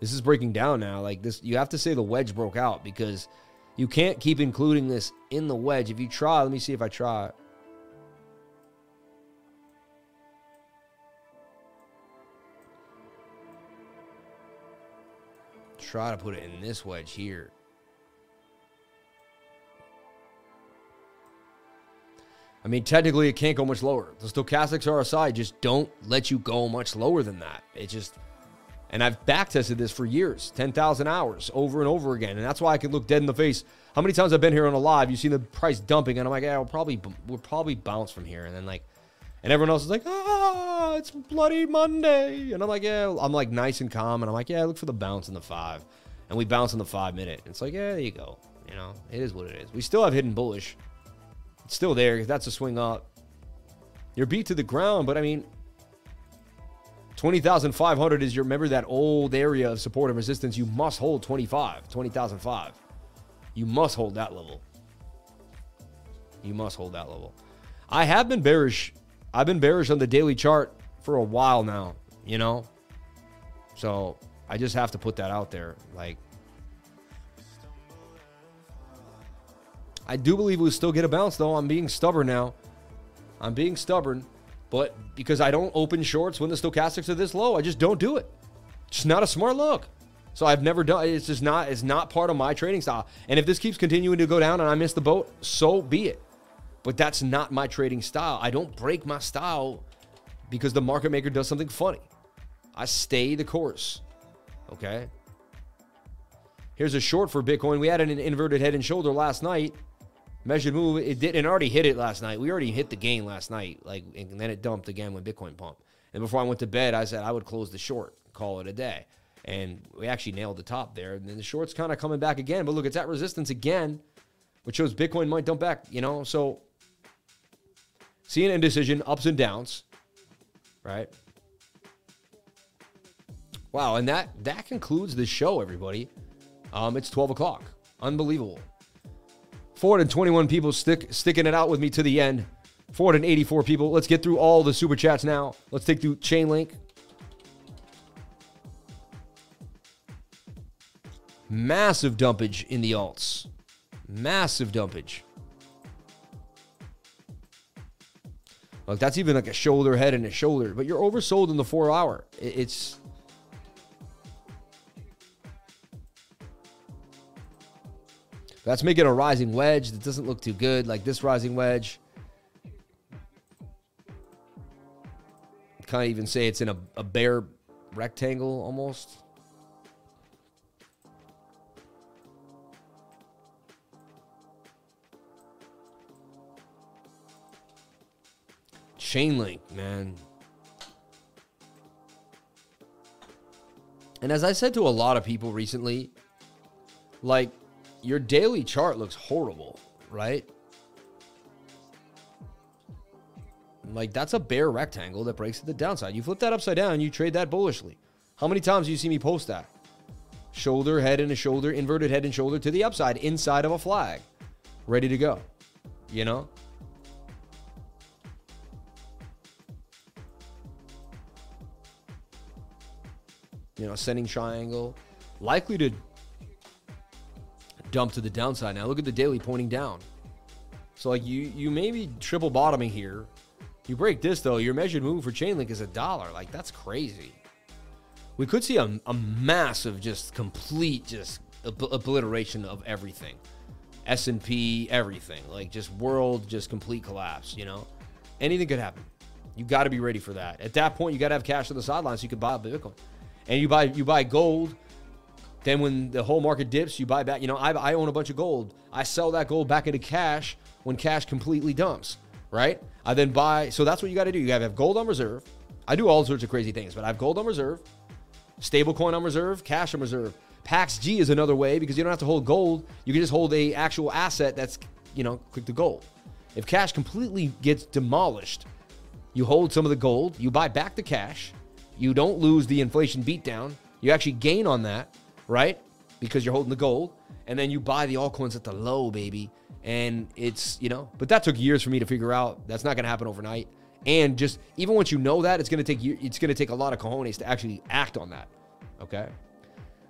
This is breaking down now. Like this, you have to say the wedge broke out because you can't keep including this in the wedge. If you try, let me see if I try. Try to put it in this wedge here. I mean, technically, it can't go much lower. The stochastics RSI just don't let you go much lower than that. It just, and I've backtested this for years, 10,000 hours over and over again. And that's why I can look dead in the face. How many times I've been here on a live, you've seen the price dumping, and I'm like, yeah, we'll probably, we'll probably bounce from here. And then, like, and everyone else is like, ah, it's bloody Monday. And I'm like, yeah, I'm like nice and calm. And I'm like, yeah, look for the bounce in the five. And we bounce in the five minute. It's like, yeah, there you go. You know, it is what it is. We still have hidden bullish. It's still there. That's a swing up. You're beat to the ground, but I mean, 20,500 is your, remember that old area of support and resistance. You must hold 25, 20,005. You must hold that level. You must hold that level. I have been bearish. I've been bearish on the daily chart for a while now, you know? So I just have to put that out there. Like, I do believe we'll still get a bounce, though. I'm being stubborn now. I'm being stubborn, but because I don't open shorts when the stochastics are this low, I just don't do it. It's not a smart look. So I've never done. It's just not. It's not part of my trading style. And if this keeps continuing to go down and I miss the boat, so be it. But that's not my trading style. I don't break my style because the market maker does something funny. I stay the course. Okay. Here's a short for Bitcoin. We had an inverted head and shoulder last night. Measured move. It did and already hit it last night. We already hit the gain last night. Like and then it dumped again when Bitcoin pumped. And before I went to bed, I said I would close the short, call it a day. And we actually nailed the top there. And then the short's kind of coming back again. But look, it's at resistance again, which shows Bitcoin might dump back, you know? So seeing indecision, ups and downs, right? Wow, and that that concludes the show, everybody. Um, it's 12 o'clock. Unbelievable. 421 people stick sticking it out with me to the end. 484 people. Let's get through all the super chats now. Let's take through Chainlink. Massive dumpage in the alts. Massive dumpage. Look, that's even like a shoulder, head, and a shoulder. But you're oversold in the four hour. It's. That's making a rising wedge that doesn't look too good. Like this rising wedge. Can't even say it's in a, a bear rectangle almost. Chainlink, man. And as I said to a lot of people recently, like your daily chart looks horrible, right? Like that's a bear rectangle that breaks to the downside. You flip that upside down, you trade that bullishly. How many times do you see me post that? Shoulder, head, and a shoulder, inverted head and shoulder to the upside inside of a flag. Ready to go. You know? You know, ascending triangle. Likely to dump to the downside now. Look at the daily pointing down. So like you you may be triple bottoming here. You break this though, your measured move for Chainlink is a dollar. Like that's crazy. We could see a, a massive, just complete, just ob- obliteration of everything. S&P, everything. Like just world, just complete collapse, you know? Anything could happen. You got to be ready for that. At that point, you got to have cash on the sidelines so you can buy a Bitcoin. And you buy you buy gold then when the whole market dips, you buy back. You know, I, I own a bunch of gold. I sell that gold back into cash when cash completely dumps, right? I then buy. So that's what you got to do. You got to have gold on reserve. I do all sorts of crazy things, but I have gold on reserve, stable coin on reserve, cash on reserve. Pax G is another way because you don't have to hold gold. You can just hold a actual asset that's, you know, quick to gold. If cash completely gets demolished, you hold some of the gold, you buy back the cash, you don't lose the inflation beatdown, you actually gain on that, right? Because you're holding the gold, and then you buy the altcoins at the low, baby. And it's, you know, but that took years for me to figure out. That's not going to happen overnight. And just even once you know that, it's going to take you, it's going to take a lot of cojones to actually act on that. Okay.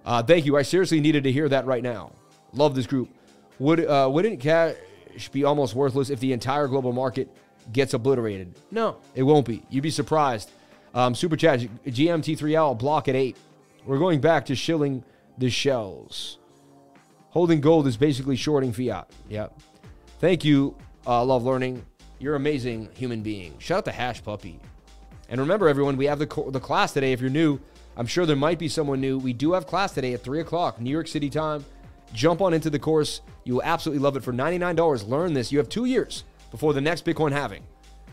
Uh, thank you. I seriously needed to hear that right now. Love this group. Would uh, wouldn't cash be almost worthless if the entire global market gets obliterated? No, it won't be. You'd be surprised. Um, super chat GMT3L block at eight. We're going back to shilling the shells. Holding gold is basically shorting fiat. Yep. Thank you, uh, Love Learning. You're amazing human being. Shout out to Hash Puppy. And remember, everyone, we have the, the class today. If you're new, I'm sure there might be someone new. We do have class today at 3 o'clock, New York City time. Jump on into the course. You will absolutely love it for $99. Learn this. You have two years before the next Bitcoin halving.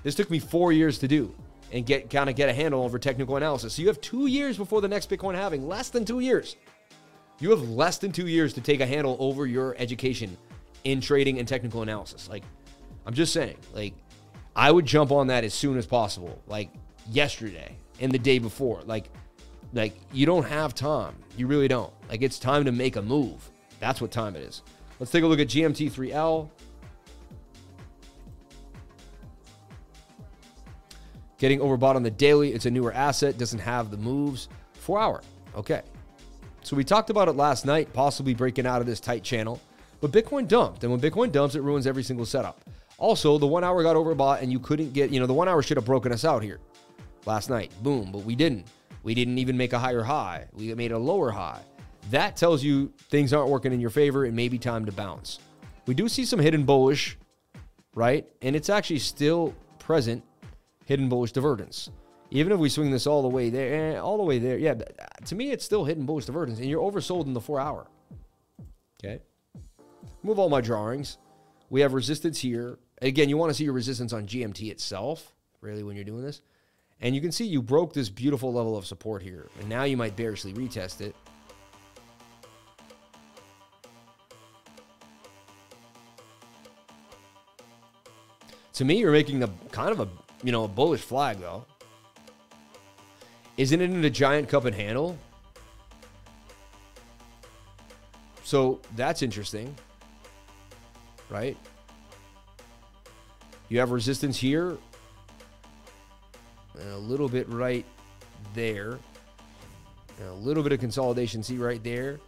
This took me four years to do and get kind of get a handle over technical analysis. So you have two years before the next Bitcoin halving, less than two years. You have less than two years to take a handle over your education in trading and technical analysis. Like, I'm just saying, like, I would jump on that as soon as possible, like yesterday and the day before. Like, like you don't have time. You really don't. Like, it's time to make a move. That's what time it is. Let's take a look at GMT3L. Getting overbought on the daily. It's a newer asset, doesn't have the moves. Four hour. Okay. So we talked about it last night, possibly breaking out of this tight channel. But Bitcoin dumped. And when Bitcoin dumps, it ruins every single setup. Also, the one hour got overbought and you couldn't get, you know, the one hour should have broken us out here last night. Boom. But we didn't. We didn't even make a higher high. We made a lower high. That tells you things aren't working in your favor. It may be time to bounce. We do see some hidden bullish, right? And it's actually still present hidden bullish divergence. Even if we swing this all the way there, eh, all the way there, yeah, to me, it's still hidden bullish divergence, and you're oversold in the four hour. Okay. Move all my drawings. We have resistance here. Again, you want to see your resistance on GMT itself, really, when you're doing this. And you can see you broke this beautiful level of support here. And now you might bearishly retest it. To me, you're making a kind of a you know a bullish flag though. Isn't it in a giant cup and handle? So that's interesting, right? You have resistance here, and a little bit right there, and a little bit of consolidation. See right there,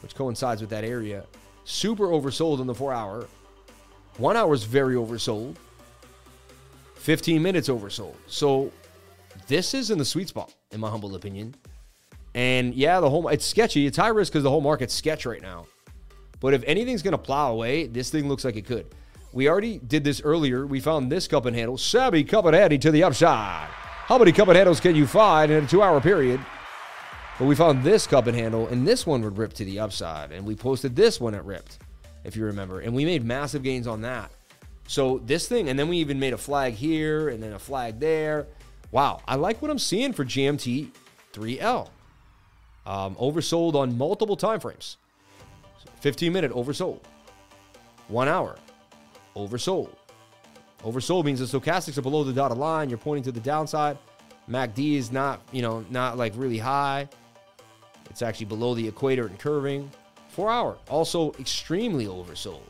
which coincides with that area. Super oversold in the four hour. One hour is very oversold. 15 minutes oversold. So this is in the sweet spot, in my humble opinion. And yeah, the whole it's sketchy. It's high risk because the whole market's sketch right now. But if anything's gonna plow away, this thing looks like it could. We already did this earlier. We found this cup and handle. Savvy cup and handy to the upside. How many cup and handles can you find in a two-hour period? But we found this cup and handle, and this one would rip to the upside. And we posted this one at ripped, if you remember. And we made massive gains on that. So this thing, and then we even made a flag here and then a flag there. Wow, I like what I'm seeing for GMT 3L. Um, oversold on multiple time frames. 15 minute oversold. One hour oversold. Oversold means the stochastics are below the dotted line. You're pointing to the downside. MACD is not, you know, not like really high. It's actually below the equator and curving. Four hour also extremely oversold.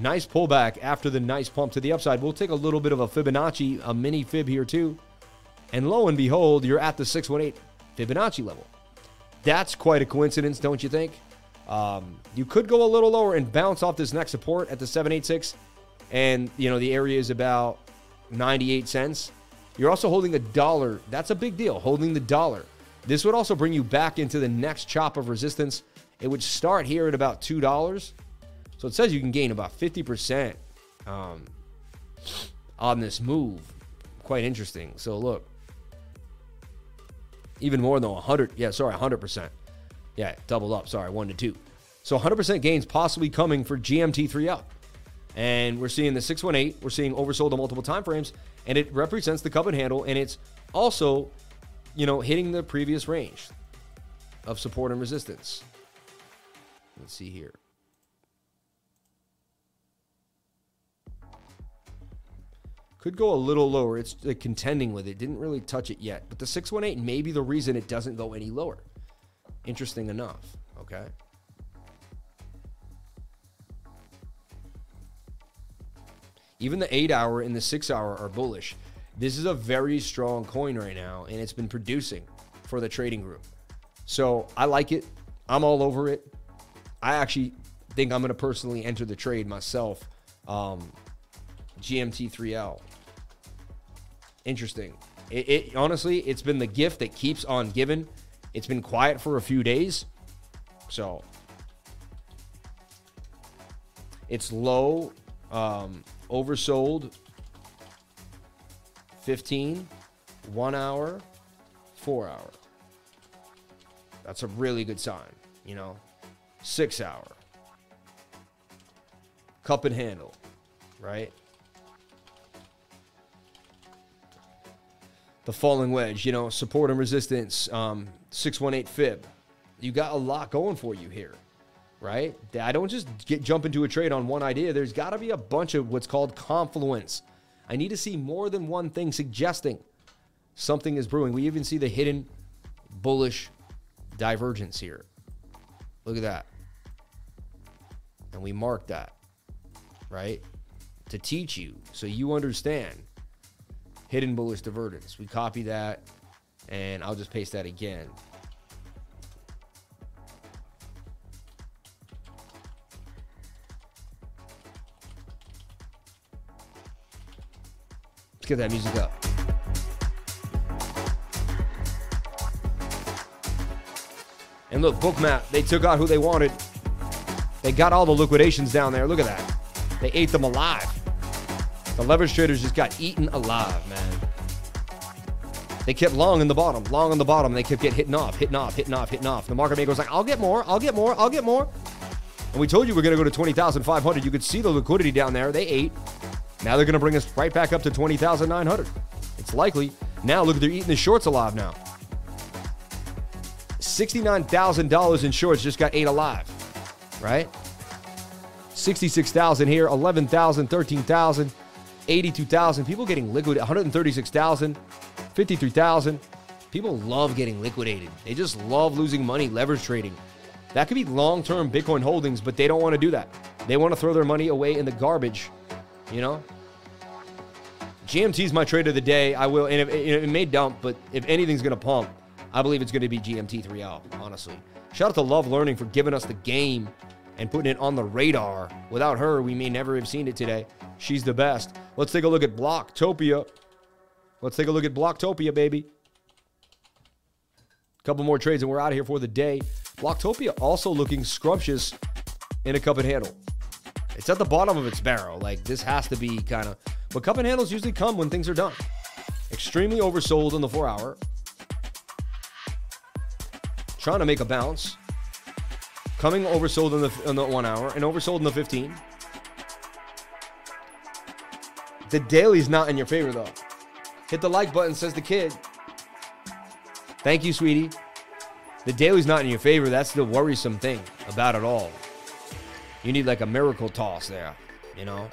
Nice pullback after the nice pump to the upside. We'll take a little bit of a Fibonacci, a mini fib here too. And lo and behold, you're at the 618 Fibonacci level. That's quite a coincidence, don't you think? Um, you could go a little lower and bounce off this next support at the 786. And, you know, the area is about 98 cents. You're also holding a dollar. That's a big deal, holding the dollar. This would also bring you back into the next chop of resistance. It would start here at about $2. So it says you can gain about 50% um, on this move. Quite interesting. So look, even more than 100. Yeah, sorry, 100%. Yeah, doubled up. Sorry, one to two. So 100% gains possibly coming for GMT3 up. And we're seeing the 618. We're seeing oversold on multiple time frames, and it represents the cup and handle, and it's also, you know, hitting the previous range of support and resistance. Let's see here. Could go a little lower. It's uh, contending with it. Didn't really touch it yet. But the 618 may be the reason it doesn't go any lower. Interesting enough. Okay. Even the eight hour and the six hour are bullish. This is a very strong coin right now, and it's been producing for the trading group. So I like it. I'm all over it. I actually think I'm going to personally enter the trade myself. Um, GMT3L. Interesting. It, it, honestly, it's been the gift that keeps on giving. It's been quiet for a few days, so it's low, um, oversold. 15, one hour, four hour. That's a really good sign, you know. Six hour, cup and handle, right? The falling wedge, you know, support and resistance, um, 618 fib. You got a lot going for you here, right? I don't just get jump into a trade on one idea. There's got to be a bunch of what's called confluence. I need to see more than one thing suggesting something is brewing. We even see the hidden bullish divergence here. Look at that. And we mark that, right? To teach you so you understand hidden bullish divergence. We copy that and I'll just paste that again. Let's get that music up. And look, Bookmap, they took out who they wanted. They got all the liquidations down there. Look at that. They ate them alive. The leverage traders just got eaten alive, man. They kept long in the bottom, long in the bottom. They kept getting hitting off, hitting off, hitting off, hitting off. The market maker was like, I'll get more, I'll get more, I'll get more. And we told you we're going to go to 20,500. You could see the liquidity down there. They ate. Now they're going to bring us right back up to 20,900. It's likely. Now look, they're eating the shorts alive now. $69,000 in shorts just got ate alive, right? 66,000 here, 11,000, 13,000, 82,000. People getting liquidated, 136,000, 53,000. People love getting liquidated. They just love losing money leverage trading. That could be long term Bitcoin holdings, but they don't want to do that. They want to throw their money away in the garbage, you know? GMT is my trade of the day. I will, and if, it may dump, but if anything's going to pump, I believe it's going to be GMT 3L, honestly. Shout out to Love Learning for giving us the game and putting it on the radar. Without her, we may never have seen it today. She's the best. Let's take a look at Blocktopia. Let's take a look at Blocktopia, baby. A Couple more trades and we're out of here for the day. Blocktopia also looking scrumptious in a cup and handle. It's at the bottom of its barrel. Like this has to be kind of, but cup and handles usually come when things are done. Extremely oversold in the four hour. Trying to make a bounce. Coming oversold in the, in the one hour and oversold in the 15. The daily's not in your favor though. Hit the like button, says the kid. Thank you, sweetie. The daily's not in your favor. That's the worrisome thing about it all. You need like a miracle toss there, you know?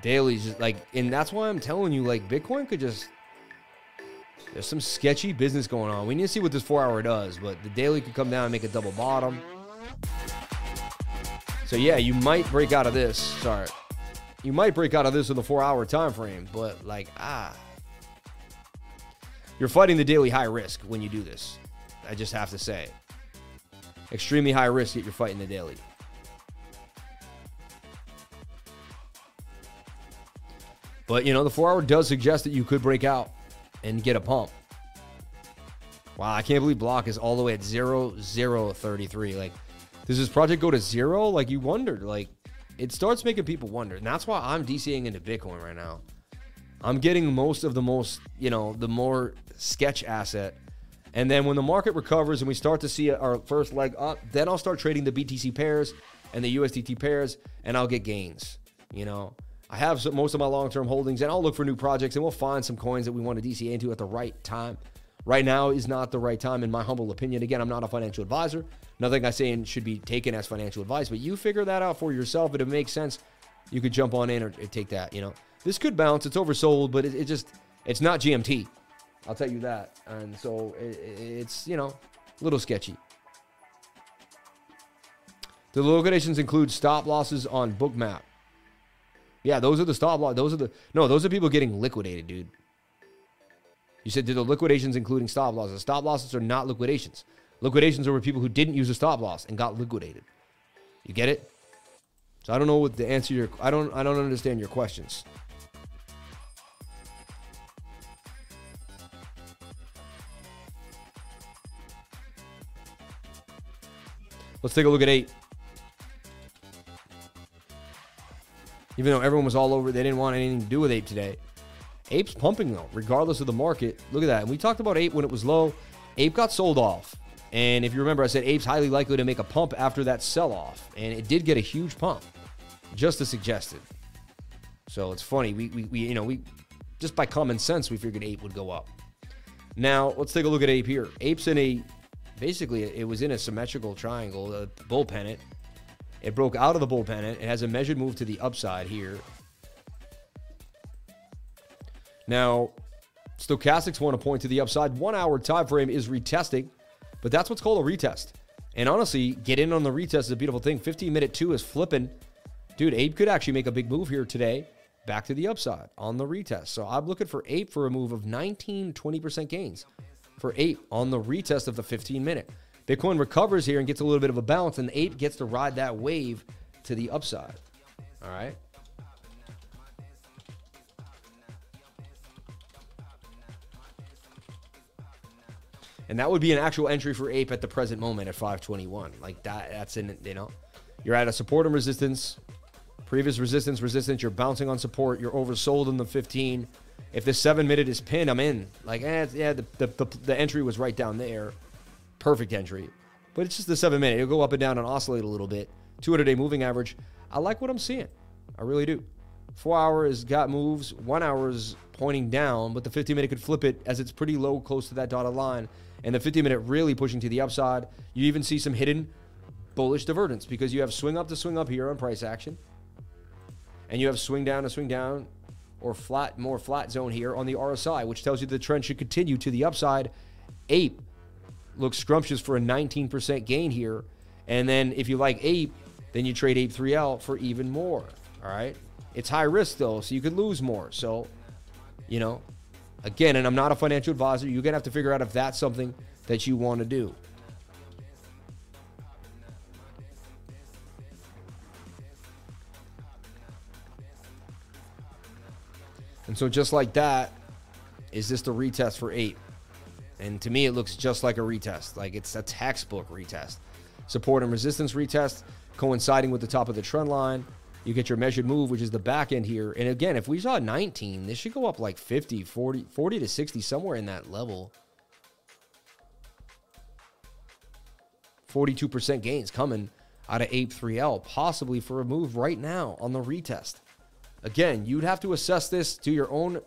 Daily's just like, and that's why I'm telling you, like, Bitcoin could just. There's some sketchy business going on. We need to see what this four hour does, but the daily could come down and make a double bottom. So, yeah, you might break out of this. Sorry you might break out of this in the four hour time frame, but like, ah. You're fighting the daily high risk when you do this. I just have to say. Extremely high risk that you're fighting the daily. But, you know, the four hour does suggest that you could break out and get a pump. Wow, I can't believe block is all the way at 0, 0, 33. Like, does this project go to zero? Like, you wondered, like, it starts making people wonder. And that's why I'm DCing into Bitcoin right now. I'm getting most of the most, you know, the more sketch asset. And then when the market recovers and we start to see our first leg up, then I'll start trading the BTC pairs and the USDT pairs and I'll get gains. You know, I have some, most of my long term holdings and I'll look for new projects and we'll find some coins that we want to DCA into at the right time. Right now is not the right time, in my humble opinion. Again, I'm not a financial advisor. Nothing I say should be taken as financial advice, but you figure that out for yourself. If it makes sense, you could jump on in or, take that. You know, this could bounce. It's oversold, but it, it just it's not GMT. I'll tell you that. And so it, it's you know a little sketchy. The liquidations include stop losses on Bookmap. Yeah, those are the stop loss. Those are the no. Those are people getting liquidated, dude. You said, do the liquidations including stop losses? Stop losses are not liquidations. Liquidations are where people who didn't use a stop loss and got liquidated. You get it? So I don't know what the answer your I don't I don't understand your questions. Let's take a look at Ape. Even though everyone was all over, they didn't want anything to do with ape today. Ape's pumping though, regardless of the market. Look at that. And we talked about Ape when it was low. Ape got sold off. And if you remember, I said Ape's highly likely to make a pump after that sell off. And it did get a huge pump, just as suggested. So it's funny. We, we, we, you know, we just by common sense, we figured Ape would go up. Now, let's take a look at Ape here. Ape's in a, basically, it was in a symmetrical triangle, a bull pennant. It broke out of the bull pennant. It has a measured move to the upside here. Now, stochastics want to point to the upside. One hour time frame is retesting, but that's what's called a retest. And honestly, get in on the retest is a beautiful thing. 15 minute two is flipping. Dude, Ape could actually make a big move here today back to the upside on the retest. So I'm looking for Ape for a move of 19, 20% gains for Ape on the retest of the 15 minute. Bitcoin recovers here and gets a little bit of a bounce, and Ape gets to ride that wave to the upside. All right. And that would be an actual entry for Ape at the present moment at 521. Like that, that's in, you know, you're at a support and resistance, previous resistance, resistance. You're bouncing on support. You're oversold in the 15. If the seven minute is pinned, I'm in. Like, eh, yeah, the, the, the, the entry was right down there. Perfect entry. But it's just the seven minute. It'll go up and down and oscillate a little bit. 200 day moving average. I like what I'm seeing. I really do. Four hour hours got moves. One hour is pointing down, but the 15 minute could flip it as it's pretty low close to that dotted line and the 50 minute really pushing to the upside. You even see some hidden bullish divergence because you have swing up to swing up here on price action, and you have swing down to swing down or flat, more flat zone here on the RSI, which tells you the trend should continue to the upside. Ape looks scrumptious for a 19% gain here. And then if you like Ape, then you trade Ape 3L for even more. All right. It's high risk though, so you could lose more. So, you know, Again, and I'm not a financial advisor, you're going to have to figure out if that's something that you want to do. And so, just like that, is this the retest for Ape? And to me, it looks just like a retest. Like it's a textbook retest. Support and resistance retest coinciding with the top of the trend line. You get your measured move, which is the back end here. And again, if we saw 19, this should go up like 50, 40, 40 to 60, somewhere in that level. 42% gains coming out of Ape 3L, possibly for a move right now on the retest. Again, you'd have to assess this to your own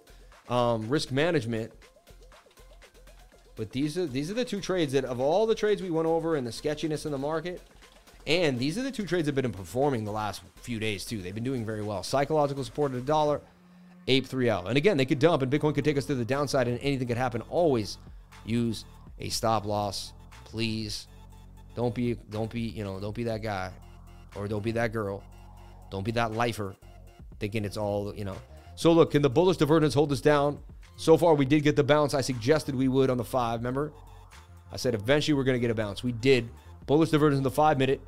um, risk management. But these are these are the two trades that of all the trades we went over and the sketchiness in the market, and these are the two trades that have been performing the last few days, too. They've been doing very well. Psychological support at a dollar, Ape 3L. And again, they could dump and Bitcoin could take us to the downside and anything could happen. Always use a stop loss, please. Don't be, don't be, you know, don't be that guy or don't be that girl. Don't be that lifer thinking it's all, you know. So look, can the bullish divergence hold us down? So far, we did get the bounce I suggested we would on the five. Remember? I said eventually we're going to get a bounce. We did. Bullish divergence in the five minute.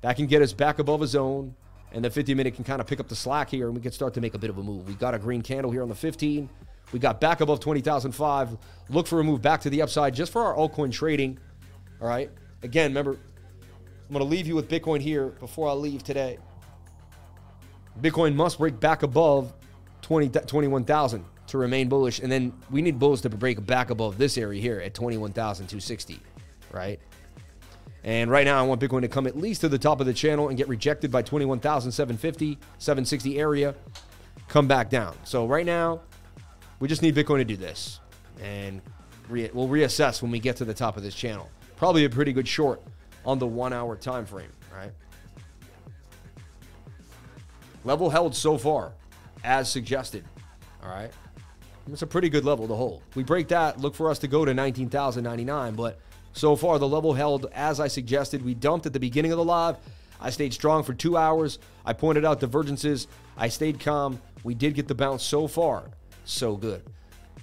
That can get us back above a zone, and the 50 minute can kind of pick up the slack here, and we can start to make a bit of a move. We got a green candle here on the 15. We got back above 20,005. Look for a move back to the upside just for our altcoin trading. All right. Again, remember, I'm going to leave you with Bitcoin here before I leave today. Bitcoin must break back above 20, 21,000 to remain bullish. And then we need bulls to break back above this area here at 21,260, right? And right now, I want Bitcoin to come at least to the top of the channel and get rejected by 21,750, 760 area, come back down. So right now, we just need Bitcoin to do this. And re- we'll reassess when we get to the top of this channel. Probably a pretty good short on the one hour time frame, right? Level held so far, as suggested. All right. It's a pretty good level to hold. We break that, look for us to go to 19,099, but so far, the level held as I suggested. We dumped at the beginning of the live. I stayed strong for two hours. I pointed out divergences. I stayed calm. We did get the bounce so far. So good.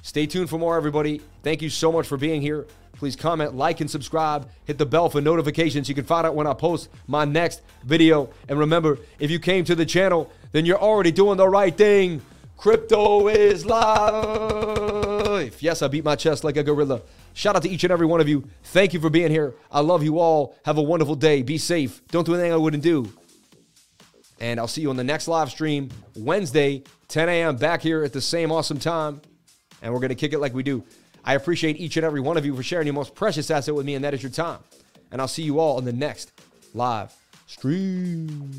Stay tuned for more, everybody. Thank you so much for being here. Please comment, like, and subscribe. Hit the bell for notifications. You can find out when I post my next video. And remember, if you came to the channel, then you're already doing the right thing. Crypto is life. Yes, I beat my chest like a gorilla. Shout out to each and every one of you. Thank you for being here. I love you all. Have a wonderful day. Be safe. Don't do anything I wouldn't do. And I'll see you on the next live stream Wednesday, 10 a.m. back here at the same awesome time. And we're going to kick it like we do. I appreciate each and every one of you for sharing your most precious asset with me, and that is your time. And I'll see you all on the next live stream.